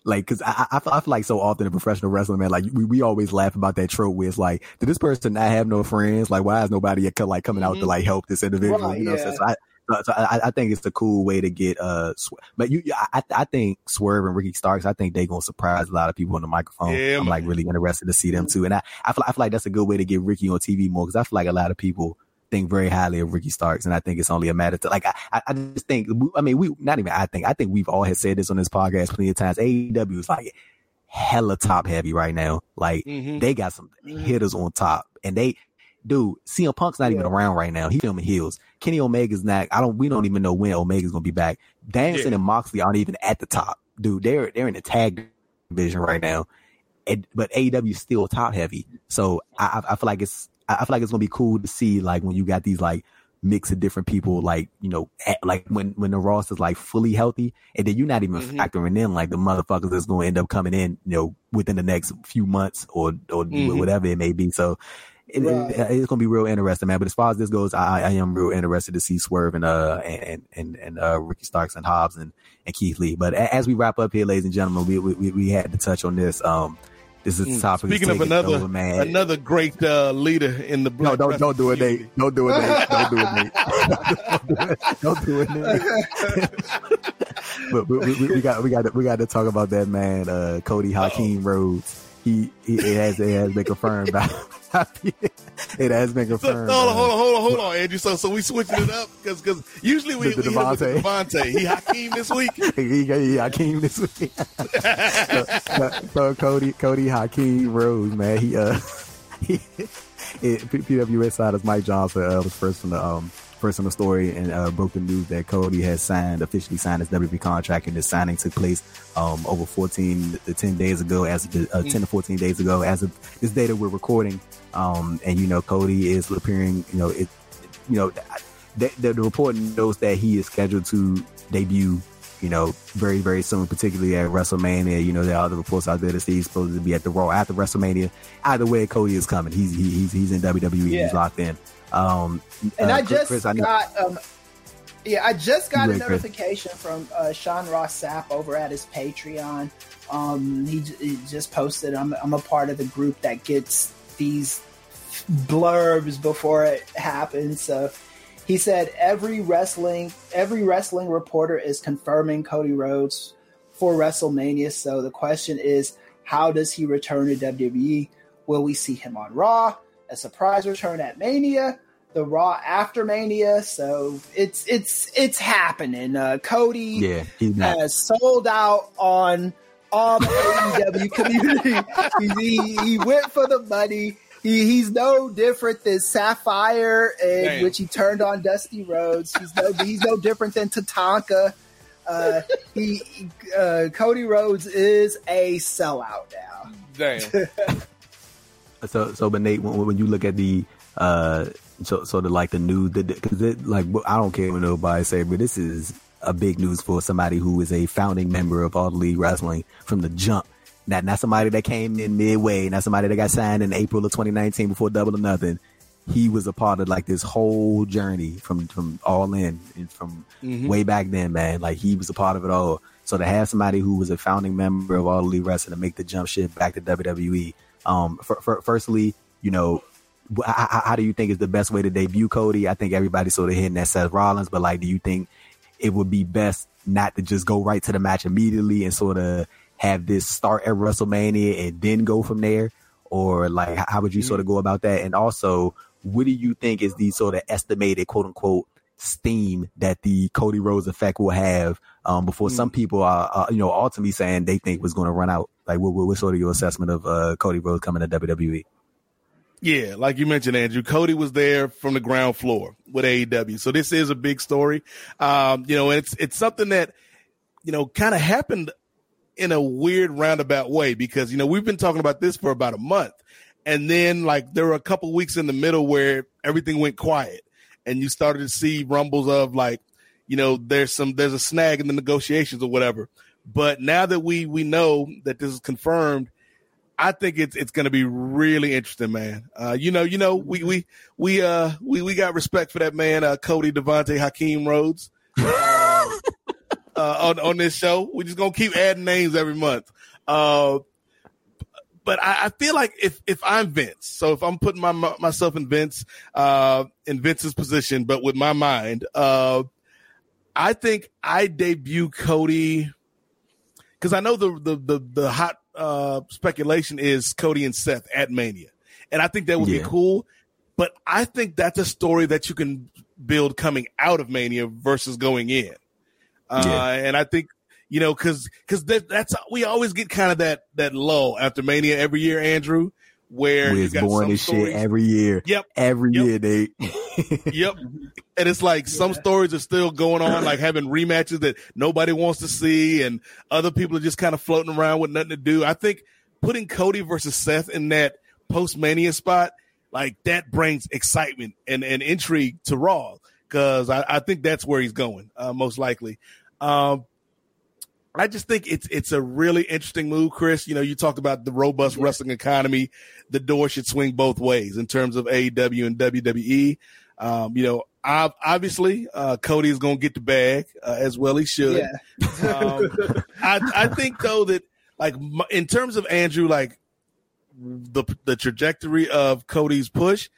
Like, cause I, I, I feel, like so often in professional wrestling, man, like we, we always laugh about that trope where it's like, did this person not have no friends? Like, why is nobody uh, like coming out to mm-hmm. like help this individual? Right, you know, so, yeah. so I, so- so I, I think it's a cool way to get, uh, Sw- but you, I, I think Swerve and Ricky Starks, I think they're gonna surprise a lot of people on the microphone. Yeah, I'm like really interested to see them mm-hmm. too. And I, I feel, I feel like that's a good way to get Ricky on TV more because I feel like a lot of people think very highly of Ricky Starks, and I think it's only a matter to like. I, I- just think. I mean, we not even. I think. I think we've all had said this on this podcast plenty of times. AEW is like hella top heavy right now. Like Mhm. they got some hitters on top, and they. Dude, CM Punk's not even around right now. He's filming heels. Kenny Omega's not. I don't. We don't even know when Omega's gonna be back. Danielson Yeah. and Moxley aren't even at the top. Dude, they're they're in the tag division right now and, but AEW is still top heavy. So I I feel like it's, I I feel like it's gonna be cool to see like when you got these like mix of different people, like, you know, at, like when, when the Ross is like fully healthy and then you're not even Mhm. factoring in like the motherfuckers that's going to end up coming in, you know, within the next few months or, or Mhm. whatever it may be. So it, it- it's gonna be real interesting, man. But as far as this goes, I, I am real interested to see Swerve and uh and and and uh Ricky Starks and Hobbs and, and Keith Lee. But as we wrap up here, ladies and gentlemen, we we, we had to touch on this. Um, this is the Mm. topic. Speaking of another man. another great uh, leader in the no, black don't don't do it, Nate. Don't do it, Nate. Don't do it, Nate. don't do it, Nate. but we, we, we got we got to, we got to talk about that man, uh, Cody Hakeem Rhodes. He, he it has it has been confirmed by it has been So, confirmed. hold on, hold on, hold on, hold on, Andrew. So, so we switching it up because because usually we, The- the we hit it with Devontae. Devontae. He Hakeem this week. he, he Hakeem this week. so, so, so Cody Cody Hakeem Rhodes, man, he uh he it, P- PWInsider's Mike Johnson uh, was first from the um first on the story and uh, broke the news that Cody has signed officially signed his WWE contract and the signing took place um over 14 to 10 days ago as of the, uh, 10 to 14 days ago as of this day that we're recording um and you know Cody is appearing you know it you know the, the, the report notes that he is scheduled to debut, you know, very, very soon, particularly at WrestleMania. You know, there are other reports out there that say he's supposed to be at the Raw after WrestleMania. Either way, Cody is coming. He's he, he's he's in WWE. Yeah. He's locked in. Um, And uh, I just Chris, I know- got um yeah, I just got a notification from uh, Sean Ross Sapp over at his Patreon. Um, he, he just posted. I'm I'm a part of the group that gets these blurbs before it happens. So he said every wrestling every wrestling reporter is confirming Cody Rhodes for WrestleMania. So the question is, how does he return to WWE? Will we see him on Raw? A surprise return at Mania? The Raw after Mania? So it's it's it's happening. Uh, Cody yeah, he's has sold out on all the AEW community. He, he, he went for the money. he, he's no different than Sapphire, in Damn. which he turned on Dusty Rhodes. He's no he's no different than Tatanka. Uh, he uh, Cody Rhodes is a sellout now. Damn. So, so, but Nate, when, when you look at the, uh, so, sort of like the news, because it, like, I don't care what nobody say, but this is a big news for somebody who is a founding member of All Elite Wrestling from the jump. Not, not somebody that came in midway, not somebody that got signed in April of 2019 before Double or Nothing. He was a part of like this whole journey from, from All In and from way back then, man. Like he was a part of it all. So to have somebody who was a founding member of All Elite Wrestling to make the jump ship back to WWE, um, for, for, firstly, you know, how, how do you think is the best way to debut Cody? I think everybody's sort of hitting that Seth Rollins, but like, do you think it would be best not to just go right to the match immediately and sort of have this start at WrestleMania and then go from there? Or like, how would you sort of go about that? And also, what do you think is the sort of estimated quote unquote steam that the Cody Rhodes effect will have um, before some people are, are, you know, ultimately saying they think was going to run out? Like, what, what, what's sort of your assessment of uh, Cody Rhodes coming to WWE? Yeah, like you mentioned, Andrew, Cody was there from the ground floor with AEW. So this is a big story. Um, you know, it's it's something that, you know, kind of happened in a weird roundabout way because, you know, we've been talking about this for about a month. And then like there were a couple weeks in the middle where everything went quiet and you started to see rumbles of like, you know, there's some there's a snag in the negotiations or whatever. But now that we we know that this is confirmed, I think it's it's going to be really interesting, man. Uh, you know, you know, we we we uh we we got respect for that man, uh, Cody Devontae Hakeem Rhodes. uh, on on this show, we're just gonna keep adding names every month. Uh, but I, I feel like if if I'm Vince, so if I'm putting my myself in Vince, uh, in Vince's position, but with my mind, uh, I think I debut Cody because I know the the the, the hot uh, speculation is Cody and Seth at Mania, and I think that would Yeah. be cool. But I think that's a story that you can build coming out of Mania versus going in. Uh, Yeah. And I think you know because because that, that's we always get kind of that that lull after Mania every year, Andrew, where you Wiz born some this shit every year. Yep. Every Yep. year, they. Yep. And it's like some stories are still going on, like having rematches that nobody wants to see, and other people are just kind of floating around with nothing to do. I think putting Cody versus Seth in that post mania spot, like that brings excitement and, and intrigue to Raw because I, I think that's where he's going, uh, most likely. Um, I just think it's it's a really interesting move, Chris. You know, you talk about the robust wrestling economy. The door should swing both ways in terms of AEW and WWE. Um, you know, ob- obviously, uh, Cody is going to get the bag uh, as well. He should. Yeah. Um, I I think though that like in terms of Andrew, like the the trajectory of Cody's push.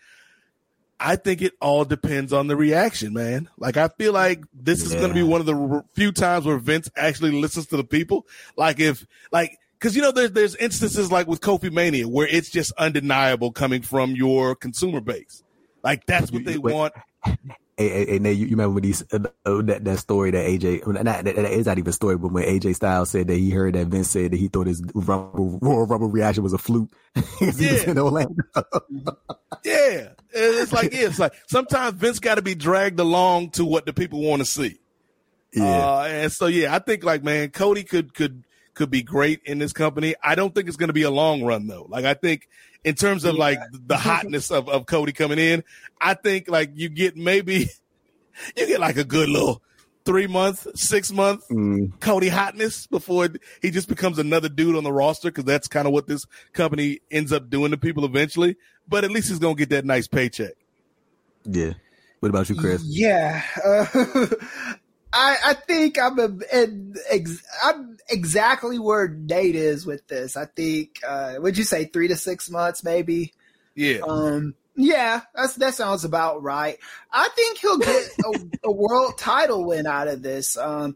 I think it all depends on the reaction, man. Like I feel like this is going to be one of the r- few times where Vince actually listens to the people. Like if like because you know there's there's instances like with Kofi Mania where it's just undeniable coming from your consumer base. Like that's what they wait. want. Hey, hey, you, you remember when these uh, uh, that that story that AJ not that, that is not even a story, but when AJ Styles said that he heard that Vince said that he thought his rumble, Royal Rumble reaction was a fluke. he was Yeah. in Orlando. Yeah, it's like yeah, it's like sometimes Vince got to be dragged along to what the people want to see. yeah, Uh, and so yeah, I think like man, Cody could could could be great in this company. I don't think it's going to be a long run though. Like I think in terms of like the hotness of of Cody coming in, I think like you get maybe you get like a good little three month, six month Mm, Cody hotness before he just becomes another dude on the roster because that's kind of what this company ends up doing to people eventually. But at least he's gonna get that nice paycheck. yeah. What about you, Chris? Yeah. Uh, I I think I'm a, and ex, I'm exactly where Nate is with this. I think uh would you say 3 to 6 months maybe? Yeah, Um yeah, that's that sounds about right. I think he'll get a, a world title win out of this. Um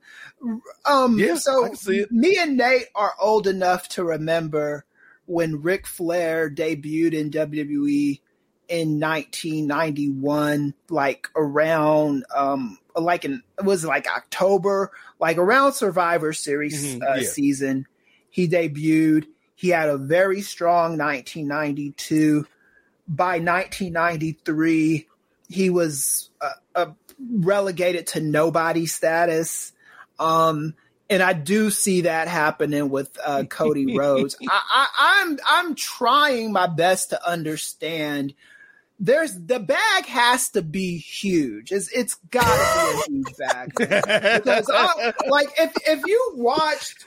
um Yeah, so can see it. me and Nate are old enough to remember when Ric Flair debuted in WWE in 1991 like around um like in it was like October like around Survivor Series Mhm, uh, yeah. season he debuted he had a very strong 1992 by 1993 he was uh, uh, relegated to nobody status. Um, and I do see that happening with uh, Cody Rhodes. I, I, I'm I'm trying my best to understand. There's the bag has to be huge. It's it's got to be a huge bag because I, like if if you watched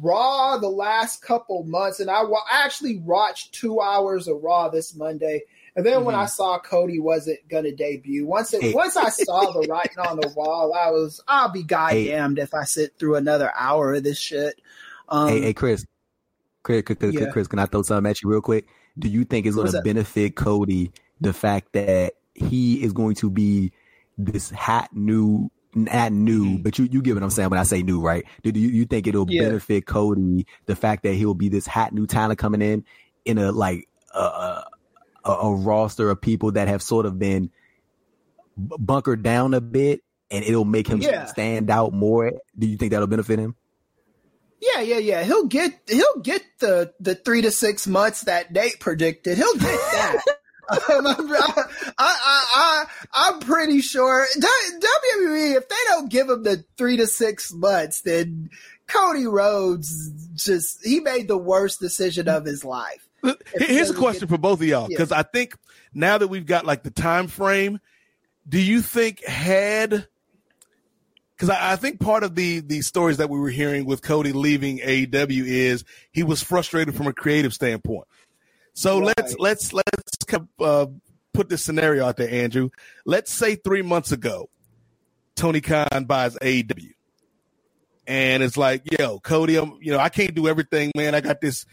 Raw the last couple months, and I, wa- I actually watched two hours of Raw this Monday. And then mm-hmm. when I saw Cody wasn't gonna debut, once it once I saw the writing on the wall, I was I'll be goddamned hey. if I sit through another hour of this shit. Um, hey, hey, Chris, Chris, Chris, Chris, yeah. Chris, can I throw something at you real quick? Do you think it's going to benefit Cody the fact that he is going to be this hot new not new, mm-hmm. but you you get what I'm saying when I say new, right? Do you you think it'll yeah. benefit Cody the fact that he'll be this hot new talent coming in in a like a, a, a roster of people that have sort of been bunkered down a bit, and it'll make him yeah. stand out more. Do you think that'll benefit him? Yeah, yeah, yeah. He'll get he'll get the the three to six months that Nate predicted. He'll get that. um, I, I, I, am pretty sure WWE, if they don't give him the three to six months, then Cody Rhodes just, he made the worst decision of his life. Here's a question for both of y'all because yeah. I think now that we've got like the time frame, do you think had because I, I, think part of the the stories that we were hearing with Cody leaving AEW is he was frustrated from a creative standpoint. So right. let's let's let's uh, put this scenario out there, Andrew. Let's say three months ago, Tony Khan buys AEW, and it's like, yo, Cody, I'm, you know, I can't do everything, man. I got this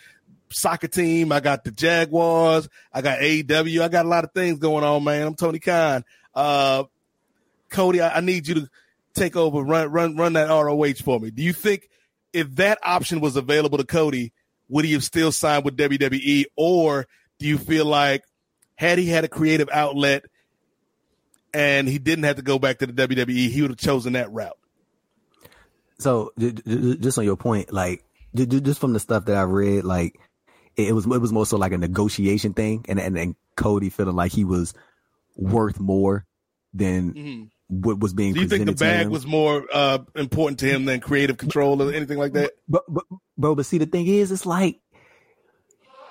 soccer team, I got the Jaguars, I got AEW, I got a lot of things going on, man. I'm Tony Khan. Uh, Cody, I, I need you to take over, run run run that ROH for me. Do you think if that option was available to Cody? Would he have still signed with WWE? Or do you feel like had he had a creative outlet and he didn't have to go back to the WWE, he would have chosen that route? So just on your point, like just from the stuff that I read, like it was it was more so like a negotiation thing, and and, and Cody feeling like he was worth more than mm-hmm. What was being. Do you think the bag was more uh, important to him than creative control or anything like that? But, but bro. But see, the thing is, it's like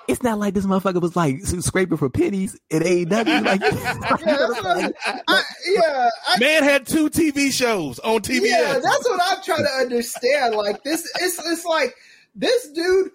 it's not like this motherfucker was like scraping for pennies at AEW. Like, yeah, I, yeah I, man had two TV shows on TV. Yeah, that's what I'm trying to understand. Like this, it's it's like this dude.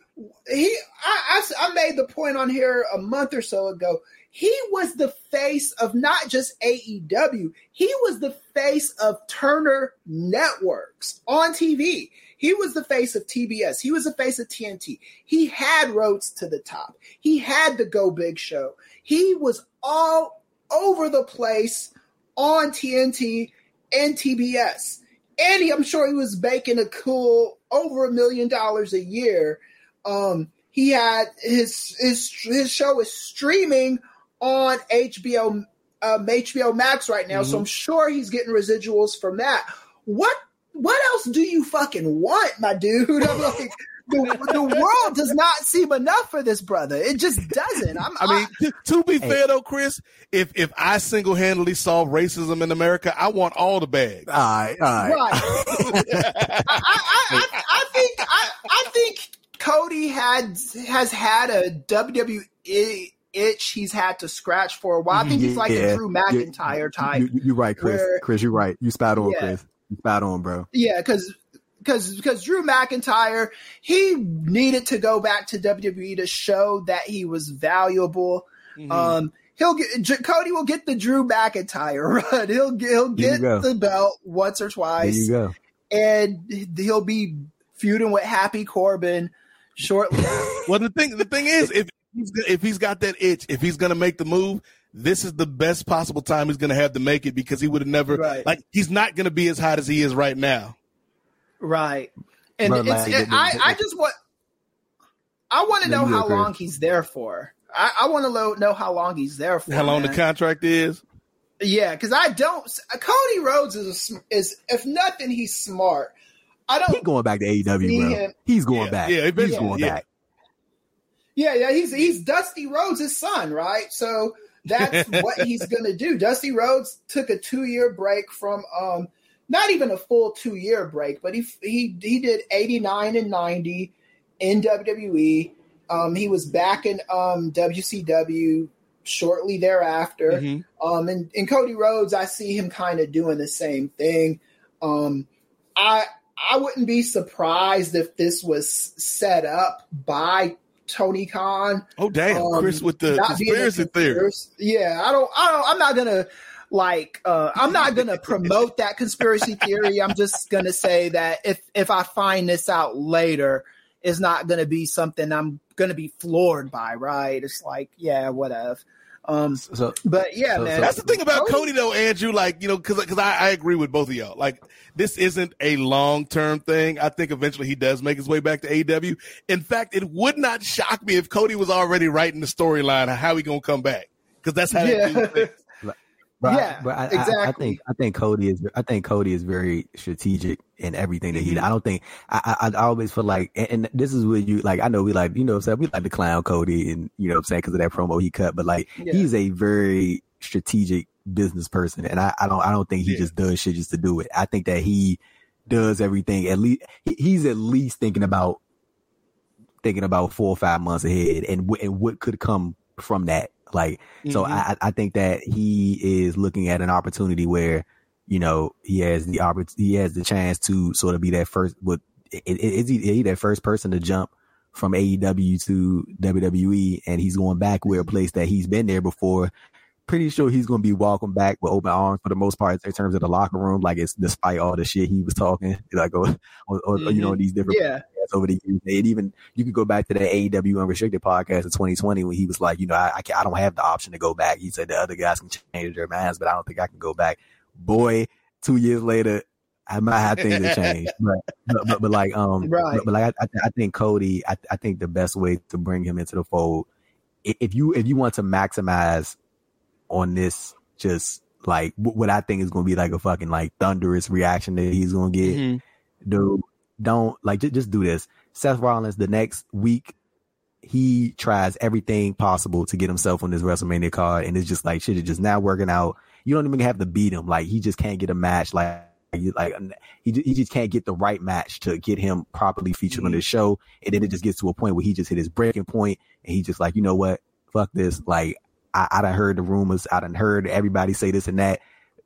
He, I, I, I made the point on here a month or so ago. He was the face of not just AEW. He was the face of Turner Networks on TV. He was the face of TBS. He was the face of TNT. He had Rhodes to the top. He had the Go Big show. He was all over the place on TNT and TBS. And he, I'm sure he was making a cool over a million dollars a year. Um, he had his his his show is streaming on HBO um, HBO Max right now, mm-hmm. so I'm sure he's getting residuals from that. What what else do you fucking want, my dude? I'm like, the, the world does not seem enough for this brother. It just doesn't. I'm, i mean, I, to, to, be hey. fair though, Chris, if if I single handedly solve racism in America, I want all the bags. All right, all right. right. I, I, I, think I, I think Cody had has had a WWE itch he's had to scratch for a while. I think he's like yeah, a Drew McIntyre type. You, are right, Chris. Where, Chris, you're right. You spat on, yeah. Chris. Spot on, bro. Yeah, because because because Drew McIntyre he needed to go back to WWE to show that he was valuable. Mm-hmm. Um, he'll get Cody will get the Drew McIntyre run. He'll he'll get the belt once or twice. There you go. And he'll be feuding with Happy Corbin shortly. well, the thing the thing is, if he's, if he's got that itch, if he's gonna make the move, this is the best possible time he's going to have to make it because he would have never right. like he's not going to be as hot as he is right now. Right, and it's, it, I I just want I want to know how long he's there for. I, I want to know how long he's there for. How long man. the contract is? Yeah, because I don't. Cody Rhodes is a, is if nothing, he's smart. I don't. He's going back to AEW, bro. Him. He's going yeah, back. Yeah, he's going yeah. back. Yeah, yeah, he's he's Dusty Rhodes' son, right? So that's what he's gonna do. Dusty Rhodes took a two year break from um not even a full two year break, but he he he did eighty nine and ninety in WWE. Um, he was back in um, WCW shortly thereafter. Mm-hmm. Um, and, and Cody Rhodes, I see him kind of doing the same thing. Um, I I wouldn't be surprised if this was set up by Tony Khan. Oh damn, Um, Chris with the not being a conspiracy theory. Yeah, I don't, I don't, I'm not gonna like, uh, I'm not gonna promote that conspiracy theory. I'm just gonna say that if if I find this out later, it's not gonna be something I'm gonna be floored by. Right? It's like, yeah, whatever. Um, So but yeah, So- man, That's the thing about Cody, though, Andrew. Like, you know, because because I, I agree with both of y'all. Like, this isn't a long term thing. I think eventually he does make his way back to AEW. In fact, it would not shock me if Cody was already writing the storyline of how he gonna come back because that's how they do Yeah. things. But I- but I, I, I think I think Cody is I think Cody is very strategic in everything that he. Mm-hmm. I don't think I, I I always feel like and, and this is what you like. I know we like you know what I'm saying we like to clown Cody and you know what I'm saying because of that promo he cut, but like Yeah. he's a very strategic business person, and I, I don't I don't think he Yeah. just does shit just to do it. I think that he does everything at least he, he's at least thinking about thinking about four or five months ahead and, and what could come from that. Like, so Mhm. I, I think that he is looking at an opportunity where, you know, he has the oppor- he has the chance to sort of be that first, but i- i- is he, he that first person to jump from AEW to WWE and he's going back where a place that he's been there before. Pretty sure he's going to be walking back with open arms for the most part in terms of the locker room. Like it's despite all the shit he was talking, like, or, or, or, you know, these different yeah, podcasts over the years. And even you could go back to the AEW Unrestricted podcast in 2020 when he was like, you know, I I, can, I don't have the option to go back. He said the other guys can change their minds, but I don't think I can go back. Boy, two years later, I might have things to change. But but, but, but like um, Right. but, but like I, I, think Cody, I, I think the best way to bring him into the fold, if you if you want to maximize on this, just like what I think is going to be like a fucking like thunderous reaction that he's going to get Mhm. dude, don't like just, just do this. Seth Rollins the next week, he tries everything possible to get himself on this WrestleMania card, and it's just like shit is just not working out. You don't even have to beat him. Like he just can't get a match. Like you like he he just can't get the right match to get him properly featured on mm-hmm. this show. And then it just gets to a point where he just hit his breaking point, and he just like you know what, fuck this. Like I, I done heard the rumors, I done heard everybody say this and that.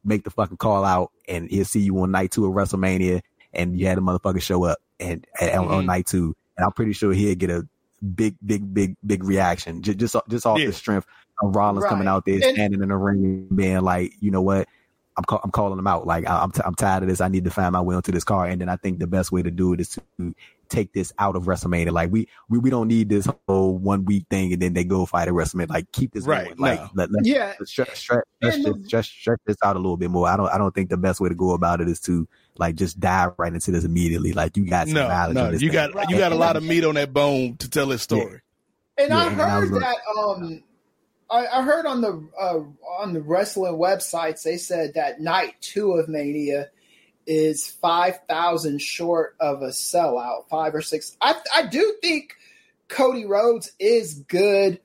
Make the fucking call out, and he'll see you on night two of WrestleMania and you had a motherfucker show up and, and on- on mm-hmm. night two, and I'm pretty sure he'll get a big, big, big, big reaction just just, just off Yeah. the strength of Rollins coming out there, And- standing in the ring, being like, you know what, I'm call, I'm calling him out. Like I- I'm t- I'm tired of this. I need to find my way onto this car, and then I think the best way to do it is to take this out of WrestleMania. Like we we, we don't need this whole one week thing, and then they go fight at WrestleMania. Like keep this Right, going. Like no. let, let, yeah, stretch, stretch, stretch, And this, the- stretch, stretch this out a little bit more. I don't, I don't think the best way to go about it is to like just dive right into this immediately. Like you got some No, knowledge no, this. you thing. got you got a lot of meat on that bone to tell his story. And I Yeah, and I was heard like- that um I, I heard on the uh, on the wrestling websites they said that night two of Mania is five thousand short of a sellout, five or six. I I do think Cody Rhodes is good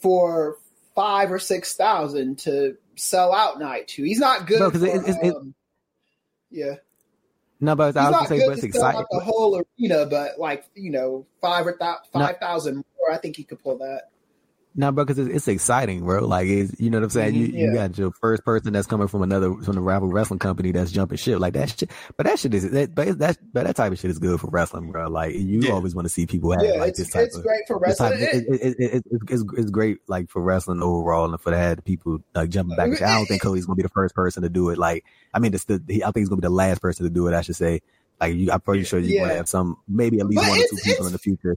for five or six thousand to sell out night two. He's not good. No, for, it- it's- um, yeah, No, but he's I was not gonna say, but it's to exciting. the whole arena, but like you know, five or th- No. five thousand more. I think he could pull that. No, bro, because it's, it's exciting, bro. Like, it's, you know what I'm saying? You Mhm, you got your first person that's coming from another from the rival wrestling company that's jumping shit like that. Shit, but that shit is that, but that but that type of shit is good for wrestling, bro. Like, you Yeah. always want to see people have Yeah, like this type it's of. great for wrestling. of- it, it, it, it, it, it's, it's great like for wrestling overall and for that people like jumping back. I don't think Cody's gonna be the first person to do it. Like, I mean, the, he, I think he's gonna be the last person to do it. I should say. Like, you, I'm pretty sure you're gonna have some, maybe at least But one or two people in the future.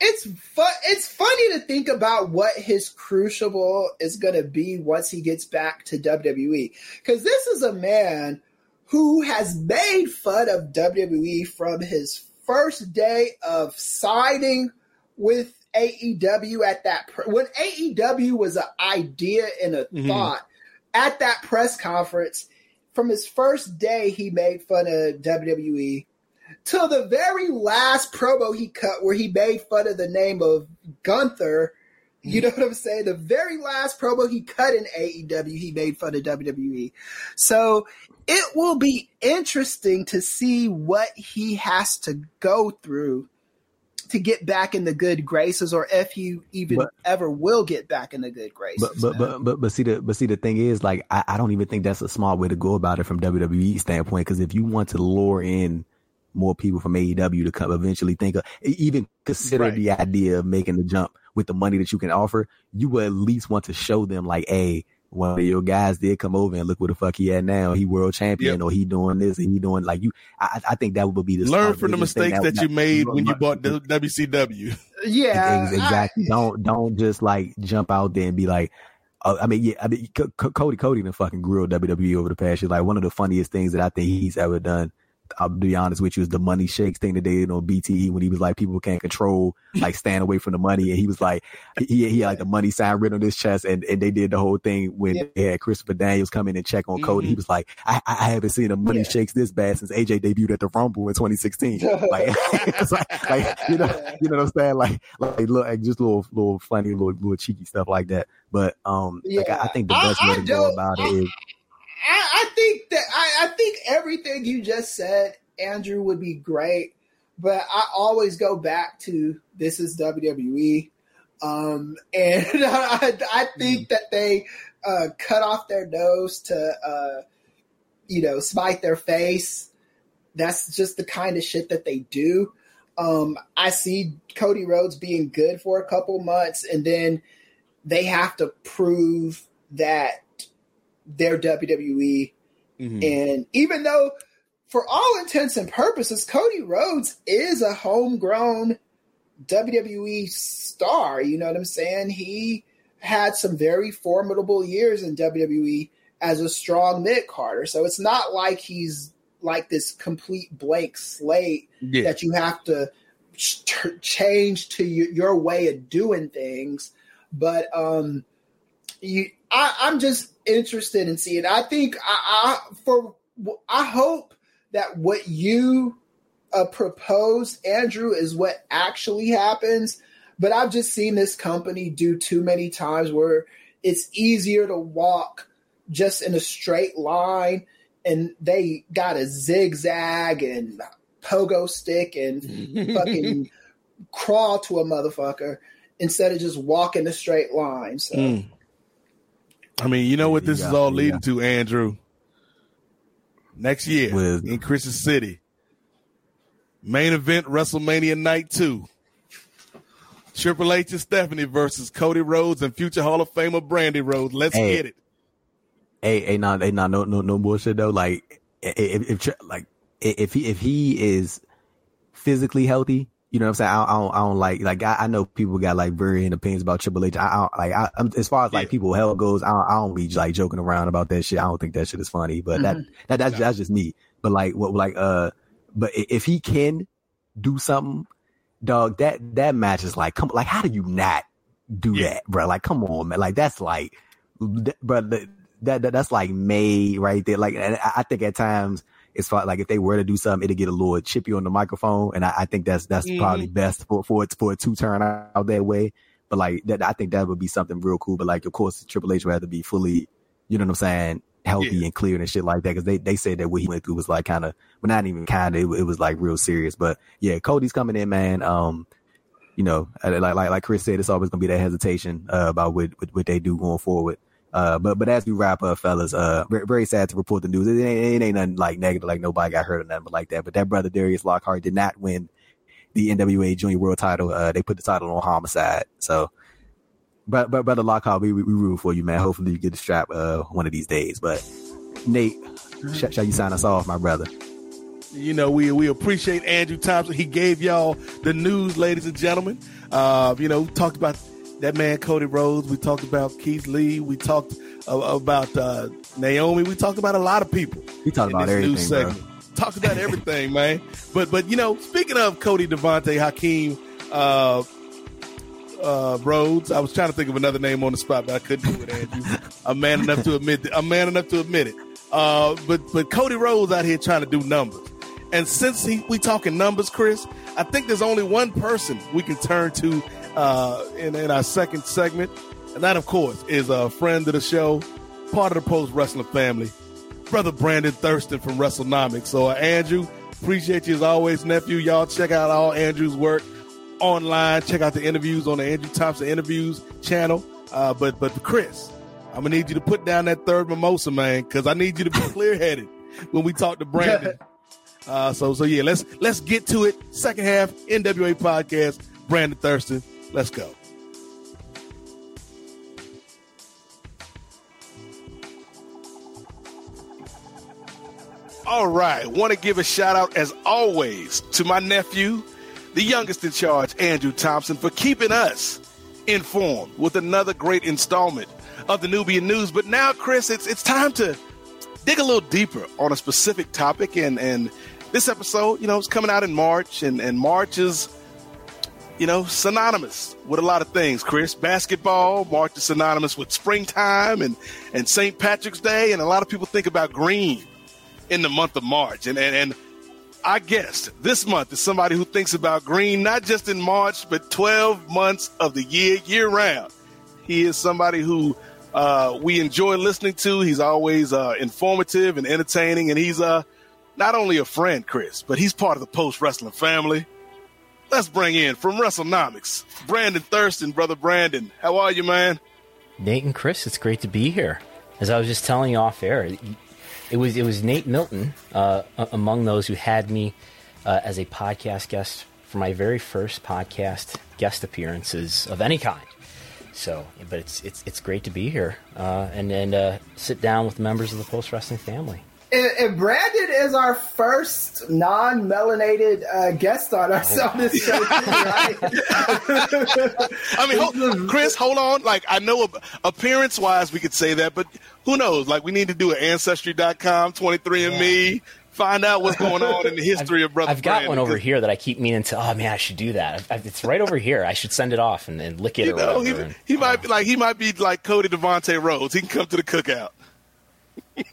It's fun. It's funny to think about what his crucible is going to be once he gets back to WWE, because this is a man who has made fun of WWE from his first day of signing with AEW at that pr- when AEW was an idea and a Mhm. thought at that press conference. From his first day, he made fun of WWE. Till the very last promo he cut where he made fun of the name of Gunther. You know what I'm saying? The very last promo he cut in AEW, he made fun of WWE. So it will be interesting to see what he has to go through to get back in the good graces, or if he even But- ever will get back in the good graces. But but but but but see the but see the thing is like I, I don't even think that's a smart way to go about it from WWE standpoint because if you want to lure in more people from AEW to come eventually think of even consider Right. the idea of making the jump with the money that you can offer, you would at least want to show them like, hey, one of your guys did come over and look where the fuck he at now. He world champion Yep. or he doing this and he doing like you. I I think that would be the Learn from the biggest mistakes that you made when you bought the WCW. yeah, Ex- exactly. don't don't just like jump out there and be like, uh, I mean, yeah, I mean, C- C- Cody Cody done fucking grilled WWE over the past year. Like one of the funniest things that I think he's ever done. I'll be honest with you, is the money shakes thing that they did on BTE when he was like, people can't control, like stand away from the money. And he was like, he, he had like the money sign written on his chest. And, and they did the whole thing when Yeah. they had Christopher Daniels come in and check on Cody. Mhm. He was like, I, I haven't seen a money Yeah. shakes this bad since AJ debuted at the Rumble in 2016. like, like, like, you know, you know what I'm saying? Like, like, look, like just little, little funny, little, little cheeky stuff like that. But, um, like, I, I think the best I- way to go about it is, I, I think that I, I think everything you just said, Andrew, would be great. But I always go back to this is WWE. Um, and I, I think that they uh, cut off their nose to, uh, you know, spite their face. That's just the kind of shit that they do. Um, I see Cody Rhodes being good for a couple months, and then they have to prove that they're WWE. Mhm. And even though, for all intents and purposes, Cody Rhodes is a homegrown WWE star, you know what I'm saying? He had some very formidable years in WWE as a strong mid carder. So it's not like he's like this complete blank slate Yeah. that you have to ch- change to your, your way of doing things. But um, you, I, I'm just interested in seeing. I think I, I for I hope that what you uh, propose, Andrew, is what actually happens. But I've just seen this company do too many times where it's easier to walk just in a straight line, and they got a zigzag and pogo stick and fucking crawl to a motherfucker instead of just walking a straight line. So Mm. I mean, you know what this Yeah, is all yeah. leading to, Andrew. Next year With- in Christian City, main event WrestleMania Night Two. Triple H and Stephanie versus Cody Rhodes and future Hall of Famer Brandy Rhodes. Let's Hey. get it. hey, hey, not, hey, not, no, no, no bullshit though. Like, if, if, if like, if he, if he is physically healthy, you know what I'm saying? I don't, I don't, I don't like, like, I, I know people got like varying opinions about Triple H. I, I don't, like, I, I'm, as far as like Yeah. people hell goes, I don't, I don't be like joking around about that shit. I don't think that shit is funny, but that, that, that's, that's just me. But like, what, like, uh, but if he can do something, dog, that, that match is like, come, like, how do you not do Yeah. that, bro? Like, come on, man. Like, that's like, th- bro, that, that that's like made right there. Like, and I I think at times it's far, like if they were to do something, it'd get a little chippy on the microphone, and I, I think that's that's Mhm. probably best for for it for it to turn out that way. But like that, I think that would be something real cool. But like, of course, Triple H would have to be fully, you know what I'm saying, healthy Yeah. and clear and shit like that. Because they they said that what he went through was like kind of, but not even kind of, it, it was like real serious. But yeah, Cody's coming in, man. Um, you know, like like like Chris said, it's always gonna be that hesitation uh, about what, what what they do going forward. Uh, but but as we wrap up, fellas, uh, very, very sad to report the news. It ain't, it ain't nothing like negative, like nobody got hurt or nothing like that. But that brother Darius Lockhart did not win the NWA Junior World Title. Uh, they put the title on Homicide. So, but but brother Lockhart, we we, root for you, man. Hopefully you get the strap uh one of these days. But Nate, sh- shall you sign us off, my brother? You know, we we appreciate Andrew Thompson. He gave y'all the news, ladies and gentlemen. Uh, you know, talked about that man Cody Rhodes. We talked about Keith Lee. We talked uh, about uh, Naomi. We talked about a lot of people. We talked about everything, bro. Talked about everything, man. But but you know, speaking of Cody Devontae Hakeem uh, uh, Rhodes, I was trying to think of another name on the spot, but I couldn't do it. Andrew, I'm man enough to admit. That, I'm man enough to admit it. Uh, but but Cody Rhodes out here trying to do numbers, And since he, we talking numbers, Chris, I think there's only one person we can turn to uh, in, in our second segment, and that, of course, is a friend of the show, part of the Post Wrestling family, brother Brandon Thurston from WrestleNomics. So, uh, Andrew, appreciate you as always, nephew. Y'all check out all Andrew's work online. Check out the interviews on the Andrew Thompson Interviews channel. Uh, but but Chris, I'm gonna need you to put down that third mimosa, man, because I need you to be clear headed when we talk to Brandon. Uh, so so yeah, let's let's get to it. Second half NWA podcast. Brandon Thurston, let's go. All right, want to give a shout out as always to my nephew, the youngest in charge, Andrew Thompson, for keeping us informed with another great installment of the Nubian News. But now, Chris, it's it's time to dig a little deeper on a specific topic. And and this episode, you know, it's coming out in March, and and March is, you know, synonymous with a lot of things. Chris, basketball. March is synonymous with springtime and and St. Patrick's Day, and a lot of people think about green in the month of March. And and and our guest this month is somebody who thinks about green not just in March, but 12 months of the year, year round. He is somebody who uh, we enjoy listening to. He's always uh, informative and entertaining, and he's uh, not only a friend, Chris, but he's part of the Post Wrestling family. Let's bring in from WrestleNomics, Brandon Thurston, brother Brandon. How are you, man? Nate and Chris, it's great to be here. As I was just telling you off air, it was it was Nate Milton uh, among those who had me uh, as a podcast guest for my very first podcast guest appearances of any kind. So, but it's it's it's great to be here uh, and and uh, sit down with members of the Post Wrestling family. And, and, Brandon is our first non-melanated uh, guest on, our, oh. on this show, too, right? I mean, hold, Chris, hold on. Like, I know appearance-wise, we could say that, but who knows? Like, we need to do an Ancestry.com, 23andMe, yeah. find out what's going on in the history I've, of Brother I've got Brandon. one over here that I keep meaning to, oh, man, I should do that. I've, it's right over here. I should send it off and, and lick it you know, he, and, he might be like, he might be like Cody Devonte Rhodes. He can come to the cookout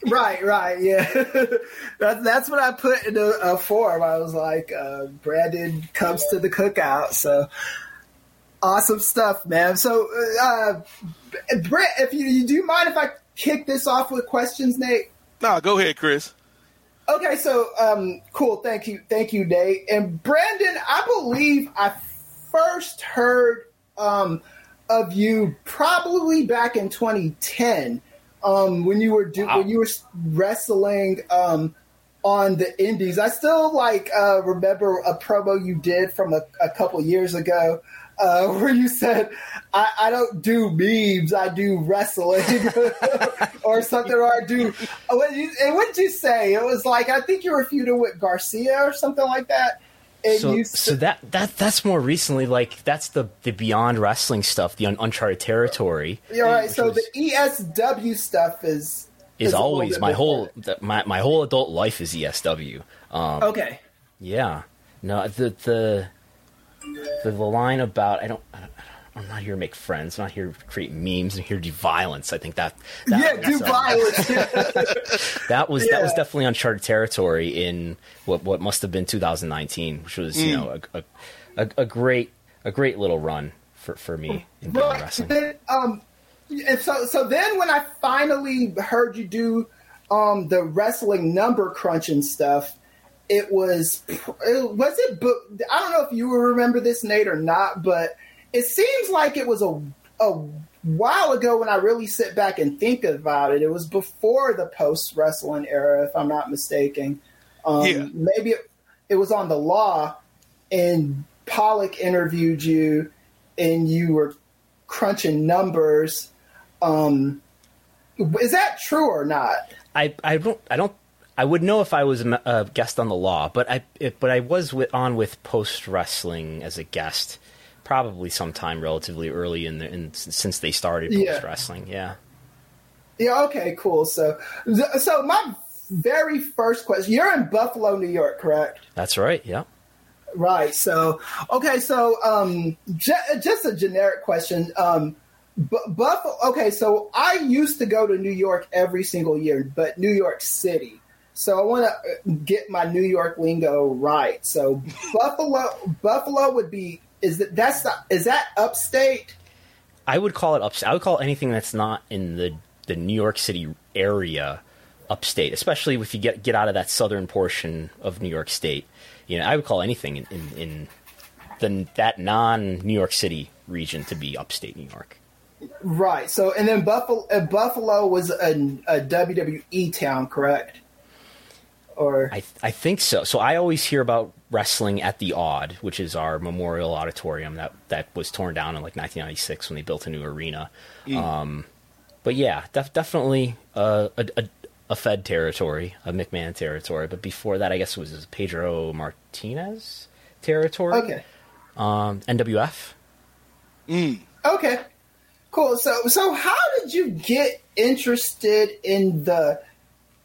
right, right, yeah. that, that's what I put in a, a form. I was like, uh, Brandon comes to the cookout. So awesome stuff, man. So, uh, Brett, if you, you do you mind if I kick this off with questions, Nate? No, go ahead, Chris. Okay, so um, cool. Thank you, thank you, Nate. And Brandon, I believe I first heard um, of you probably back in 2010 um, when you were do, wow. when you were wrestling um, on the indies. I still like uh, remember a promo you did from a, a couple years ago uh, where you said, I, I, don't do memes, I do wrestling," or something, or I do. What you, and what did you say? It was like I think you were feuding with Garcia or something like that. So, so that that that's more recently. Like that's the the Beyond Wrestling stuff, the un- Uncharted territory. Yeah, right. So was, the ESW stuff is is, is always my whole my my whole adult life is ESW. Um, okay. Yeah. No. The the the, the line about I don't. I don't I'm not here to make friends. I'm not here to create memes. I'm here to do violence. I think that, that yeah, do uh, violence. that was yeah. that was definitely uncharted territory in what what must have been 2019, which was mm. you know a, a, a, great a great little run for, for me in well, wrestling. um, and so so then when I finally heard you do um, the wrestling number crunching stuff, it was it, was it. I don't know if you remember this, Nate, or not, but it seems like it was a a while ago when I really sit back and think about it. It was before the post wrestling era, if I'm not mistaken. Um, yeah. Maybe it, it was on the law, and Pollock interviewed you, and you were crunching numbers. Um, is that true or not? I, I don't I don't I would know if I was a guest on the law, but I but I was with, on with post wrestling as a guest probably sometime relatively early in the in, since they started post yeah. wrestling. Yeah. Yeah. Okay. Cool. So, so my very first question: You're in Buffalo, New York, correct? That's right. Yeah. Right. So, okay. So, um, j- just a generic question. Um, B- Buffalo. Okay. So, I used to go to New York every single year, but New York City. So I want to get my New York lingo right. So Buffalo, Buffalo would be is that that's the, is that upstate? I would call it upstate. I would call anything that's not in the the New York City area upstate, especially if you get get out of that southern portion of New York State. You know, I would call anything in in, in the, that non New York City region to be upstate New York. Right. So, and then Buffalo, uh, Buffalo was a, a WWE town, correct? Or I, I think so. So I always hear about wrestling at the Aud, which is our memorial auditorium that that was torn down in like 1996 when they built a new arena. Mm. Um, but yeah, def- definitely a, a, a, Fed territory, a McMahon territory. But before that, I guess it was Pedro Martinez territory. Okay. Um, NWF. Mm. Okay. Cool. So, so how did you get interested in the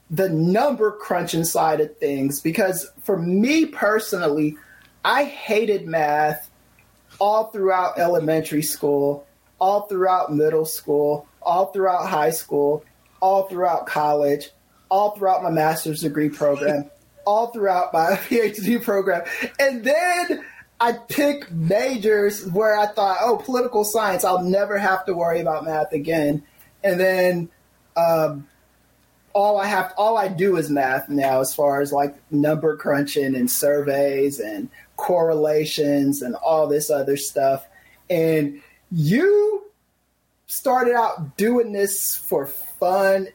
the number crunching side of things? Because for me personally, I hated math all throughout elementary school, all throughout middle school, all throughout high school, all throughout college, all throughout my master's degree program, all throughout my PhD program, and then I picked majors where I thought, oh, political science, I'll never have to worry about math again. And then um, all I have, all I do is math now, as far as like number crunching and surveys and correlations and all this other stuff. And you started out doing this for fun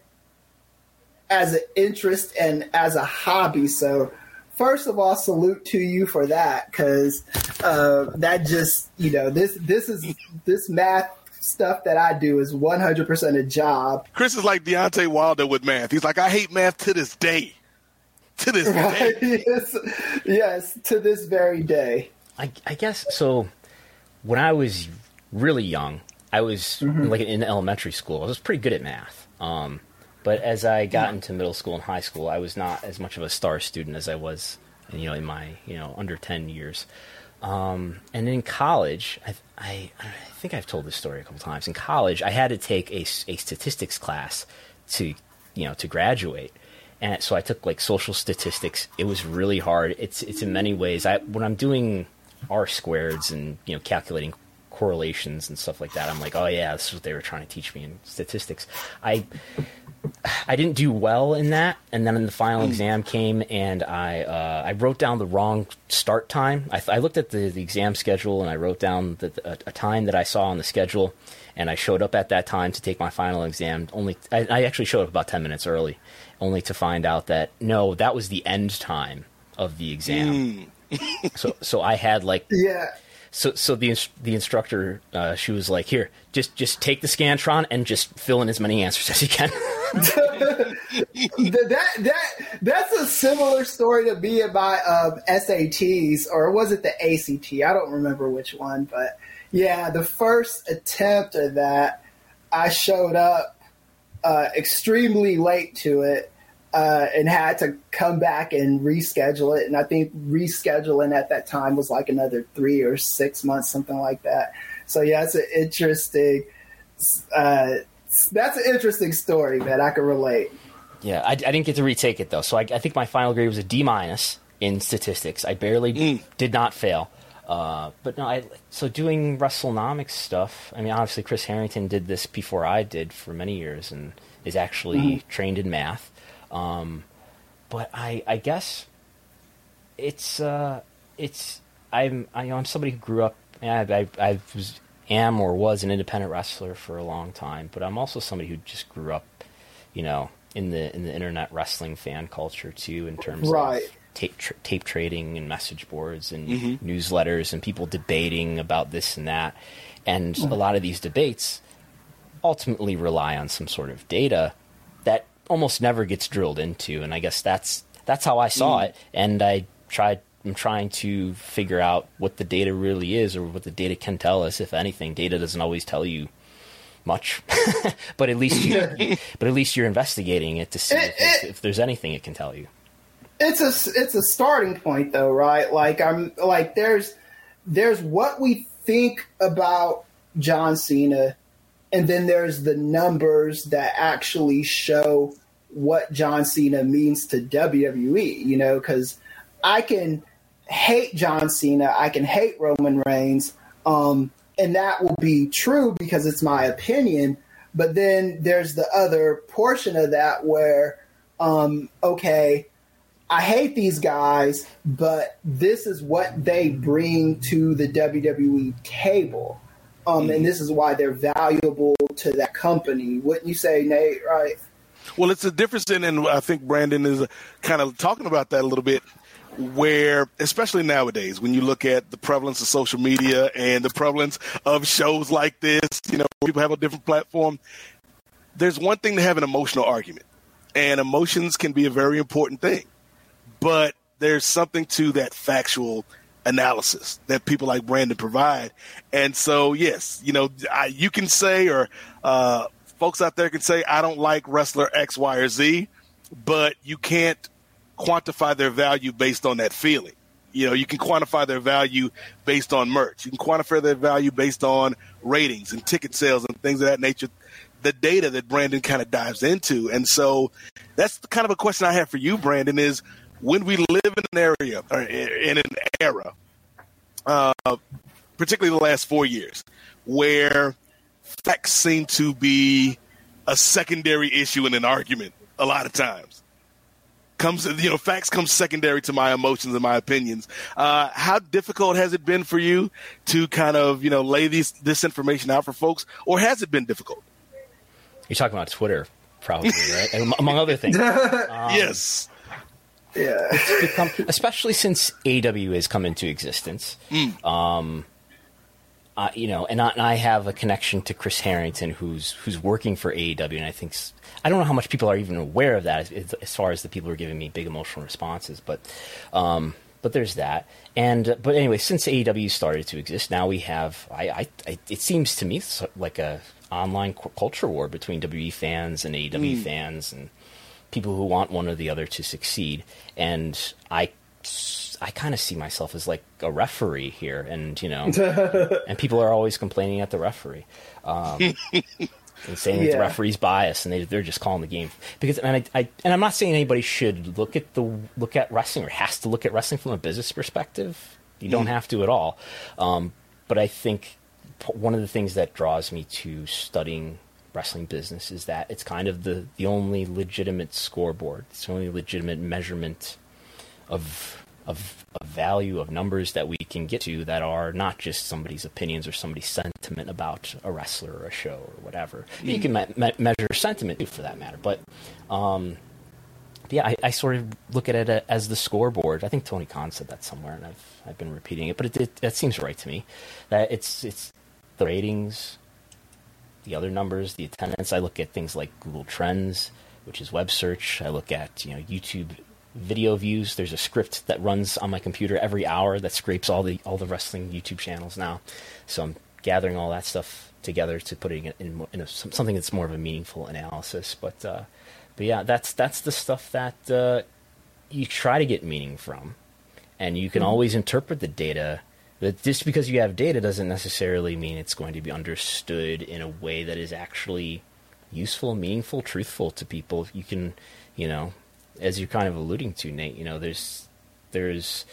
as an interest and as a hobby. So first of all, salute to you for that because uh, that just you know this this is this math stuff that I do is 100% a job. Chris is like Deontay Wilder with math. He's like, I hate math to this day. To this right? day. yes. yes, to this very day. I, I, guess so. When I was really young, I was mm-hmm. like in elementary school. I was pretty good at math. Um, but as I got into middle school and high school, I was not as much of a star student as I was, you know, in my you know under ten years. Um, and in college, I, I, I think I've told this story a couple times. In college, I had to take a, a statistics class to you know to graduate, and so I took like social statistics. It was really hard. It's it's in many ways. I when I'm doing R squareds and you know calculating correlations and stuff like that, I'm like, oh yeah, this is what they were trying to teach me in statistics. I I didn't do well in that, and then in the final exam came, and I uh, I wrote down the wrong start time. I, I looked at the, the, exam schedule, and I wrote down the, a, a, time that I saw on the schedule, and I showed up at that time to take my final exam. Only I, I actually showed up about ten minutes early, only to find out that no, that was the end time of the exam. Mm. so so I had like yeah so so the the instructor uh, she was like, here, just just take the scantron and just fill in as many answers as you can. that that that's a similar story to me about um, SATs or was it the ACT? I don't remember which one, but yeah, the first attempt of that, I showed up uh, extremely late to it uh, and had to come back and reschedule it. And I think rescheduling at that time was like another three or six months, something like that. So yeah, it's an interesting. Uh, that's an interesting story that I can relate. Yeah, I, I, didn't get to retake it though, so I, I, think my final grade was a D minus in statistics. I barely mm. did not fail. Uh, but no, I so doing WrestleNomics stuff. I mean, obviously Chris Harrington did this before I did for many years, and is actually mm. trained in math. Um, but I, I guess it's uh, it's I'm I, am somebody who grew up. I, I, I was am or was an independent wrestler for a long time, but I'm also somebody who just grew up, you know, in the in the internet wrestling fan culture too, in terms right. of tape tra- tape trading and message boards and mm-hmm. newsletters and people debating about this and that, and mm-hmm. a lot of these debates ultimately rely on some sort of data almost never gets drilled into, and I guess that's that's how I saw mm. it, and I tried. I'm trying to figure out what the data really is, or what the data can tell us. If anything, data doesn't always tell you much, but at least you, but at least you're investigating it to see it, if, it, if there's anything it can tell you. It's a it's a starting point, though, right? Like I'm like there's there's what we think about John Cena, and then there's the numbers that actually show what John Cena means to WWE, you know, because I can hate John Cena, I can hate Roman Reigns, um, and that will be true because it's my opinion. But then there's the other portion of that where, um, okay, I hate these guys, but this is what they bring to the WWE table. Um, and this is why they're valuable to that company. Wouldn't you say, Nate? Right? Well, it's a difference in, and I think Brandon is kind of talking about that a little bit, where, especially nowadays, when you look at the prevalence of social media and the prevalence of shows like this, you know, people have a different platform. There's one thing to have an emotional argument, and emotions can be a very important thing, but there's something to that factual analysis that people like Brandon provide. And so, yes, you know, I, you can say, or uh, folks out there can say, I don't like wrestler X, Y, or Z, but you can't quantify their value based on that feeling. You know, you can quantify their value based on merch. You can quantify their value based on ratings and ticket sales and things of that nature. The data that Brandon kind of dives into. And so that's the kind of a question I have for you, Brandon, is when we live in an area or in an era, uh, particularly the last four years, where facts seem to be a secondary issue in an argument a lot of times. Comes, you know, facts come secondary to my emotions and my opinions. Uh, how difficult has it been for you to kind of, you know, lay these this information out for folks, or has it been difficult? You're talking about Twitter, probably, right? Among other things. Um, yes. Yeah. become, especially since AEW has come into existence. Mm. Um, uh, you know, and I, and I, have a connection to Chris Harrington, who's who's working for AEW, and I think I don't know how much people are even aware of that, as, as far as the people who are giving me big emotional responses, but. Um, but there's that, and but anyway, since AEW started to exist, now we have. I, I, I it seems to me like a online culture war between WWE fans and AEW mm. fans, and people who want one or the other to succeed. And I, I kind of see myself as like a referee here, and you know, and people are always complaining at the referee. Um, and saying yeah. the referee's biased and they, they're just calling the game because. And I, I, and I'm not saying anybody should look at the look at wrestling or has to look at wrestling from a business perspective. You don't mm. have to at all. Um, but I think one of the things that draws me to studying wrestling business is that it's kind of the, the only legitimate scoreboard. It's the only legitimate measurement of of, of value of numbers that we can get to that are not just somebody's opinions or somebody's sentiment about a wrestler or a show or whatever. Mm-hmm. You can me- me- measure sentiment too, for that matter. But um, yeah, I, I, sort of look at it as the scoreboard. I think Tony Khan said that somewhere, and I've I've been repeating it, but it, it, it seems right to me that it's it's the ratings, the other numbers, the attendance. I look at things like Google Trends, which is web search. I look at you know YouTube video views. There's a script that runs on my computer every hour that scrapes all the all the wrestling YouTube channels now. So I'm gathering all that stuff together to putting it in, in a, something that's more of a meaningful analysis. But uh, but yeah, that's that's the stuff that uh, you try to get meaning from, and you can mm-hmm. always interpret the data but just because you have data doesn't necessarily mean it's going to be understood in a way that is actually useful, meaningful, truthful to people. You can, you know, as you're kind of alluding to, Nate, you know, there's there's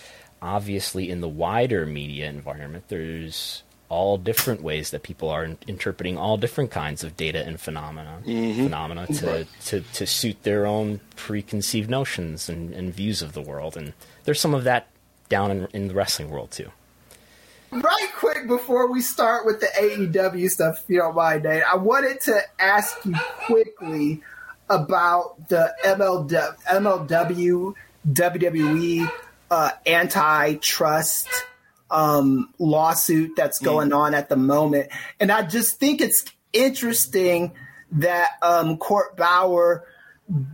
obviously in the wider media environment, there's all different ways that people are in- interpreting all different kinds of data and phenomena mm-hmm. phenomena to, right. to, to suit their own preconceived notions and, and, views of the world. And there's some of that down in, in the wrestling world too. Right quick before we start with the AEW stuff, if you don't mind, Nate, I wanted to ask you quickly about the MLW, MLW WWE uh, antitrust um, lawsuit that's mm. going on at the moment. And I just think it's interesting that um, Court Bauer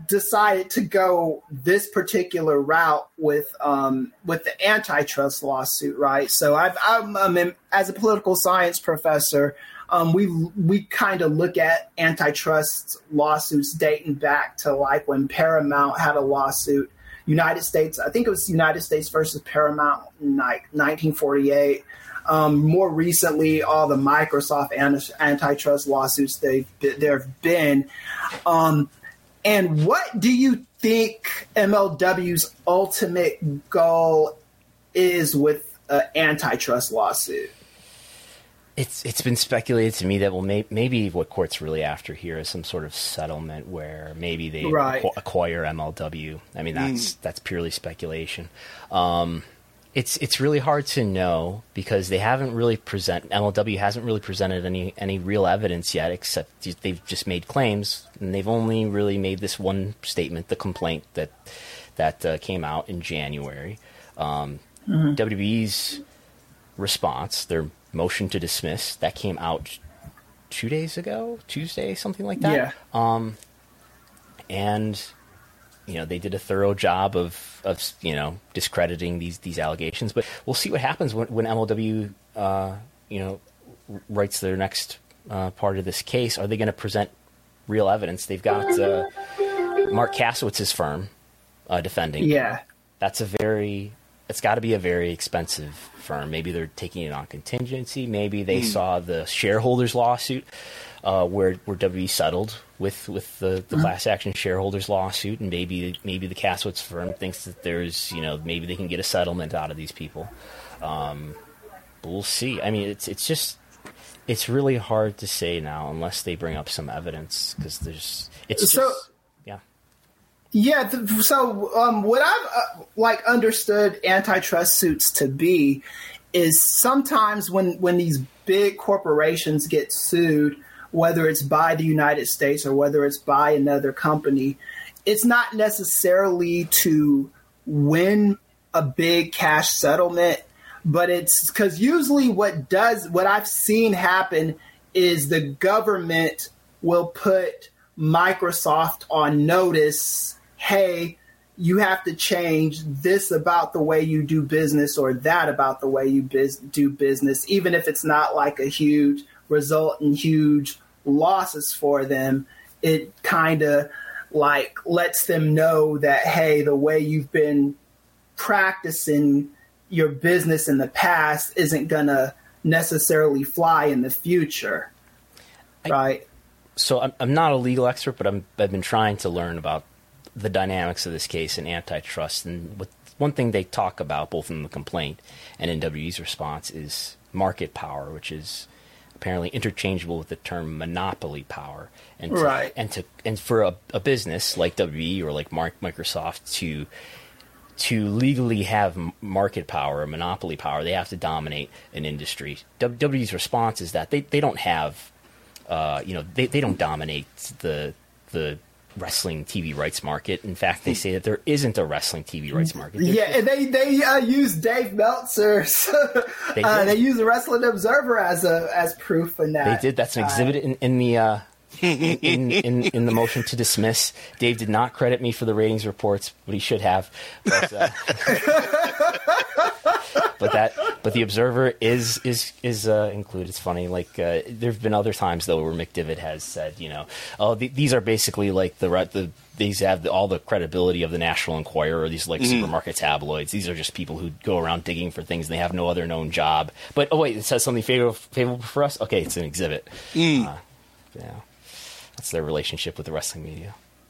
decided to go this particular route with um, with the antitrust lawsuit, right? So I've, I'm, I'm in, as a political science professor, um, we we kind of look at antitrust lawsuits dating back to like when Paramount had a lawsuit, United States. I think it was United States versus Paramount in like 1948. Um, more recently, all the Microsoft antitrust lawsuits they there have been. Um, And what do you think MLW's ultimate goal is with an antitrust lawsuit? It's it's been speculated to me that well may, maybe what Court's really after here is some sort of settlement where maybe they Right. acqu- acquire MLW. I mean that's that's purely speculation. Um, it's it's really hard to know because they haven't really present MLW hasn't really presented any any real evidence yet, except they've just made claims and they've only really made this one statement, the complaint that that uh, came out in January. Um, WWE's response, their motion to dismiss, that came out two days ago, Tuesday, something like that. Yeah. Um, and you know they did a thorough job of of you know discrediting these these allegations. But we'll see what happens when when MLW uh, you know writes their next uh, part of this case. Are they going to present real evidence? They've got uh, Marc Kasowitz's firm uh, defending. Yeah. That's a very it's got to be a very expensive firm. Maybe they're taking it on contingency. Maybe they saw the shareholders lawsuit uh, where where WWE settled with with the, the class action shareholders lawsuit, and maybe maybe the Kasowitz firm thinks that there's you know maybe they can get a settlement out of these people. Um, we'll see. I mean, it's it's just it's really hard to say now unless they bring up some evidence because there's it's just So- yeah. Yeah. Th- so, um, what I've uh, like understood antitrust suits to be is sometimes when when these big corporations get sued, whether it's by the United States or whether it's by another company, it's not necessarily to win a big cash settlement, but it's because usually what does what I've seen happen is the government will put Microsoft on notice, hey, you have to change this about the way you do business or that about the way you biz- do business, even if it's not like a huge result in huge losses for them. It kind of like lets them know that, hey, the way you've been practicing your business in the past isn't going to necessarily fly in the future. right? so I'm, I'm not a legal expert, but I'm, I've been trying to learn about the dynamics of this case and antitrust. And what, one thing they talk about, both in the complaint and in WE's response, is market power, which is apparently interchangeable with the term monopoly power. And to, Right. And to and for a, a business like WE or like Mark, Microsoft to to legally have market power or monopoly power, they have to dominate an industry. WWE's response is that they, they don't have, uh, you know, they, they don't dominate the the wrestling TV rights market. In fact, they say that there isn't a wrestling TV rights market. There's Yeah, and they they uh, use Dave Meltzer's. They uh, they use the Wrestling Observer as a as proof in that. They did. That's an exhibit in, in the uh, in, in in the motion to dismiss. Dave did not credit me for the ratings reports, but he should have. But, uh, but that but the Observer is is is uh, included. It's funny. Like uh, there have been other times though where McDevitt has said, you know, oh th- these are basically like the the these have the, all the credibility of the National Enquirer or these like supermarket tabloids. These are just people who go around digging for things. and They have no other known job. But oh wait, it says something favorable, favorable for us. Okay, it's an exhibit. Uh, yeah, that's their relationship with the wrestling media.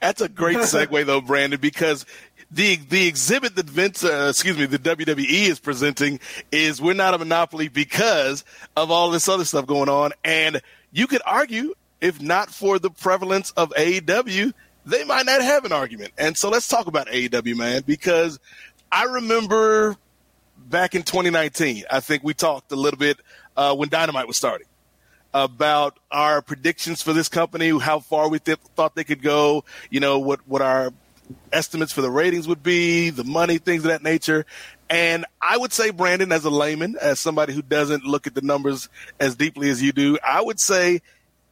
That's a great segue, though, Brandon, because the the exhibit that Vince, uh, excuse me, the WWE is presenting is we're not a monopoly because of all this other stuff going on, and you could argue if not for the prevalence of AEW, they might not have an argument. And so let's talk about AEW, man, because I remember back in 2019, I think we talked a little bit uh, when Dynamite was starting about our predictions for this company, how far we th- thought they could go, you know, what, what our estimates for the ratings would be, the money, things of that nature. And I would say, Brandon, as a layman, as somebody who doesn't look at the numbers as deeply as you do, I would say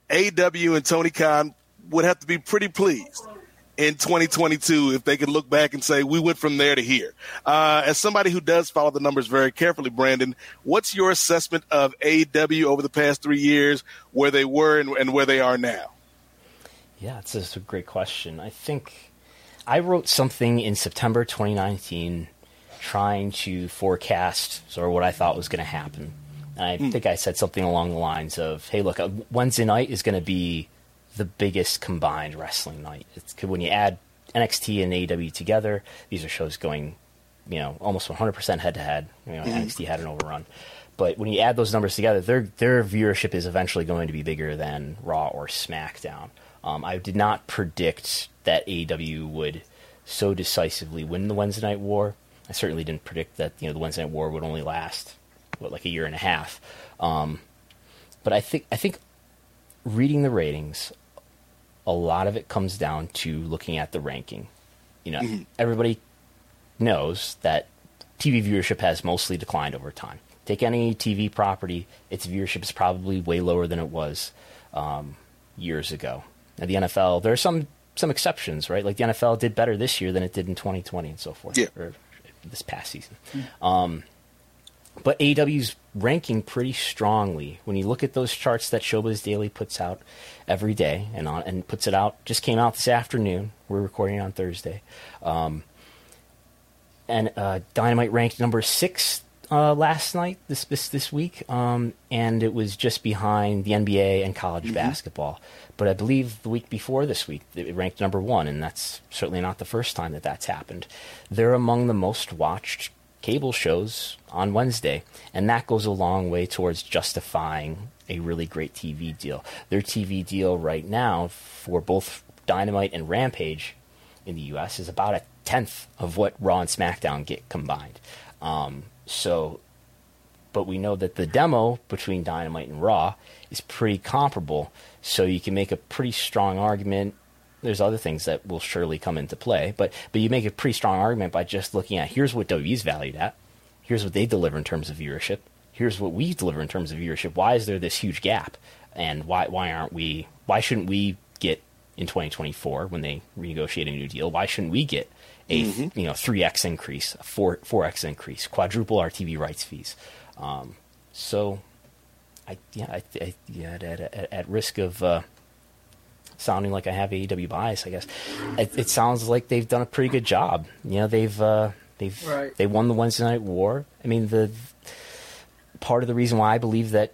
AEW and Tony Khan would have to be pretty pleased in 2022 if they could look back and say we went from there to here. Uh, as somebody who does follow the numbers very carefully, Brandon, what's your assessment of AEW over the past three years, where they were and, and where they are now? Yeah, it's just a great question. I think I wrote something in September 2019 trying to forecast sort of what I thought was going to happen. And I think I said something along the lines of, hey, look, uh, Wednesday night is going to be the biggest combined wrestling night. It's when you add NXT and AEW together, these are shows going, you know, almost 100% head to head. You know, NXT had an overrun. But when you add those numbers together, their their viewership is eventually going to be bigger than Raw or SmackDown. Um, I did not predict that AEW would so decisively win the Wednesday Night War. I certainly didn't predict that you know the Wednesday Night War would only last what like a year and a half. Um, but I think I think reading the ratings, a lot of it comes down to looking at the ranking. You know, everybody knows that TV viewership has mostly declined over time. Take any TV property, its viewership is probably way lower than it was um, years ago. Now, the NFL, there are some some exceptions, right? Like the NFL did better this year than it did in 2020 and so forth, Yeah. or this past season. Um, but AEW's ranking pretty strongly when you look at those charts that Showbuzz Daily puts out every day and on and puts it out. Just came out this afternoon. We're recording on Thursday, um, and uh, Dynamite ranked number six uh, last night this this this week, um, and it was just behind the NBA and college basketball. But I believe the week before this week it ranked number one, and that's certainly not the first time that that's happened. They're among the most watched cable shows on Wednesday, and that goes a long way towards justifying a really great TV deal. Their TV deal right now for both Dynamite and Rampage in the U.S. is about a tenth of what Raw and SmackDown get combined. Um, so, but we know that the demo between Dynamite and Raw is pretty comparable. So you can make a pretty strong argument. There's other things that will surely come into play, but but you make a pretty strong argument by just looking at here's what WWE's valued at, here's what they deliver in terms of viewership, here's what we deliver in terms of viewership. Why is there this huge gap, and why why aren't we? Why shouldn't we get in 2024 when they renegotiate a new deal? Why shouldn't we get a you know three x increase, a four four x increase, quadruple our TV rights fees? Um, so, I yeah I, I yeah at, at, at risk of uh, sounding like I have AEW bias, I guess it, it sounds like they've done a pretty good job. You know they've uh, they've Right. they won the Wednesday Night War. I mean the part of the reason why I believe that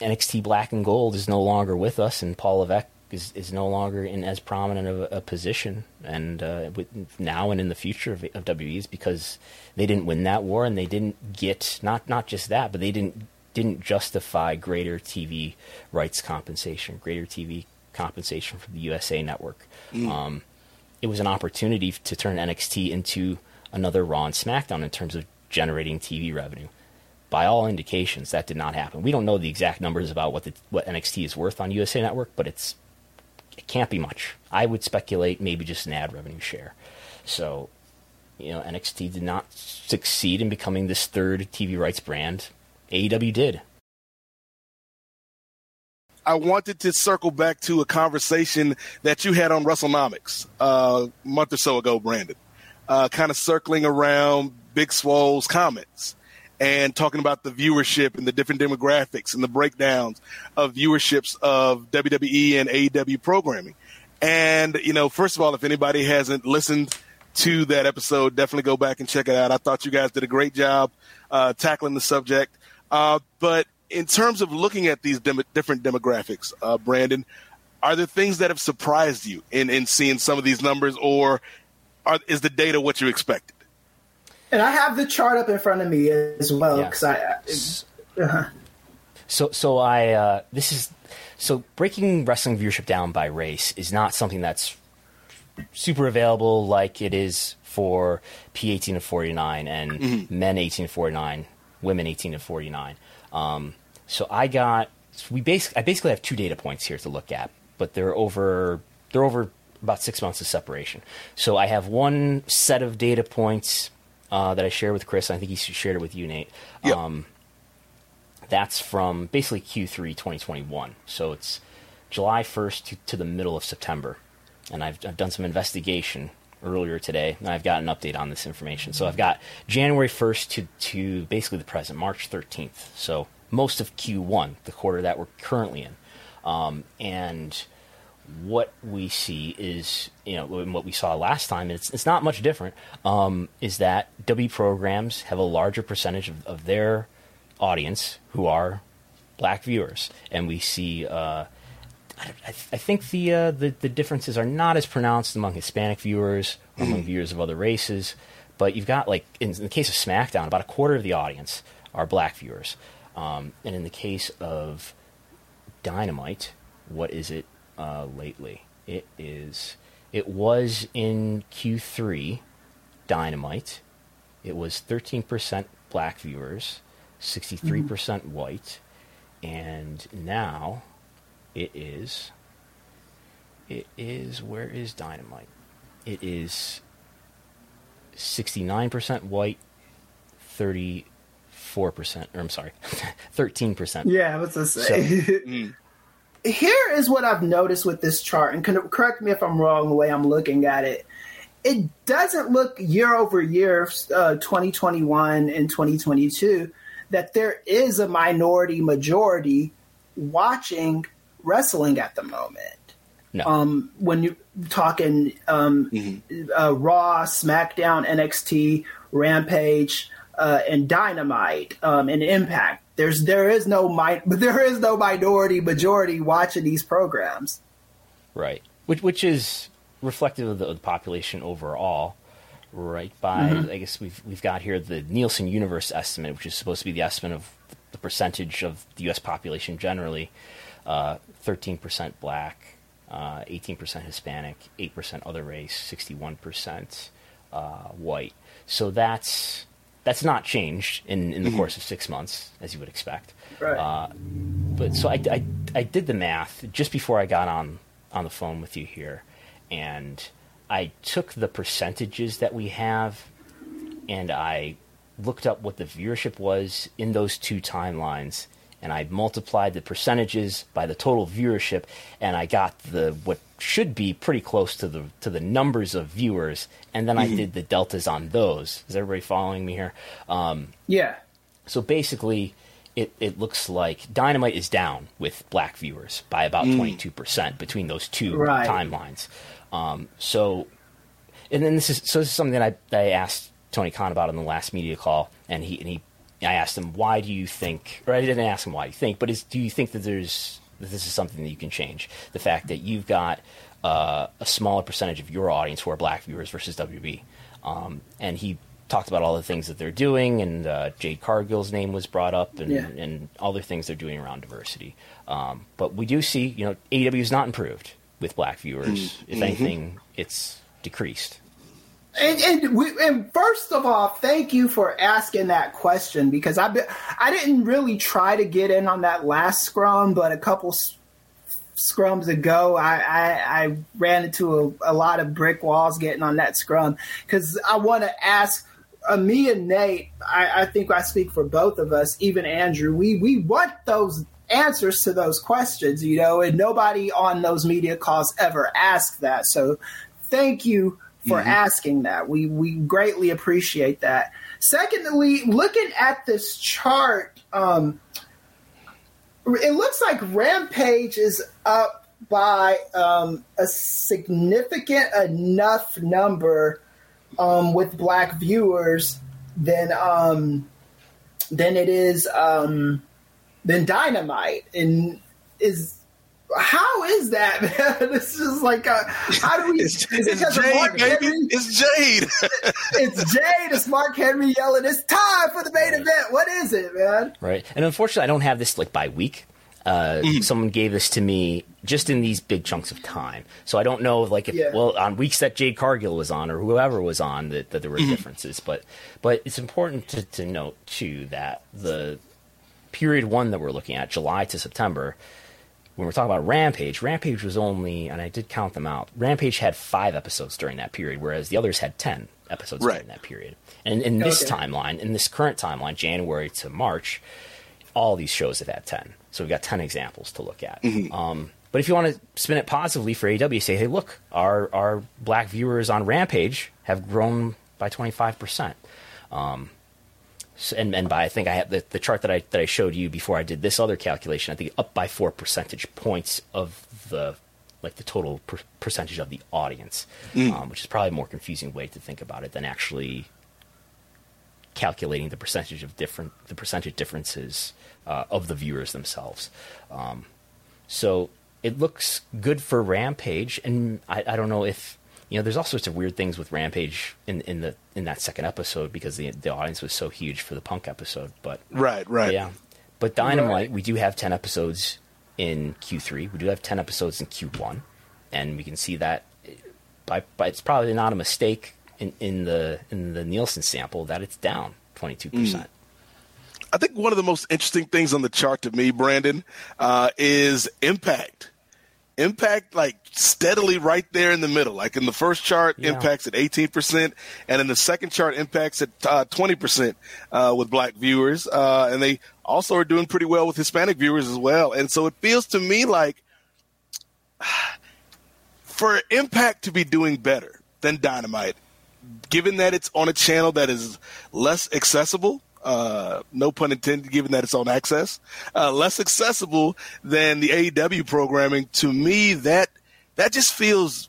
NXT Black and Gold is no longer with us, and Paul Levesque is, is no longer in as prominent of a, a position, and uh, with now and in the future of, of WWE is because they didn't win that war, and they didn't get not not just that, but they didn't didn't justify greater TV rights compensation, greater TV compensation from the USA Network. Um, it was an opportunity to turn NXT into another Raw and SmackDown in terms of generating TV revenue by all indications, that did not happen. We don't know the exact numbers about what the, what NXT is worth on USA Network, but it's it can't be much. I would speculate maybe just an ad revenue share. So, you know, NXT did not succeed in becoming this third TV rights brand. AEW did. I wanted to circle back to a conversation that you had on WrestleNomics uh, a month or so ago, Brandon, uh, kind of circling around Big Swole's comments and talking about the viewership and the different demographics and the breakdowns of viewerships of WWE and AEW programming. And, you know, first of all, if anybody hasn't listened to that episode, definitely go back and check it out. I thought you guys did a great job uh, tackling the subject. Uh, but in terms of looking at these dem- different demographics, uh, Brandon, are there things that have surprised you in, in seeing some of these numbers, or are, is the data what you expected? And I have the chart up in front of me as well Yeah. because I. uh So, so I uh, this is so breaking wrestling viewership down by race is not something that's super available like it is for P eighteen to forty nine and men eighteen to forty nine, women eighteen to forty nine. Um, so I got so we basically I basically have two data points here to look at, but they're over they're over about six months of separation. So I have one set of data points uh, that I share with Chris. I think he shared it with you, Nate. Yep. Um, that's from basically Q3 2021. So it's July 1st to, to the middle of September. And I've, I've done some investigation earlier today, and I've got an update on this information. So I've got January 1st to, to basically the present, March 13th. So most of Q1, the quarter that we're currently in. Um, and what we see is, you know, what we saw last time, it's, it's not much different, um, is that W programs have a larger percentage of, of their audience who are black viewers. And we see uh, I, I I think the, uh, the the differences are not as pronounced among Hispanic viewers or among viewers of other races, but you've got like in, the case of SmackDown, about a quarter of the audience are black viewers, um, and in the case of Dynamite, what is it uh, lately? It is it was in Q3 Dynamite. It was 13% black viewers, 63% white, and now it is. It is. Where is Dynamite? It is 69% white, 34%, or I'm sorry, 13%. Yeah, I was to say. Here is what I've noticed with this chart, and correct me if I'm wrong the way I'm looking at it. It doesn't look year over year, uh, 2021 and 2022, that there is a minority majority watching wrestling at the moment. No. Um, when you're talking um, uh, Raw, SmackDown, NXT, Rampage, uh, and Dynamite, um, and Impact, there's there is no mi- there is no minority majority watching these programs. Right. Which which is reflective of the, of the population overall. Right. By I guess we've we've got here the Nielsen Universe estimate, which is supposed to be the estimate of the percentage of the U.S. population generally. Uh, Thirteen percent black, uh, eighteen percent Hispanic, eight percent other race, sixty-one percent uh, white. So that's that's not changed in, in the course of six months, as you would expect. Right. Uh, but so I, I, I did the math just before I got on on the phone with you here, and I took the percentages that we have, and I looked up what the viewership was in those two timelines, and I multiplied the percentages by the total viewership, and I got the what should be pretty close to the to the numbers of viewers, and then I did the deltas on those. Is everybody following me here? Um, Yeah. so basically, it, it looks like Dynamite is down with black viewers by about 22% between those two Right. timelines. Um, so, and then this is so this is something that I, that I asked Tony Khan about in the last media call, and he and he I asked him why do you think, or I didn't ask him why you think, but is do you think that there's that this is something that you can change? The fact that you've got uh, a smaller percentage of your audience who are black viewers versus WB, um, and he talked about all the things that they're doing, and uh, Jade Cargill's name was brought up, and, Yeah. and all the things they're doing around diversity. Um, but we do see, you know, AEW is not improved with black viewers. If anything, it's decreased. And, and, we, and first of all, thank you for asking that question because I I didn't really try to get in on that last scrum, but a couple scrums ago, I, I, I ran into a, a lot of brick walls getting on that scrum because I want to ask. Uh, me and Nate, I, I think I speak for both of us, even Andrew. We we want those answers to those questions, you know, and nobody on those media calls ever asked that. So, thank you for asking that. We we greatly appreciate that. Secondly, looking at this chart, um, it looks like Rampage is up by um, a significant enough number um, with black viewers than um, than it is um, than Dynamite, and is how is that, man? This is like a, how do we? It's, is it's Jade, Mark baby. Henry? It's Jade. It's Jade. It's Mark Henry yelling. It's time for the main event. What is it, man? Right. And unfortunately, I don't have this like by week. Uh, mm-hmm. Someone gave this to me just in these big chunks of time, so I don't know like if Yeah. well on weeks that Jade Cargill was on or whoever was on that, that there were mm-hmm. differences. But but it's important to, to note too that the period one that we're looking at, July to September, when we're talking about Rampage, Rampage was only, and I did count them out. Rampage had five episodes during that period, whereas the others had ten episodes Right. during that period. And in this Okay. timeline, in this current timeline, January to March, all these shows have had 10. So we've got 10 examples to look at. Um, but if you want to spin it positively for AW, say, hey, look, our, our black viewers on Rampage have grown by 25%. Um, so, and, and by, I think I have the, the chart that I, that I showed you before I did this other calculation, I think up by four percentage points of the, like the total per- percentage of the audience, um, which is probably a more confusing way to think about it than actually calculating the percentage of different the percentage differences uh, of the viewers themselves. Um, so it looks good for Rampage, and I, I don't know if you know. There's all sorts of weird things with Rampage in in the in that second episode because the the audience was so huge for the Punk episode, but Right, right. but yeah. But Dynamite, we do have 10 episodes in Q3. We do have 10 episodes in Q1. And we can see that by, by it's probably not a mistake in, in the in the Nielsen sample that it's down 22%. I think one of the most interesting things on the chart to me, Brandon, uh, is impact. Impact, like steadily right there in the middle. Like in the first chart, Yeah. impacts at 18%, and in the second chart, impacts at uh, 20% uh, with black viewers. Uh, and they also are doing pretty well with Hispanic viewers as well. And so it feels to me like for Impact to be doing better than Dynamite, given that it's on a channel that is less accessible, uh, no pun intended, given that it's on access, uh, less accessible than the AEW programming, to me, that that just feels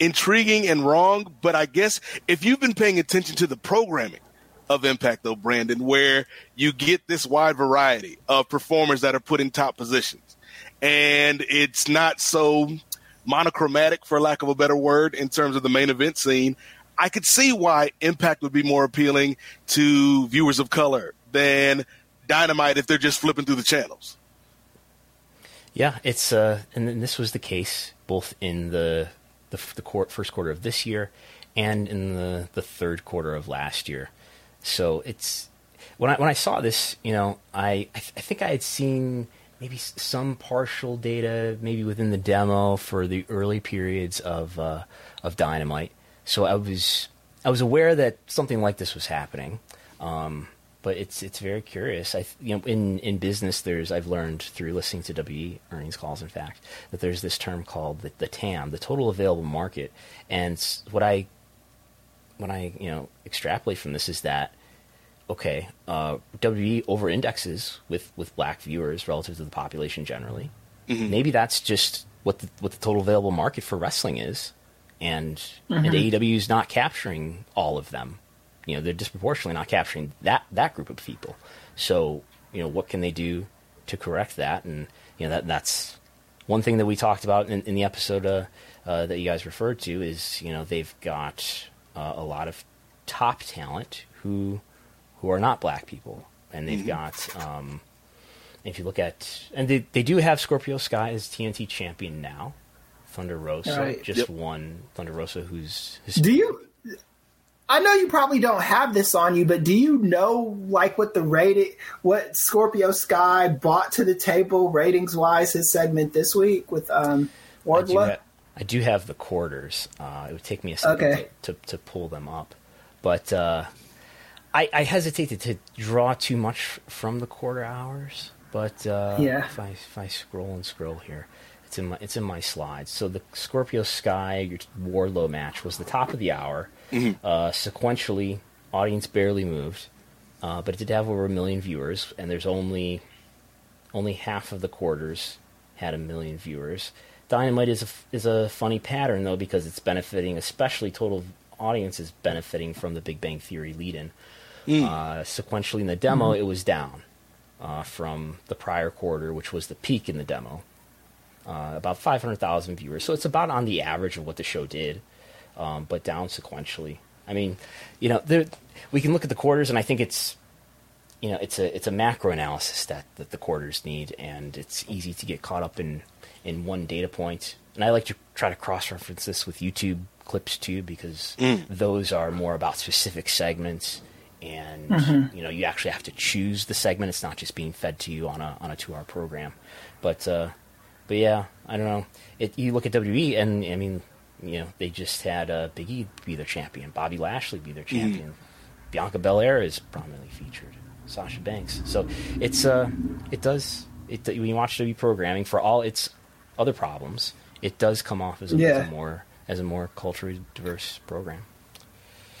intriguing and wrong. But I guess if you've been paying attention to the programming of Impact, though, Brandon, where you get this wide variety of performers that are put in top positions, and it's not so monochromatic, for lack of a better word, in terms of the main event scene. I could see why Impact would be more appealing to viewers of color than Dynamite if they're just flipping through the channels. Yeah, it's uh, and this was the case both in the the, the court, first quarter of this year and in the the third quarter of last year. So it's when I when I saw this, you know, I I, th- I think I had seen maybe some partial data, maybe within the demo for the early periods of uh, of Dynamite. So I was I was aware that something like this was happening. Um, but it's it's very curious. I you know in in business there's I've learned through listening to WE earnings calls in fact that there's this term called the, the TAM, the total available market, and what I when I you know extrapolate from this is that okay, uh, WE over indexes with with black viewers relative to the population generally. Maybe that's just what the what the total available market for wrestling is, and and AEW is not capturing all of them. You know, they're disproportionately not capturing that that group of people. So you know, what can they do to correct that? And you know that that's one thing that we talked about in, in the episode uh, uh, that you guys referred to is you know they've got uh, a lot of top talent who who are not black people, and they've got um, if you look at and they they do have Scorpio Sky as TNT champion now. Thunder Rosa Right. just Yep. won. Thunder Rosa, who's his, Do you? I know you probably don't have this on you, but do you know like what the rating, what Scorpio Sky brought to the table ratings wise his segment this week with um I do, ha- I do have the quarters. Uh, it would take me a second Okay. to, to, to pull them up, but uh, I, I hesitated to draw too much from the quarter hours. But uh, Yeah. if I if I scroll and scroll here, it's in my it's in my slides. So the Scorpio Sky Wardlow match was the top of the hour. Uh, sequentially, audience barely moved, uh, but it did have over a million viewers, and there's only only half of the quarters had a million viewers. Dynamite is a, is a funny pattern though because it's benefiting, especially total audience is benefiting from the Big Bang Theory lead-in. Uh, sequentially in the demo, it was down uh, from the prior quarter, which was the peak in the demo. Uh, about 500,000 viewers, so it's about on the average of what the show did, um, but down sequentially. I mean, you know, there, we can look at the quarters, and I think it's you know it's a it's a macro analysis that, that the quarters need, and it's easy to get caught up in in one data point. And I like to try to cross reference this with YouTube clips too, because those are more about specific segments, and you know you actually have to choose the segment. It's not just being fed to you on a on a two hour program. But uh, but yeah, I don't know. It, you look at WWE, and I mean, you know, they just had uh, Big E be their champion, Bobby Lashley be their champion, Bianca Belair is prominently featured, Sasha Banks. So it's uh, it does it when you watch WWE programming for all its other problems, it does come off as a, as a more as a more culturally diverse program.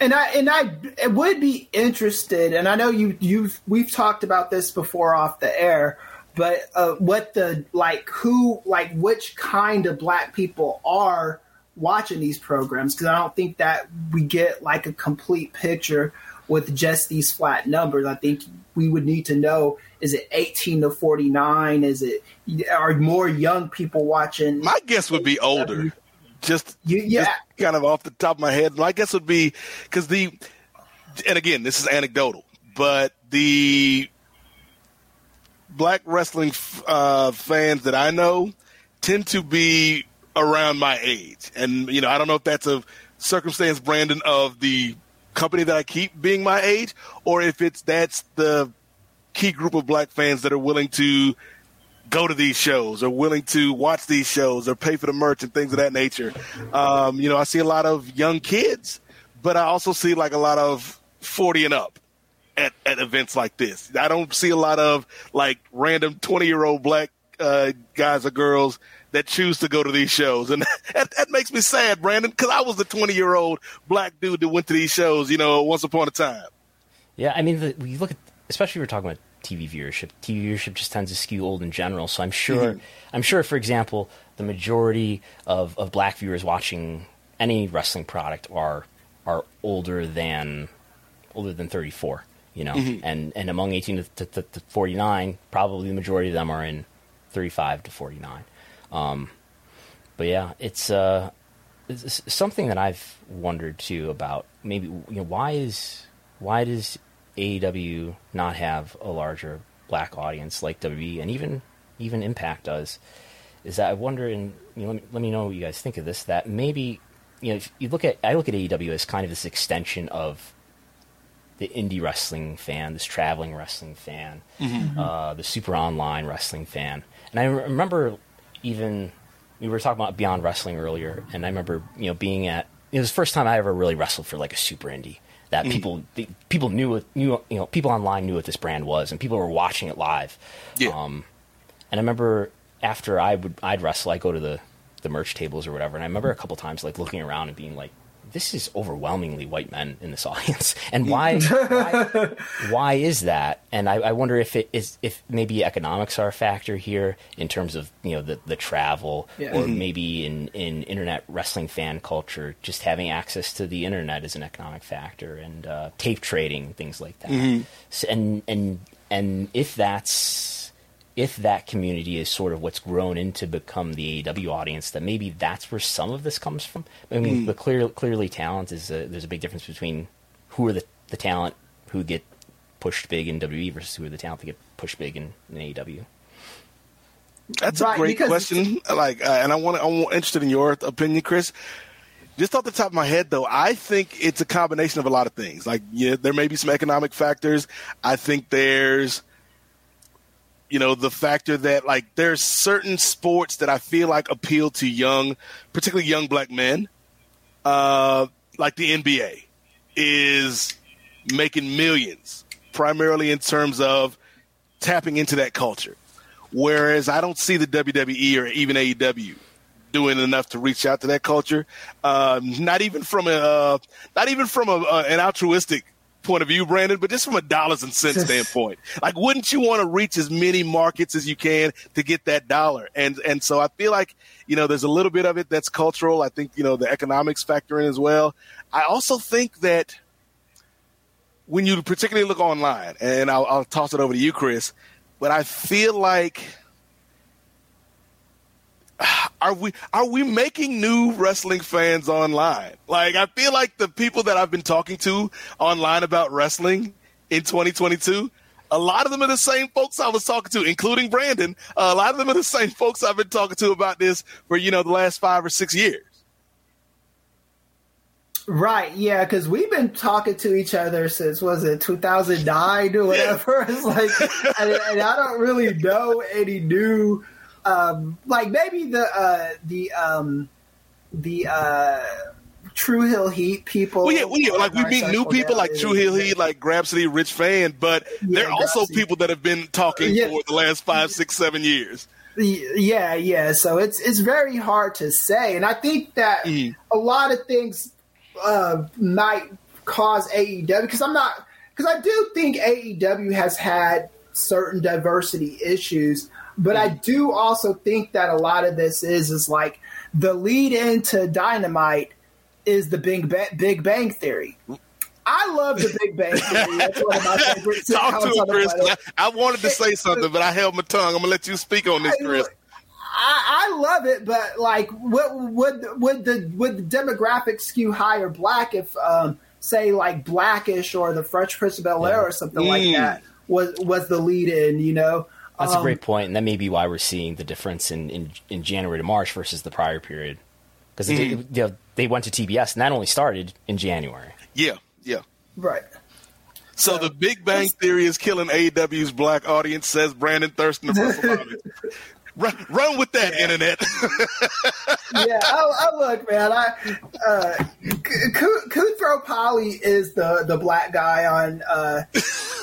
And I and I would be interested, and I know you you've we've talked about this before off the air, but uh, what the like who like which kind of black people are watching these programs because I don't think that we get like a complete picture with just these flat numbers. I think we would need to know is it 18 to 49? Is it are more young people watching? My guess would be older. Just, You- yeah. just kind of off the top of my head. My guess would be because the, and again, this is anecdotal, but the black wrestling uh, fans that I know tend to be around my age. And, you know, I don't know if that's a circumstance, Brandon, of the company that I keep being my age, or if it's that's the key group of black fans that are willing to go to these shows or willing to watch these shows or pay for the merch and things of that nature. Um, you know, I see a lot of young kids, but I also see like a lot of 40 and up at, at events like this. I don't see a lot of like random 20 year old black uh, guys or girls that choose to go to these shows. And that, that makes me sad, Brandon, because I was the 20 year old black dude that went to these shows, you know, once upon a time. Yeah, I mean, the, you look at, especially if we're talking about TV viewership. TV viewership just tends to skew old in general. So I'm sure, I'm sure, for example, the majority of, of black viewers watching any wrestling product are are older than older than 34. You know, and and among 18 to, to, to 49, probably the majority of them are in 35 to 49. Um, but yeah, it's uh, it's something that I've wondered too about. Maybe you know why is why does AEW not have a larger black audience like WWE and even even Impact does? Is that I wonder and you know, let, me, let me know what you guys think of this. That maybe you know if you look at I look at AEW as kind of this extension of the indie wrestling fan, this traveling wrestling fan, uh, the super online wrestling fan. And I re- remember even we were talking about Beyond Wrestling earlier, and I remember you know being at it was the first time I ever really wrestled for like a super indie that people the, people knew knew you know people online knew what this brand was, and people were watching it live. Yeah. Um, and I remember after I would I'd wrestle, I'd go to the the merch tables or whatever, and I remember a couple times like looking around and being like, "This is overwhelmingly white men in this audience, and why why, why is that?" And I, I wonder if it is if maybe economics are a factor here in terms of you know the the travel, Yeah. or maybe in in internet wrestling fan culture, just having access to the internet is an economic factor, and uh, tape trading things like that. So, and and and if that's if that community is sort of what's grown into become the AEW audience, that maybe that's where some of this comes from. I mean, but clear, clearly, talent is a, there's a big difference between who are the, the talent who get pushed big in WWE versus who are the talent that get pushed big in, in AEW. That's Right, a great because- question. Like, uh, and I want I'm interested in your opinion, Chris. Just off the top of my head, though, I think it's a combination of a lot of things. Like, yeah, there may be some economic factors. I think there's, you know, the factor that like there's certain sports that I feel like appeal to young, particularly young black men. Uh, like the NBA is making millions, primarily in terms of tapping into that culture. Whereas I don't see the WWE or even AEW doing enough to reach out to that culture. Um, not even from a, uh, not even from a, uh, an altruistic point of view, Brandon, but just from a dollars and cents standpoint. Like, wouldn't you want to reach as many markets as you can to get that dollar? And and so I feel like you know there's a little bit of it that's cultural. I think you know the economics factor in as well. I also think that when you particularly look online, and I'll, I'll toss it over to you, Chris, but I feel like are we are we making new wrestling fans online? Like I feel like the people that I've been talking to online about wrestling in 2022, a lot of them are the same folks I was talking to, including Brandon. a lot of them are the same folks I've been talking to about this for you know the last five or six years. Right, yeah, because we've been talking to each other since was it 2009 or whatever. It's like, and, and I don't really know any new, um, like maybe the uh, the um, the uh, True Hill Heat people. Well, yeah, well, yeah, like we meet new people like True Hill Heat, like Grapsody, Rich Fann, but there are also people that have been talking Yeah. for the last five, six, seven years. Yeah, yeah. So it's it's very hard to say, and I think that Mhm. a lot of things uh, might cause AEW because I'm not because I do think AEW has had certain diversity issues, but I do also think that a lot of this is is like the lead into Dynamite is the Big ba- Big Bang Theory. I love the Big Bang Theory. That's one of my favorite Talk to him, Chris. I, wanted to say something, but I held my tongue. I'm gonna let you speak on this, Chris. I, I love it, but like, would would would the would the demographic skew higher black if, um, say, like Blackish or the Fresh Prince of Bel Air or something like Mm. that was was the lead in? You know, That's a Um, great point, and that may be why we're seeing the difference in, in, in January to March versus the prior period. Because Mm. they, they, they went to TBS, and that only started in January. Yeah, yeah. right? So the Big Bang Theory is killing AEW's black audience, says Brandon Thurston of WrestleNomics. Run, run with that, internet. yeah, I, I look, man. I uh, Kuthro Polly is the the black guy on uh,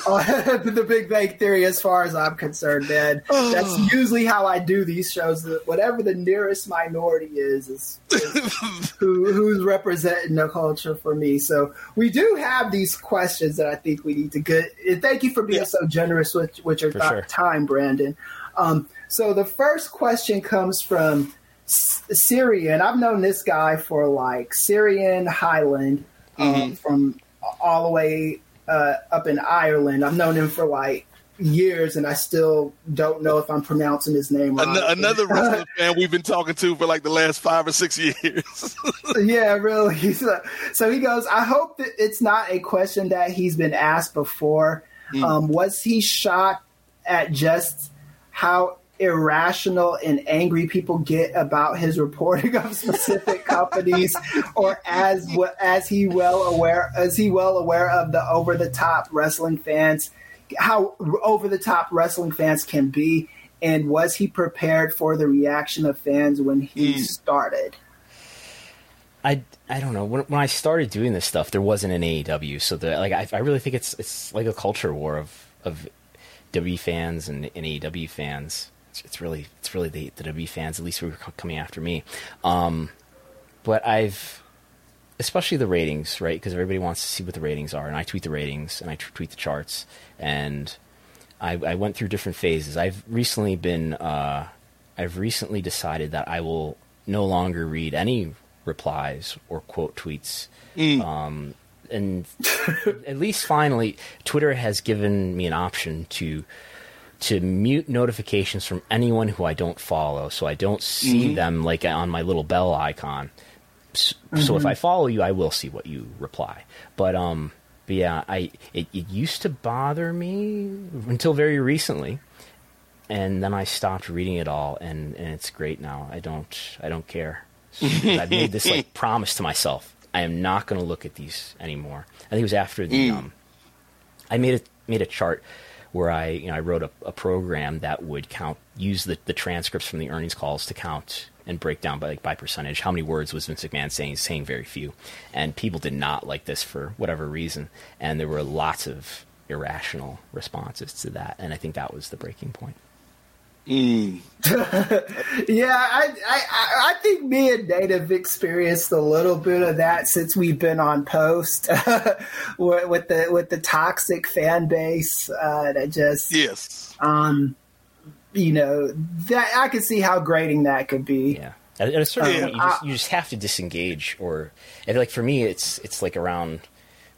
on the Big Bang Theory, as far as I'm concerned, man. That's usually how I do these shows. Whatever the nearest minority is, is, is who who's representing the culture for me. So we do have these questions that I think we need to get. and Thank you for being Yeah. so generous with with your th- sure. time, Brandon. Um, so the first question comes from S- Syrian. I've known this guy for like Syrian Highland um, from all the way uh, up in Ireland. I've known him for like years, and I still don't know if I'm pronouncing his name right. An- another wrestling fan we've been talking to for like the last five or six years. yeah, really. So, so he goes, I hope that it's not a question that he's been asked before. Um, was he shocked at just how irrational and angry people get about his reporting of specific companies or as as he well aware as he well aware of the over the top wrestling fans how over the top wrestling fans can be and was he prepared for the reaction of fans when he hmm. started I, I don't know. When, when I started doing this stuff, there wasn't an AEW, so the like I, I really think it's it's like a culture war of of W fans and, and AEW fans. It's, it's really it's really the, the W fans, at least who were co- coming after me. Um, but I've especially the ratings, right? Because everybody wants to see what the ratings are, and I tweet the ratings and I tweet the charts, and I, I went through different phases. I've recently been, uh, I've recently decided that I will no longer read any replies or quote tweets. Um, and at least finally, Twitter has given me an option to to mute notifications from anyone who I don't follow, so I don't see them like on my little bell icon. S- So if I follow you, I will see what you reply. But um, but yeah, I it, it used to bother me until very recently, and then I stopped reading it all, and, and it's great now. I don't I don't care. I've made this like promise to myself. I am not going to look at these anymore. I think it was after the um, I made a made a chart where I you know I wrote a, a program that would count use the, the transcripts from the earnings calls to count and break down by like by percentage how many words was Vince McMahon saying saying very few. And people did not like this for whatever reason. And there were lots of irrational responses to that. And I think that was the breaking point. Yeah, I, I, I- I think me and Nate have experienced a little bit of that since we've been on post with with the with the toxic fan base uh, that just yes. um you know that I can see how grating that could be. Yeah. At, at a certain Yeah. point, you just, you just have to disengage, or and like for me, it's it's like around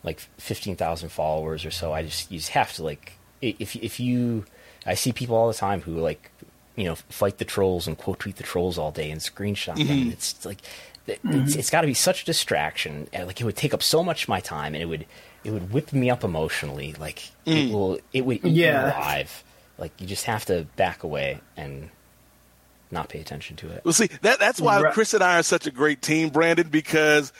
like fifteen thousand followers or so. I just you just have to like if if you I see people all the time who like you know fight the trolls and quote tweet the trolls all day and screenshot them. Mm-hmm. And it's like it- mm-hmm. it's, it's got to be such a distraction. Like it would take up so much of my time, and it would it would whip me up emotionally. Like mm. it will it would eat Yeah. alive. Like you just have to back away and not pay attention to it. Well, see, that that's why Right. Chris and I are such a great team, Brandon, because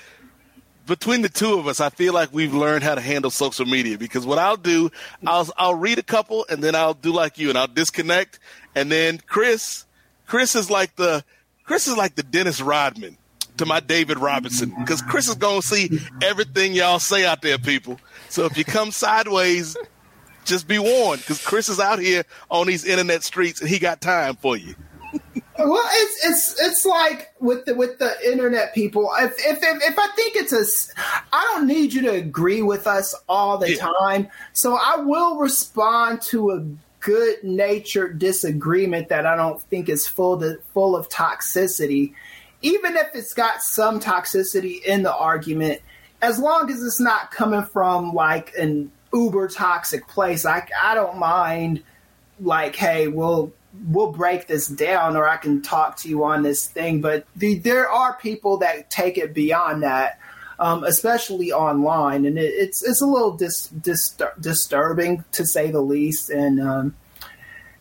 between the two of us, I feel like we've learned how to handle social media. Because what I'll do, I'll I'll read a couple and then I'll do like you and I'll disconnect. And then Chris, Chris is like the Chris is like the Dennis Rodman to my David Robinson. Because Chris is gonna see everything y'all say out there, people. So if you come sideways, just be warned, because Chris is out here on these internet streets and he got time for you. Well, it's it's it's like with the with the internet people. If if if, if I think it's a, I don't need you to agree with us all the Yeah. time. So I will respond to a good natured disagreement that I don't think is full to, full of toxicity, even if it's got some toxicity in the argument. as long as it's not coming from like an uber toxic place, I I don't mind. Like, hey, we'll we'll break this down, or I can talk to you on this thing. But the, there are people that take it beyond that. Um, especially online, and it, it's it's a little dis, dis, disturbing to say the least. And um,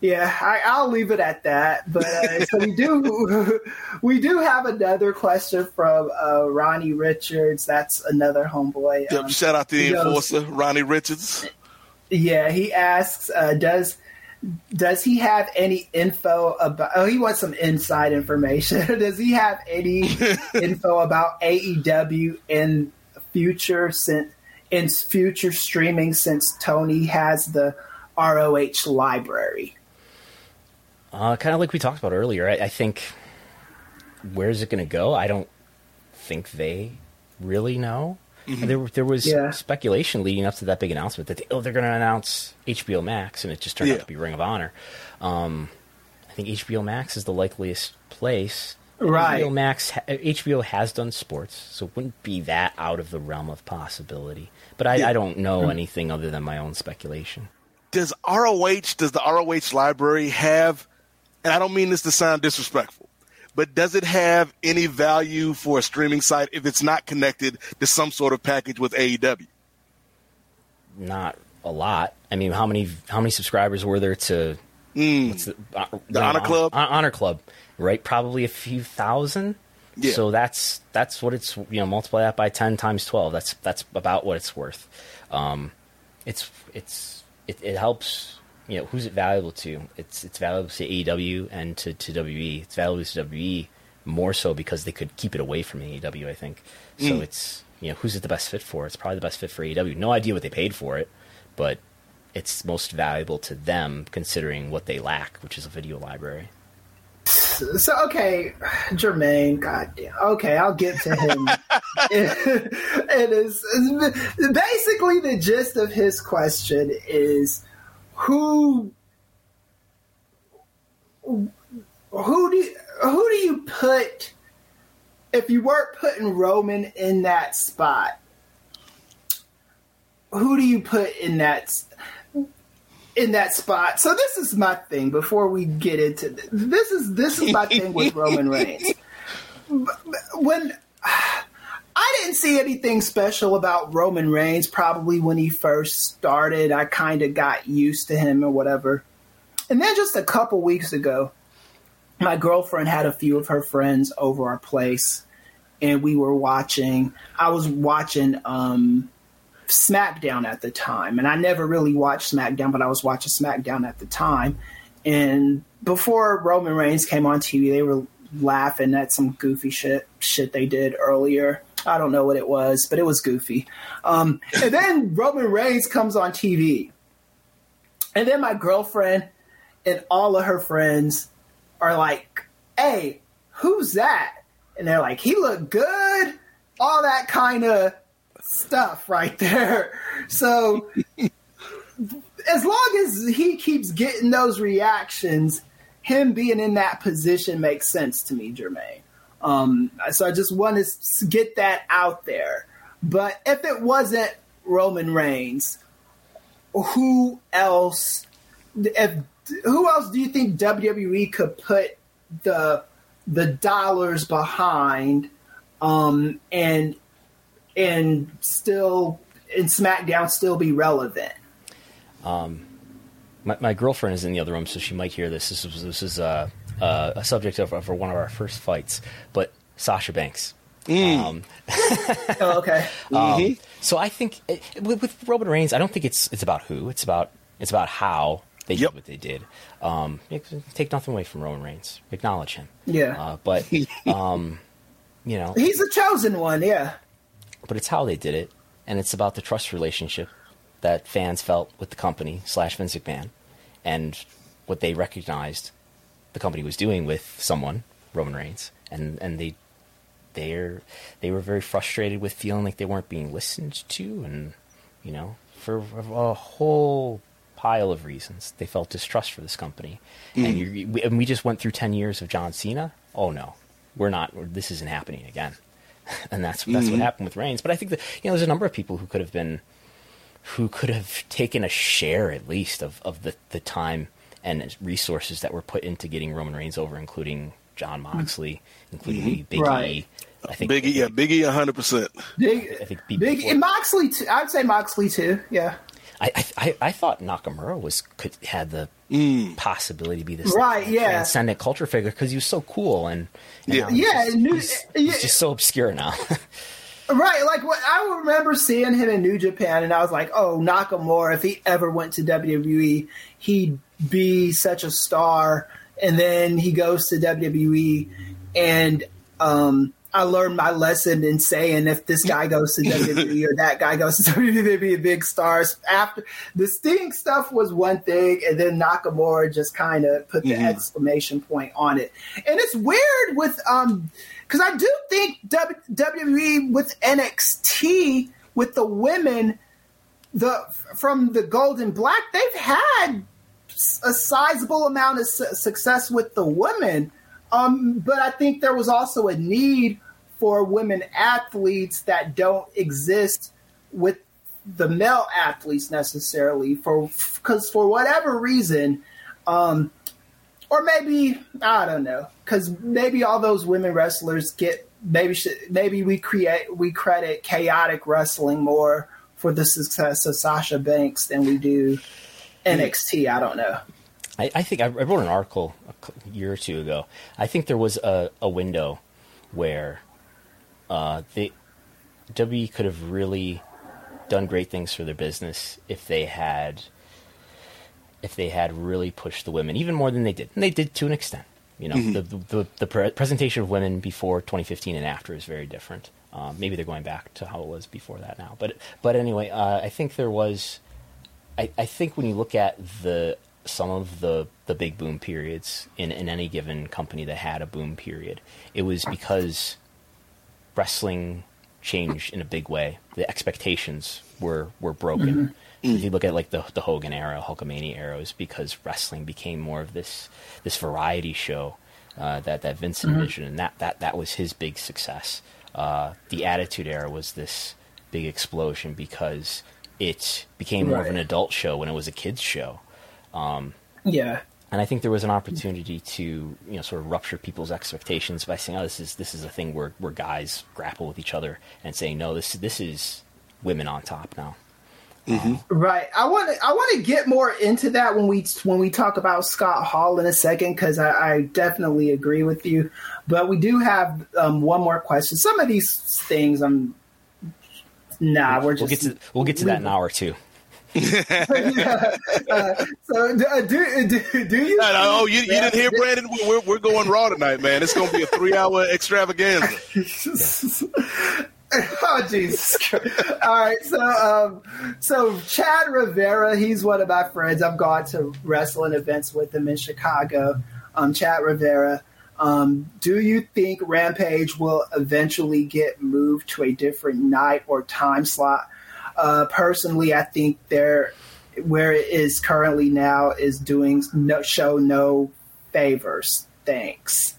yeah, I, will leave it at that. But uh, so we do we do have another question from uh, Ronnie Richards. That's another homeboy. Yep, um, shout out to the enforcer, goes, Ronnie Richards. Yeah, he asks, uh, does does he have any info about? Oh, he wants some inside information. does he have any info about AEW in future since in future streaming since Tony has the ROH library? Uh, kind of like we talked about earlier. I, I think where's it going to go? I don't think they really know. Mm-hmm. There, there was yeah. speculation leading up to that big announcement that they, oh they're going to announce HBO Max, and it just turned yeah. out to be Ring of Honor. Um, I think HBO Max is the likeliest place. Right. HBO Max, HBO has done sports, so it wouldn't be that out of the realm of possibility. But I, yeah. I don't know mm-hmm. anything other than my own speculation. Does ROH, does the ROH library have and I don't mean this to sound disrespectful, but does it have any value for a streaming site if it's not connected to some sort of package with AEW? Not a lot. I mean, how many how many subscribers were there to mm. the, uh, the Honor Club? Honor Club, right? Probably a few thousand. Yeah. So that's that's what it's you know multiply that by ten times twelve. That's that's about what it's worth. Um, it's it's it, it helps you know, who's it valuable to? It's it's valuable to AEW and to, to WWE. It's valuable to WWE more so because they could keep it away from AEW. I think so. Mm. It's you know, who's it the best fit for? It's probably the best fit for AEW. No idea what they paid for it, but it's most valuable to them considering what they lack, which is a video library. So okay, Jermaine, goddamn. Okay, I'll get to him. it is basically the gist of his question is who who do you, who do you put if you weren't putting Roman in that spot? Who do you put in that in that spot? So this is my thing. Before we get into this, this is this is my thing with Roman Reigns. When I didn't see anything special about Roman Reigns probably when he first started. I kind of got used to him or whatever. And then just a couple weeks ago, my girlfriend had a few of her friends over our place and we were watching I was watching um, SmackDown at the time and I never really watched SmackDown but I was watching SmackDown at the time and before Roman Reigns came on TV they were laughing at some goofy shit shit they did earlier I don't know what it was, but it was goofy. Um, and then Roman Reigns comes on TV. And then my girlfriend and all of her friends are like, hey, who's that? And they're like, he looked good. All that kind of stuff right there. So as long as he keeps getting those reactions, him being in that position makes sense to me, Jermaine. Um, so I just want to get that out there. But if it wasn't Roman Reigns, who else? If who else do you think WWE could put the the dollars behind, um, and and still in SmackDown still be relevant? Um, my, my girlfriend is in the other room, so she might hear this. This is this is uh, uh, a subject of, for one of our first fights, but Sasha Banks. Mm. Um, oh, okay. Um, mm-hmm. So I think it, with, with, Roman Reigns, I don't think it's it's about who. It's about it's about how they yep. did what they did. Um, take nothing away from Roman Reigns. Acknowledge him. Yeah. Uh, but um, you know, he's the chosen one. Yeah. But it's how they did it, and it's about the trust relationship that fans felt with the company slash Vince McMahon, and what they recognized the company was doing with someone, Roman Reigns, and and they they're they were very frustrated with feeling like they weren't being listened to, and you know for a whole pile of reasons they felt distrust for this company, mm. and, you, we, and we just went through ten years of John Cena. Oh no, we're not. This isn't happening again. and that's that's what happened with Reigns. But I think that you know there's a number of people who could have been who could have taken a share at least of, of the, the time and resources that were put into getting Roman Reigns over, including Jon Moxley, including maybe Big Right. E. I think Biggie, yeah, Biggie, hundred percent. Big, I think Big- big, and Moxley. Too, I'd say Moxley too. Yeah. I, I, I- I thought Nakamura was could had the mm. possibility to be this Right, yeah. transcendent culture figure because he was so cool and, and Yeah. now he's Yeah, just, New- he's, yeah. he's just so obscure now. Right, like what I remember seeing him in New Japan, and I was like, "Oh, Nakamura! If he ever went to WWE, he'd be such a star." And then he goes to WWE, and um, I learned my lesson in saying if this guy goes to WWE or that guy goes to WWE, they'd be a big stars. After the Sting stuff was one thing, and then Nakamura just kind of put the exclamation point on it. And it's weird with um because I do think W- WWE with NXT with the women the from the Golden Black they've had a sizable amount of su- success with the women. Um, but I think there was also a need for women athletes that don't exist with the male athletes necessarily for because for whatever reason um or maybe i don't know because maybe all those women wrestlers get maybe maybe we create we credit chaotic wrestling more for the success of sasha banks than we do nxt i don't know I, I think I, wrote an article a year or two ago. I think there was a, a window where uh, they WWE could have really done great things for their business if they had if they had really pushed the women even more than they did, and they did to an extent. You know, the the, the, the pre- presentation of women before 2015 and after is very different. Um, maybe they're going back to how it was before that now, but but anyway, uh, I think there was. I, I think when you look at the some of the the big boom periods in, in any given company that had a boom period, it was because wrestling changed in a big way. The expectations were were broken. If you look at like the the Hogan era, Hulkamania era, it was because wrestling became more of this this variety show uh, that that Vince envisioned, and that that that was his big success. Uh, the Attitude era was this big explosion because it became more of an adult show when it was a kids show. Um, yeah And I think there was an opportunity to, you know, sort of rupture people's expectations by saying, "Oh, this is this is a thing where where guys grapple with each other," and saying, "No, this this is women on top now." Um, mm-hmm. Right. I want to. I want to get more into that when we when we talk about Scott Hall in a second because I, I definitely agree with you. But we do have um, one more question. Some of these things, I'm nah. We're just We'll get to we'll get to that in an hour or two. yeah. Uh, so do, uh, do, do, do you? No, no, oh, you, you didn't hear Brandon? We're, we're going raw tonight, man. It's going to be a three hour extravaganza. oh Jesus! All right, so um, so Chad Rivera, he's one of my friends. I've gone to wrestling events with him in Chicago. Um, Chad Rivera. Um, do you think Rampage will eventually get moved to a different night or time slot? Uh, personally, I think there, where it is currently now, is doing no show no favors. Thanks.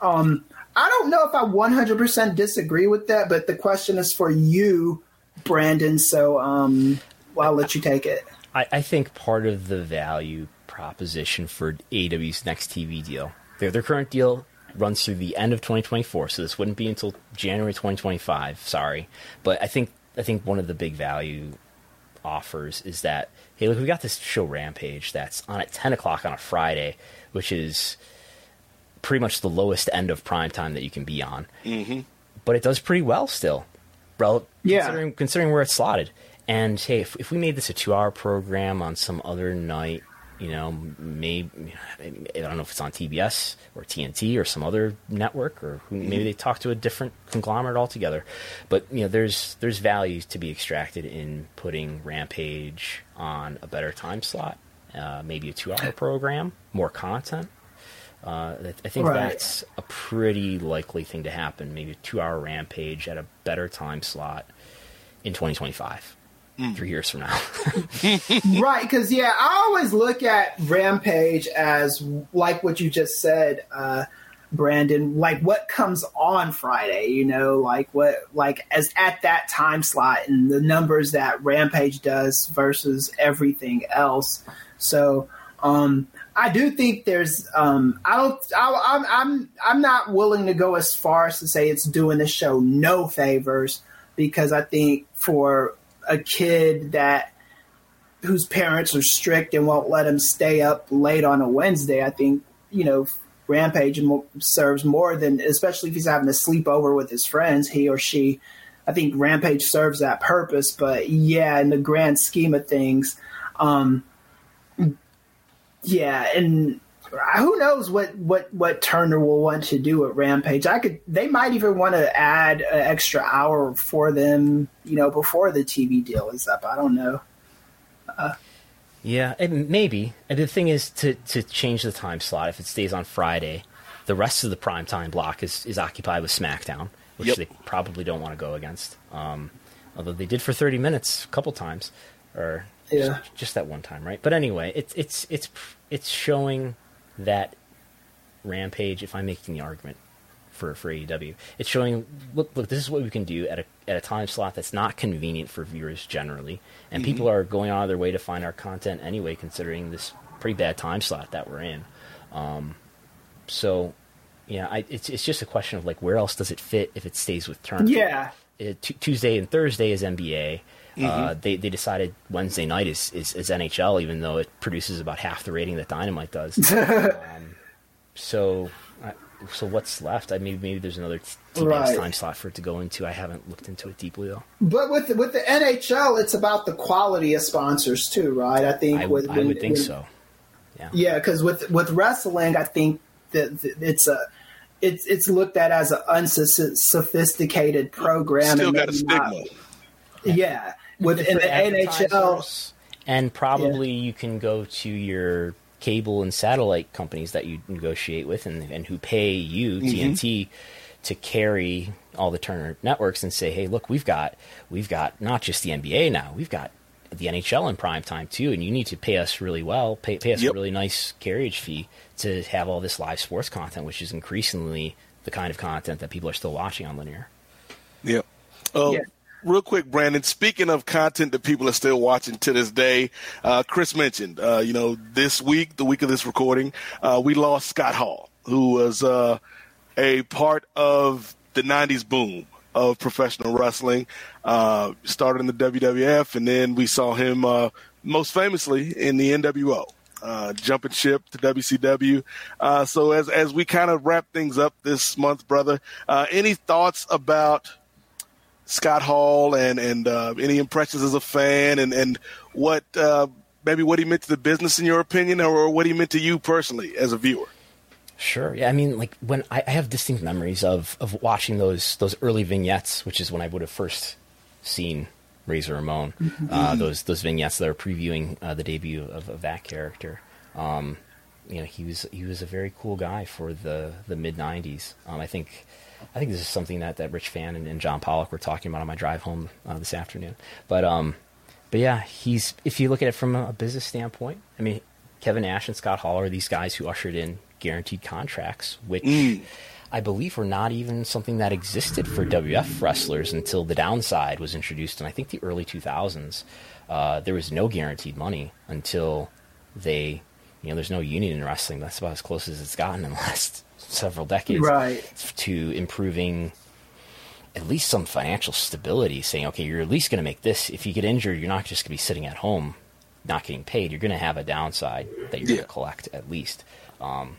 Um, I don't know if I 100% disagree with that, but the question is for you, Brandon. So um, well, I'll let you take it. I, I think part of the value proposition for AEW's next TV deal, their their current deal runs through the end of 2024, so this wouldn't be until January 2025. Sorry, but I think I think one of the big value offers is that hey, look, we got this show Rampage that's on at 10 o'clock on a Friday, which is pretty much the lowest end of prime time that you can be on. Mm-hmm. But it does pretty well still, rel- Yeah. considering, considering where it's slotted. And hey, if, if we made this a two-hour program on some other night, you know, maybe I don't know if it's on TBS or TNT or some other network, or maybe they talk to a different conglomerate altogether. But you know, there's there's value to be extracted in putting Rampage on a better time slot, uh, maybe a two-hour program, more content. Uh, I- think Right. that's a pretty likely thing to happen. Maybe a two-hour Rampage at a better time slot in 2025, three years from now. right, because yeah, I always look at Rampage as like what you just said. Uh, Brandon, like what comes on Friday, you know, like what, like as at that time slot and the numbers that Rampage does versus everything else. So, um, I do think there's, um, I don't, I, I'm, I'm, I'm not willing to go as far as to say it's doing the show no favors because I think for a kid that whose parents are strict and won't let him stay up late on a Wednesday, I think you know Rampage serves more than, especially if he's having a sleepover with his friends, he or she. I think Rampage serves that purpose, but yeah, in the grand scheme of things, um, yeah, and who knows what what what Turner will want to do at Rampage. I could they might even want to add an extra hour for them, you know, before the TV deal is up. I don't know. Uh, yeah, and maybe. And the thing is to to change the time slot if it stays on Friday. The rest of the prime time block is, is occupied with SmackDown, which yep. they probably don't want to go against. Um, although they did for thirty minutes a couple times, or yeah, just, just that one time, right? But anyway, it's it's it's it's showing that Rampage. If I'm making the argument for for AEW, it's showing look look this is what we can do at a at a time slot that's not convenient for viewers generally, and mm-hmm. people are going out of their way to find our content anyway, considering this pretty bad time slot that we're in. Um, so, yeah, I, it's it's just a question of like where else does it fit if it stays with turn. Yeah, it, t- Tuesday and Thursday is NBA. Uh, mm-hmm. Uh, they they decided Wednesday night is, is, is NHL, even though it produces about half the rating that Dynamite does. um, so so what's left? I maybe maybe there's another TBS right. time slot for it to go into. I haven't looked into it deeply though. But with the, with the NHL, it's about the quality of sponsors too, right? I think I, with, I would think when, so. Yeah, yeah, because with with wrestling, I think that it's a it's it's looked at as an unsophisticated program. Still got a stigma. Not, yeah, with in the NHL, and probably yeah. you can go to your cable and satellite companies that you negotiate with and, and who pay you mm-hmm. TNT to carry all the Turner networks and say, hey, look, we've got we've got not just the NBA now, we've got the NHL in prime time too, and you need to pay us really well, pay, pay us yep. a really nice carriage fee to have all this live sports content, which is increasingly the kind of content that people are still watching on linear. Yep. Uh, yeah real quick, Brandon. Speaking of content that people are still watching to this day, uh, Chris mentioned, uh, you know, this week, the week of this recording, uh, we lost Scott Hall, who was uh, a part of the '90s boom of professional wrestling. Uh, started in the WWF, and then we saw him uh, most famously in the NWO. Uh, jumping ship to WCW. Uh, so as as we kind of wrap things up this month, brother, uh, any thoughts about Scott Hall and and uh, any impressions as a fan and and what uh, maybe what he meant to the business in your opinion or what he meant to you personally as a viewer. Sure. Yeah. I mean, like when I, I have distinct memories of of watching those those early vignettes, which is when I would have first seen Razor Ramon. Mm-hmm. Uh, those those vignettes that are previewing uh, the debut of, of that character. Um, you know, he was he was a very cool guy for the the mid '90s. Um, I think I think this is something that, that Rich Fann and, and John Pollock were talking about on my drive home uh, this afternoon. But um, but yeah, he's if you look at it from a business standpoint, I mean, Kevin Nash and Scott Hall are these guys who ushered in guaranteed contracts, which mm. I believe were not even something that existed for WF wrestlers until the downside was introduced in I think the early 2000s. Uh, there was no guaranteed money until they, you know, there's no union in wrestling. That's about as close as it's gotten in the last several decades right. to improving at least some financial stability, saying, okay, you're at least going to make this. If you get injured, you're not just going to be sitting at home not getting paid. You're going to have a downside that you're yeah. going to collect at least. Um,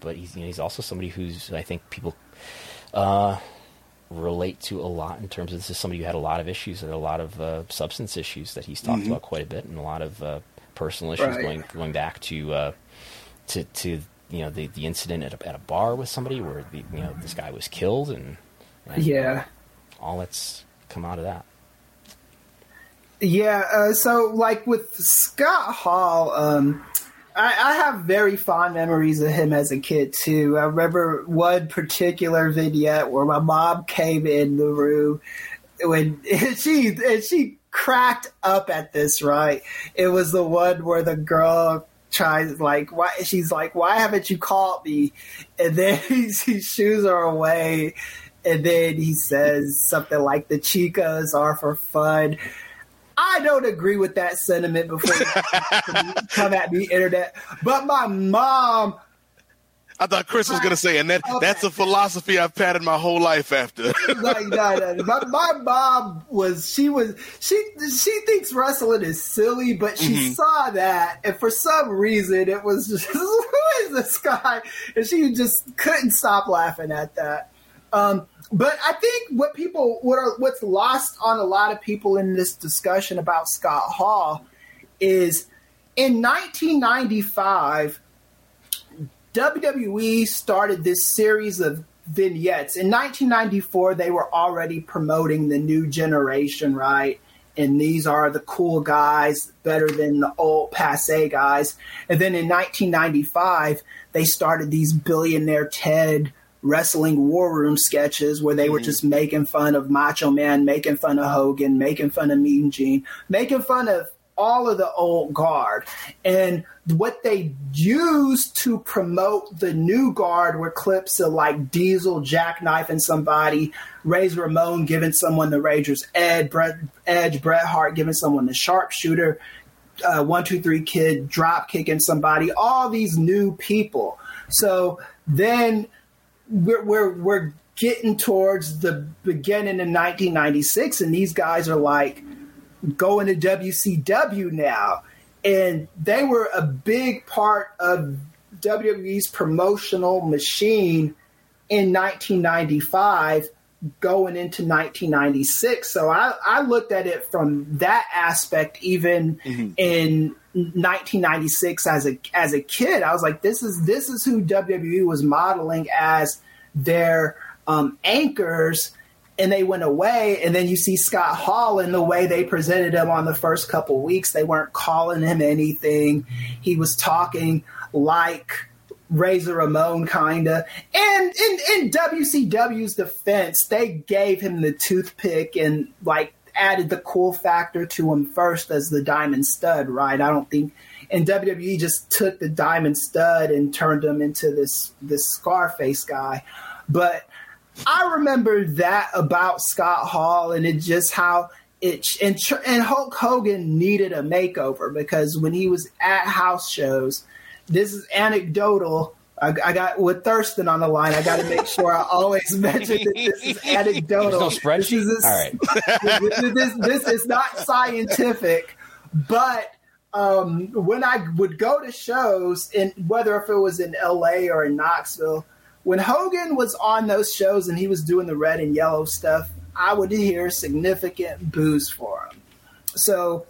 but he's, you know, he's also somebody who's, I think people uh, relate to a lot in terms of this is somebody who had a lot of issues and a lot of uh, substance issues that he's talked mm-hmm. about quite a bit and a lot of uh, personal issues right. going going back to uh, to to you know the the incident at a, at a bar with somebody where the you know this guy was killed and, and yeah, all that's come out of that. Yeah, uh, so like with Scott Hall, um, I, I, have very fond memories of him as a kid too. I remember one particular vignette where my mom came in the room when she and she cracked up at this. Right, it was the one where the girl tries like why she's like why haven't you called me and then he, he shoos her away and then he says something like the chicas are for fun I don't agree with that sentiment before you come at me, internet. But my mom. I thought Chris was going to say, and that okay. that's a philosophy I've patterned my whole life after. like, no, no. My, my mom was, she was, she she thinks wrestling is silly, but she mm-hmm. saw that, and for some reason, it was just, who is this guy? And she just couldn't stop laughing at that. Um, but I think what people what are what's lost on a lot of people in this discussion about Scott Hall is in 1995 WWE started this series of vignettes. In 1994 they were already promoting the new generation, right? And these are the cool guys, better than the old passe guys. And then in 1995 they started these billionaire Ted wrestling war room sketches where they mm-hmm. were just making fun of Macho Man, making fun of Hogan, making fun of Mean Gene, making fun of all of the old guard. And what they used to promote the new guard were clips of like Diesel jackknifing somebody, Razor Ramon giving someone the Razor's Edge, Bret, Edge, Bret Hart giving someone the sharpshooter, uh, one two three kid drop kicking somebody. All these new people. So then we're, we're, we're getting towards the beginning of 1996, and these guys are like going to WCW now. And they were a big part of WWE's promotional machine in 1995 going into 1996. So I, I looked at it from that aspect, even mm-hmm. in 1996 as a as a kid. I was like, this is this is who WWE was modeling as their um, anchors. And they went away, and then you see Scott Hall in the way they presented him on the first couple weeks. They weren't calling him anything. He was talking like Razor Ramon, kinda. And in, in WCW's defense, they gave him the toothpick and like added the cool factor to him first as the diamond stud, right? I don't think and WWE just took the diamond stud and turned him into this this Scarface guy. But I remember that about Scott Hall and it just how it and and Hulk Hogan needed a makeover because when he was at house shows, this is anecdotal. I, I got with Thurston on the line. I got to make sure I always mention that this is anecdotal. no spreadsheet. This is, All right. this, this, this is not scientific, but um, when I would go to shows, in whether if it was in L.A. or in Knoxville, when Hogan was on those shows and he was doing the red and yellow stuff, I would hear significant boos for him. So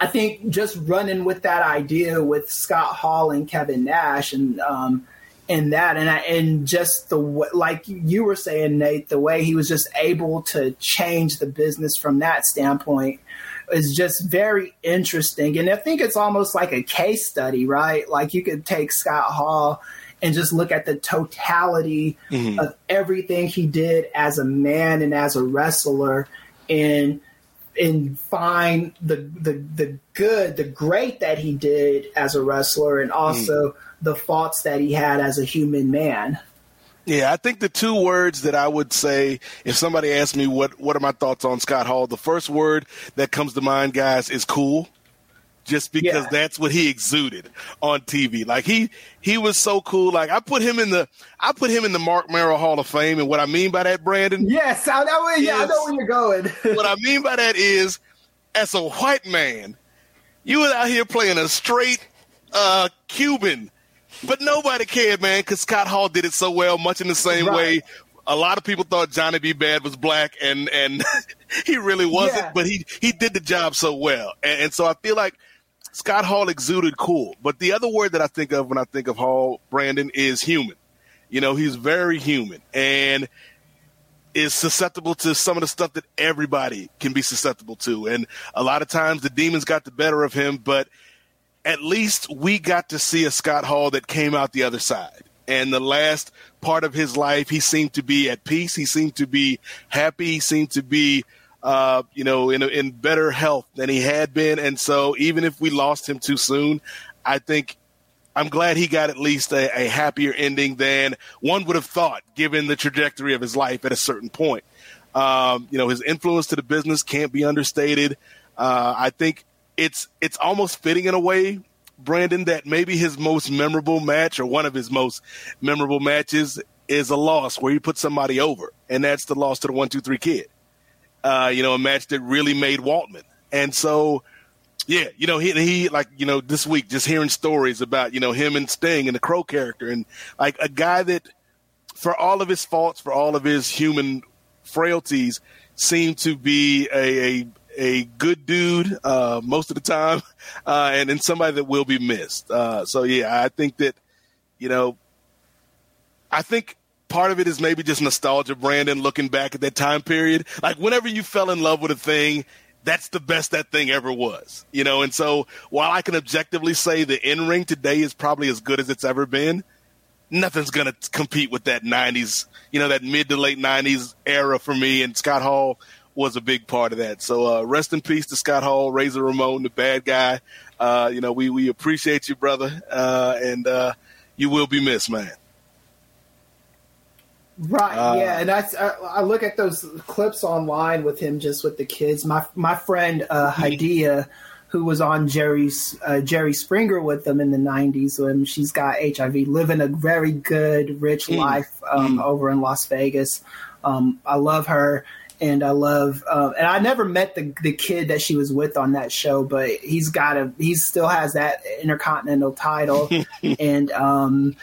I think just running with that idea with Scott Hall and Kevin Nash and um, and that and I, and just the like you were saying Nate the way he was just able to change the business from that standpoint is just very interesting. And I think it's almost like a case study, right? Like you could take Scott Hall and just look at the totality mm-hmm. of everything he did as a man and as a wrestler and and find the the the good, the great that he did as a wrestler and also mm. the faults that he had as a human man. Yeah, I think the two words that I would say if somebody asked me what what are my thoughts on Scott Hall, the first word that comes to mind, guys, is cool. Just because yeah. that's what he exuded on TV. Like he he was so cool. Like I put him in the I put him in the Marc Mero Hall of Fame. And what I mean by that, Brandon? Yes, I know. Yeah, I know where you're going. what I mean by that is, as a white man, you were out here playing a straight uh, Cuban but nobody cared, man, because Scott Hall did it so well, much in the same right. way. A lot of people thought Johnny B. Bad was black, and and he really wasn't. Yeah. But he he did the job so well, and, and so I feel like Scott Hall exuded cool. But the other word that I think of when I think of Hall, Brandon, is human. You know, he's very human and is susceptible to some of the stuff that everybody can be susceptible to. And a lot of times the demons got the better of him, but at least we got to see a Scott Hall that came out the other side. And the last part of his life, he seemed to be at peace. He seemed to be happy. He seemed to be uh, you know, in in better health than he had been. And so, even if we lost him too soon, I think I'm glad he got at least a, a happier ending than one would have thought, given the trajectory of his life at a certain point. Um, you know, his influence to the business can't be understated. Uh, I think it's it's almost fitting in a way, Brandon, that maybe his most memorable match or one of his most memorable matches is a loss where he put somebody over, and that's the loss to the one two three kid. Uh, you know, a match that really made Waltman, and so yeah, you know, he he like you know this week just hearing stories about you know him and Sting and the Crow character and like a guy that for all of his faults, for all of his human frailties, seemed to be a a, a good dude uh, most of the time, uh, and and somebody that will be missed. Uh, so yeah, I think that you know, I think part of it is maybe just nostalgia, Brandon, looking back at that time period. Like whenever you fell in love with a thing that's the best that thing ever was, you know. And so, while I can objectively say the in ring today is probably as good as it's ever been, nothing's gonna compete with that '90s, you know, that mid to late '90s era for me. And Scott Hall was a big part of that. So, uh, rest in peace to Scott Hall, Razor Ramon, the bad guy. Uh, you know, we we appreciate you, brother, uh, and uh, you will be missed, man. Right. Uh, yeah, and I, I look at those clips online with him just with the kids. My my friend uh, Hadiya, who was on Jerry's uh, Jerry Springer with them in the '90s, when she's got HIV, living a very good, rich mm, life um, mm. over in Las Vegas. Um, I love her, and I love, uh, and I never met the the kid that she was with on that show, but he's got a he still has that intercontinental title, and um,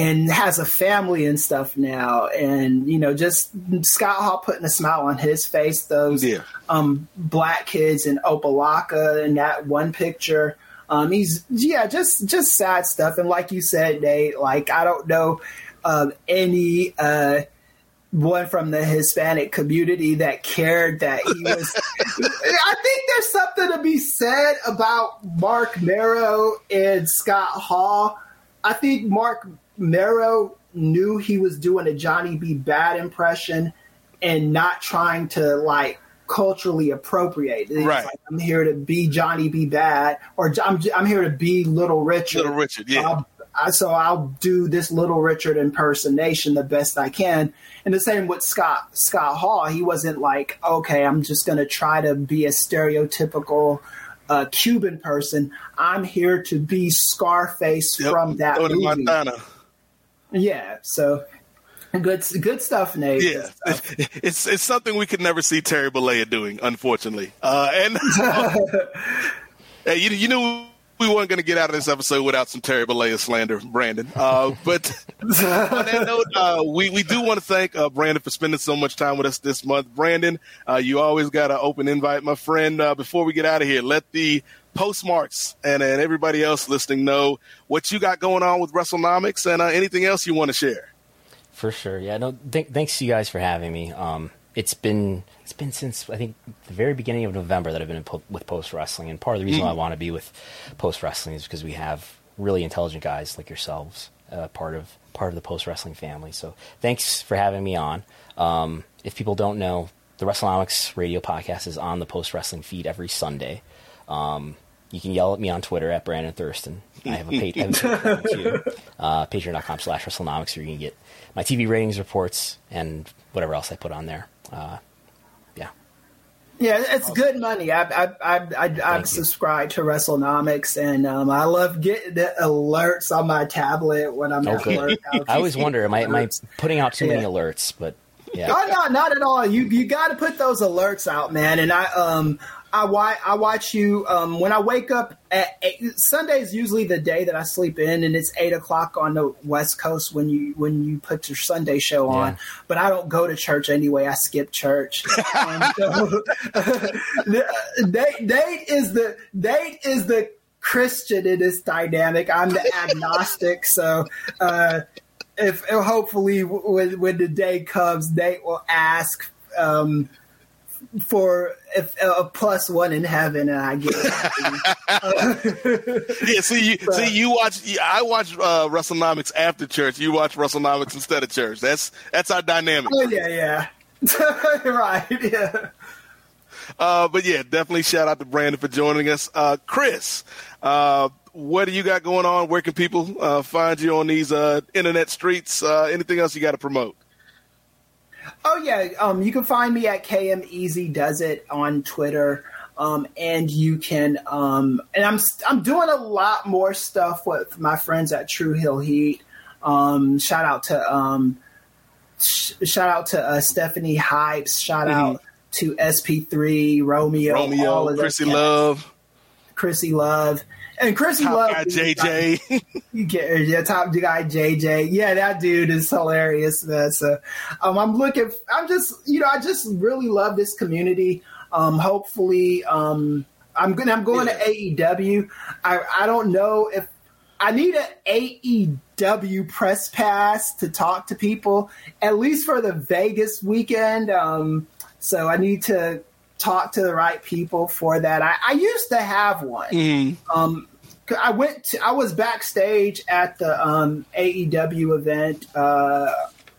and has a family and stuff now. And, you know, just Scott Hall putting a smile on his face, those yeah. um, black kids in Opa-locka in that one picture. Um, he's, yeah, just, just sad stuff. And like you said, Nate, like, I don't know um, any, uh, one from the Hispanic community that cared that he was. I think there's something to be said about Marc Mero and Scott Hall. I think Marc Mero knew he was doing a Johnny B. Bad impression and not trying to like culturally appropriate. right. Like, I'm here to be Johnny B. Bad, or I'm I'm here to be Little Richard. Little Richard, yeah. I'll, I, so I'll do this Little Richard impersonation the best I can. And the same with Scott Scott Hall. He wasn't like, okay, I'm just going to try to be a stereotypical uh, Cuban person. I'm here to be Scarface yep. from that movie. Montana. Yeah, so good good stuff, Nate. Yeah, stuff. it's it's something we could never see Terry Bollea doing, unfortunately. Uh, and hey, you you knew we weren't going to get out of this episode without some Terry Bollea slander, Brandon. Uh, but on that note, uh, we, we do want to thank uh, Brandon for spending so much time with us this month. Brandon, uh, you always got an open invite, my friend. Uh, before we get out of here, let the postmarks and, and everybody else listening know what you got going on with WrestleNomics and uh, anything else you want to share. For sure. Yeah. No. Th- thanks to you guys for having me. Um, it's been it's been since I think the very beginning of November that I've been po- with Post Wrestling, and part of the reason mm. why I want to be with Post Wrestling is because we have really intelligent guys like yourselves, uh, part of part of the Post Wrestling family. So thanks for having me on. Um, if people don't know, the WrestleNomics radio podcast is on the Post Wrestling feed every Sunday. Um, you can yell at me on Twitter at Brandon Thurston. I have a page, too, uh, patreon.com slash WrestleNomics where you can get my TV ratings reports and whatever else I put on there. Uh, yeah. Yeah, it's good money. I I I, I I'm subscribed to WrestleNomics, and um, I love getting the alerts on my tablet when I'm at work. I always wonder, am I, am I putting out too yeah. many alerts? But yeah, oh, no, not at all. You you got to put those alerts out, man. And I um I watch I watch you um, when I wake up at eight, Sunday is usually the day that I sleep in, and it's eight o'clock on the West Coast when you when you put your Sunday show on. Yeah. But I don't go to church anyway. I skip church. so, Nate, Nate is the Nate is the Christian in this dynamic. I'm the agnostic. so uh, if hopefully when when the day comes, Nate will ask. Um, for a plus one in heaven, and I get it. yeah, see, you, but, see, you watch. I watch uh, WrestleNomics after church. You watch WrestleNomics instead of church. That's that's our dynamic. Oh yeah, yeah, right, yeah. Uh, but yeah, definitely shout out to Brandon for joining us. Uh, Chris, uh, what do you got going on? Where can people uh, find you on these uh, internet streets? Uh, anything else you got to promote? Oh yeah, um, you can find me at KM Easy Does It on Twitter. Um, and you can, um, and I'm I'm doing a lot more stuff with my friends at True Hill Heat. Um, shout out to um, sh- shout out to uh, Stephanie Hypes. Shout Mhm. out to SP3 Romeo, all Romeo, of Chrissy cats. Love, Chrissy Love, and Chrissy Top Love. Guy JJ. you get yeah, top guy JJ. Yeah, that dude is hilarious, man. So, um, I'm looking. I'm just, you know, I just really love this community. Um, hopefully, um, I'm gonna. I'm going to AEW. I I don't know if I need an AEW press pass to talk to people, at least for the Vegas weekend. Um, so I need to talk to the right people for that. I, I used to have one. Um, I went. To, I was backstage at the um, AEW event uh,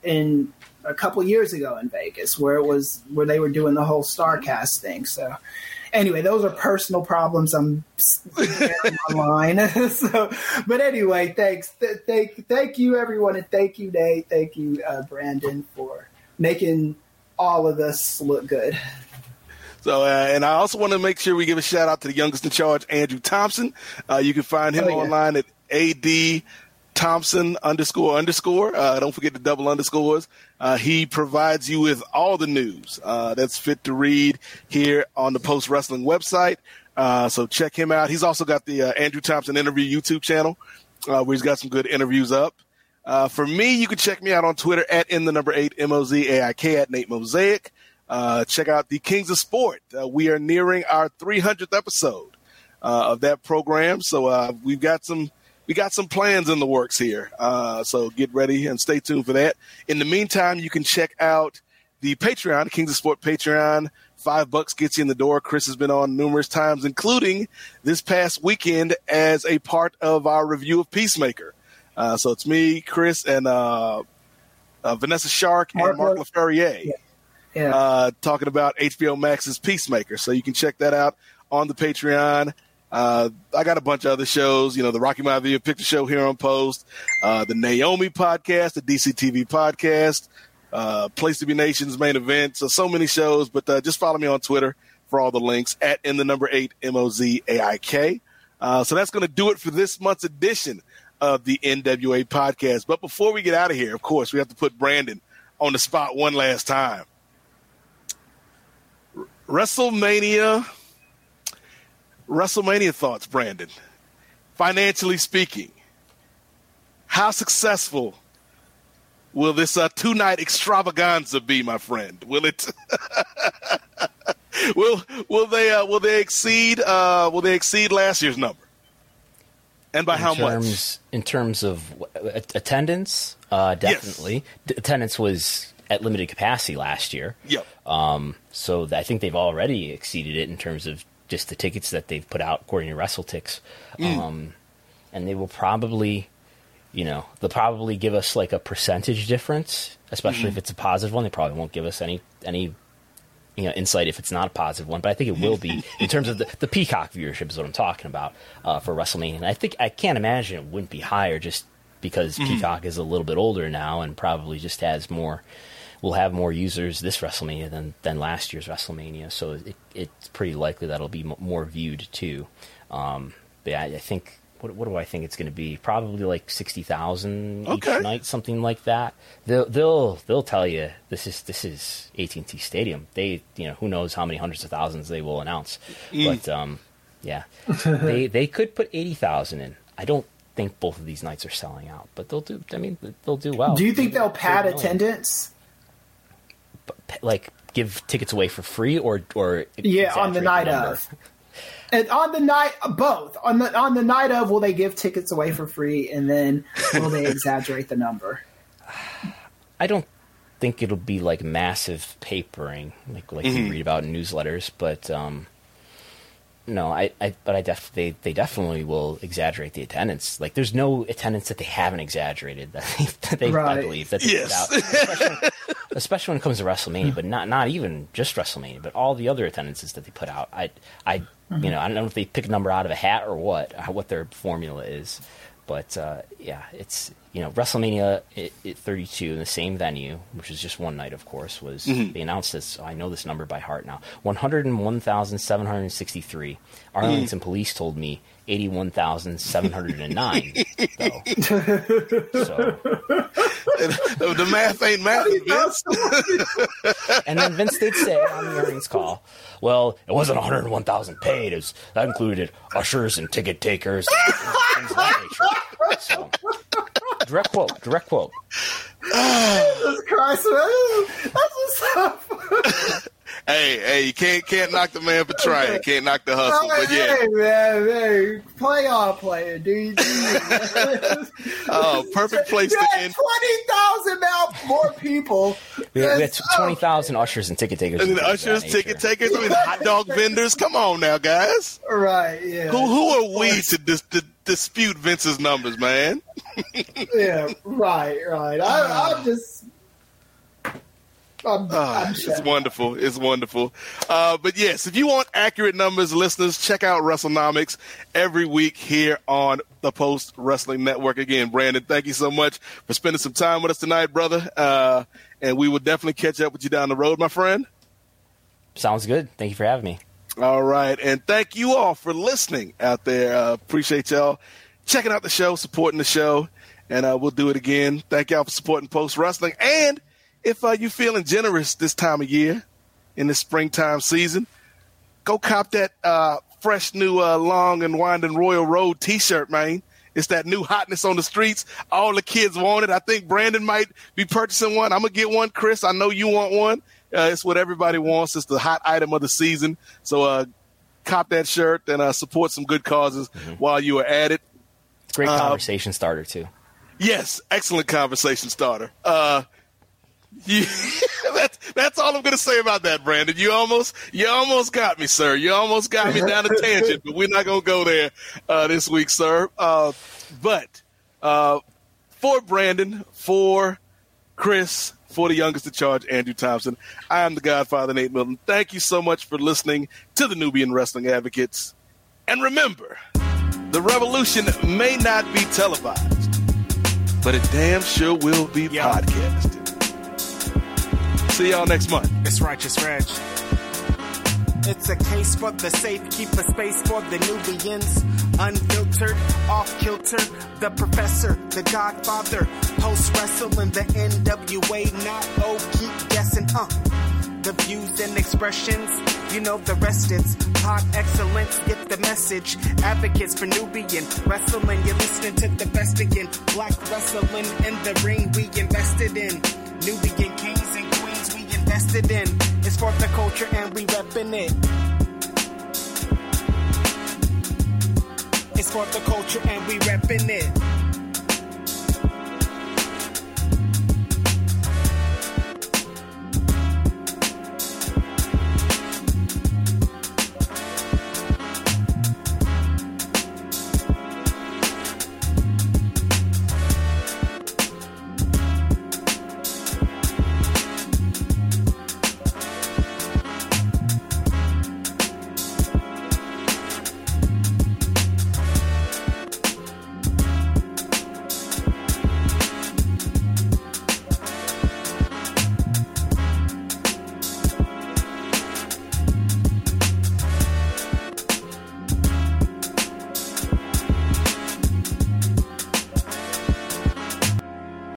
in a couple years ago in Vegas, where it was where they were doing the whole Starcast thing. So, anyway, those are personal problems. I'm online. so, but anyway, thanks. Th- thank, thank you, everyone, and thank you, Nate. Thank you, uh, Brandon, for making all of this look good. So, uh, and I also want to make sure we give a shout out to the youngest in charge, Andrew Thompson. Uh, you can find him Oh, yeah. online at AD Thompson underscore underscore. Uh, don't forget the double underscores. Uh, he provides you with all the news uh, that's fit to read here on the Post Wrestling website. Uh, so check him out. He's also got the uh, Andrew Thompson interview YouTube channel uh, where he's got some good interviews up. Uh, for me, you can check me out on Twitter at in the number eight M O Z A I K at Nate Mosaic. Uh, check out the Kings of Sport. Uh, we are nearing our 300th episode uh, of that program, so uh, we've got some we got some plans in the works here. Uh, so get ready and stay tuned for that. In the meantime, you can check out the Patreon, the Kings of Sport Patreon. Five bucks gets you in the door. Chris has been on numerous times, including this past weekend as a part of our review of Peacemaker. Uh, so it's me, Chris, and uh, uh, Vanessa Shark Mark and Mark LaFerriere Yeah. Uh, talking about HBO Max's Peacemaker. So you can check that out on the Patreon. Uh, I got a bunch of other shows, you know, the Rocky Mountain Video Picture Show here on Post, uh, the Naomi podcast, the DCTV podcast, uh, Place to Be Nation's main event. So, so many shows, but uh, just follow me on Twitter for all the links at in the number eight M O Z A I K. Uh, so that's going to do it for this month's edition of the NWA podcast. But before we get out of here, of course, we have to put Brandon on the spot one last time. WrestleMania, WrestleMania thoughts, Brandon. Financially speaking, how successful will this uh, two night extravaganza be, my friend? Will it? will will they uh, will they exceed uh, will they exceed last year's number? And by in how terms, much? In terms of attendance, uh, definitely. D- attendance was at limited capacity last year. Yep. Um, so I think they've already exceeded it in terms of just the tickets that they've put out, according to WrestleTix. Um, and they will probably, you know, they'll probably give us like a percentage difference, especially if it's a positive one. They probably won't give us any any you know insight if it's not a positive one, but I think it will be in terms of the, the Peacock viewership is what I'm talking about uh, for WrestleMania. And I think I can't imagine it wouldn't be higher just because Peacock is a little bit older now and probably just has more. Will have more users this WrestleMania than than last year's WrestleMania, so it, it's pretty likely that'll be m- more viewed too. Um, but yeah, I, I think what, what do I think it's going to be? Probably like sixty thousand Okay. each night, something like that. They'll they'll they'll tell you this is this is AT and T Stadium. They you know who knows how many hundreds of thousands they will announce, but um, yeah, they they could put eighty thousand in. I don't think both of these nights are selling out, but they'll do. I mean, they'll do well. Do you think they'll pad Thirty million. attendance? Like give tickets away for free or or Yeah, on the night number? of. And on the night, both on the on the night of, will they give tickets away for free, and then will they exaggerate the number? I don't think it'll be like massive papering, like like you read about in newsletters. But um, no, I, I but I def they, they definitely will exaggerate the attendance. Like there's no attendance that they haven't exaggerated that they, that they I believe that they Yes. put out, especially, when it comes to WrestleMania, but not not even just WrestleMania, but all the other attendances that they put out. I I you know I don't know if they pick a number out of a hat or what what their formula is, but uh, yeah, it's you know WrestleMania at, at 32 in the same venue, which is just one night, of course, was Mm-hmm. they announced this. I know this number by heart now. 101,763. Arlington Mm. Police told me 81,709. though. So. the, the math ain't math, Vince. And then Vince did say on the earnings call, well, it wasn't 101,000 paid. It was, that included ushers and ticket takers. things of that nature. So, direct quote, direct quote. Jesus Christ, man. That's what's up. Hey, hey, you can't can't knock the man for trying. Can't knock the hustle. But yeah, Hey, man, man. Play on player, dude. oh, perfect place You to had end. 20,000 now more people. We had, we That's- had 20,000 ushers and ticket takers. And then things of that ushers, nature. ticket takers, I mean, hot dog vendors. Come on now, guys. oh, Right, yeah. Who who are we to dis- to dispute Vince's numbers, man? Yeah, right, right. I, I'm just. I'm, I'm it's wonderful. It's wonderful. Uh, but yes, if you want accurate numbers, listeners, check out WrestleNomics every week here on the Post Wrestling Network. Again, Brandon, thank you so much for spending some time with us tonight, brother. Uh, and we will definitely catch up with you down the road, my friend. Sounds good. Thank you for having me. All right. And thank you all for listening out there. Uh, appreciate y'all checking out the show, supporting the show. And uh, we'll do it again. Thank y'all for supporting Post Wrestling. And if uh, you're feeling generous this time of year in the springtime season, go cop that uh, fresh new uh, Long and Winding Royal Road t shirt, man. It's that new hotness on the streets. All the kids want it. I think Brandon might be purchasing one. I'm going to get one, Chris. I know you want one. Uh, it's what everybody wants. It's the hot item of the season. So uh, cop that shirt and uh, support some good causes while you are at it. Great Uh, conversation starter, too. Yes, excellent conversation starter. You, that's that's all I'm going to say about that, Brandon. You almost you almost got me, sir. You almost got me down a tangent, but we're not going to go there uh, this week, sir. Uh, but uh, for Brandon, for Chris, for the youngest in charge, Andrew Thompson, I am the Godfather, Nate Milton. Thank you so much for listening to the Nubian Wrestling Advocates. And remember, the revolution may not be televised, but it damn sure will be Yeah. podcasted. See y'all next month. It's Righteous Reg. It's a case for the safe, keep a space for the Nubians. Unfiltered, off kilter, the professor, the godfather, post wrestling, the NWA, not oh, keep guessing, uh. The views and expressions, you know the rest it's pod excellence, get the message. Advocates for Nubian wrestling, you're listening to the best again. Black wrestling in the ring we invested in. Nubian we invested in. It's for the culture and we reppin' it. It's for the culture and we reppin' it.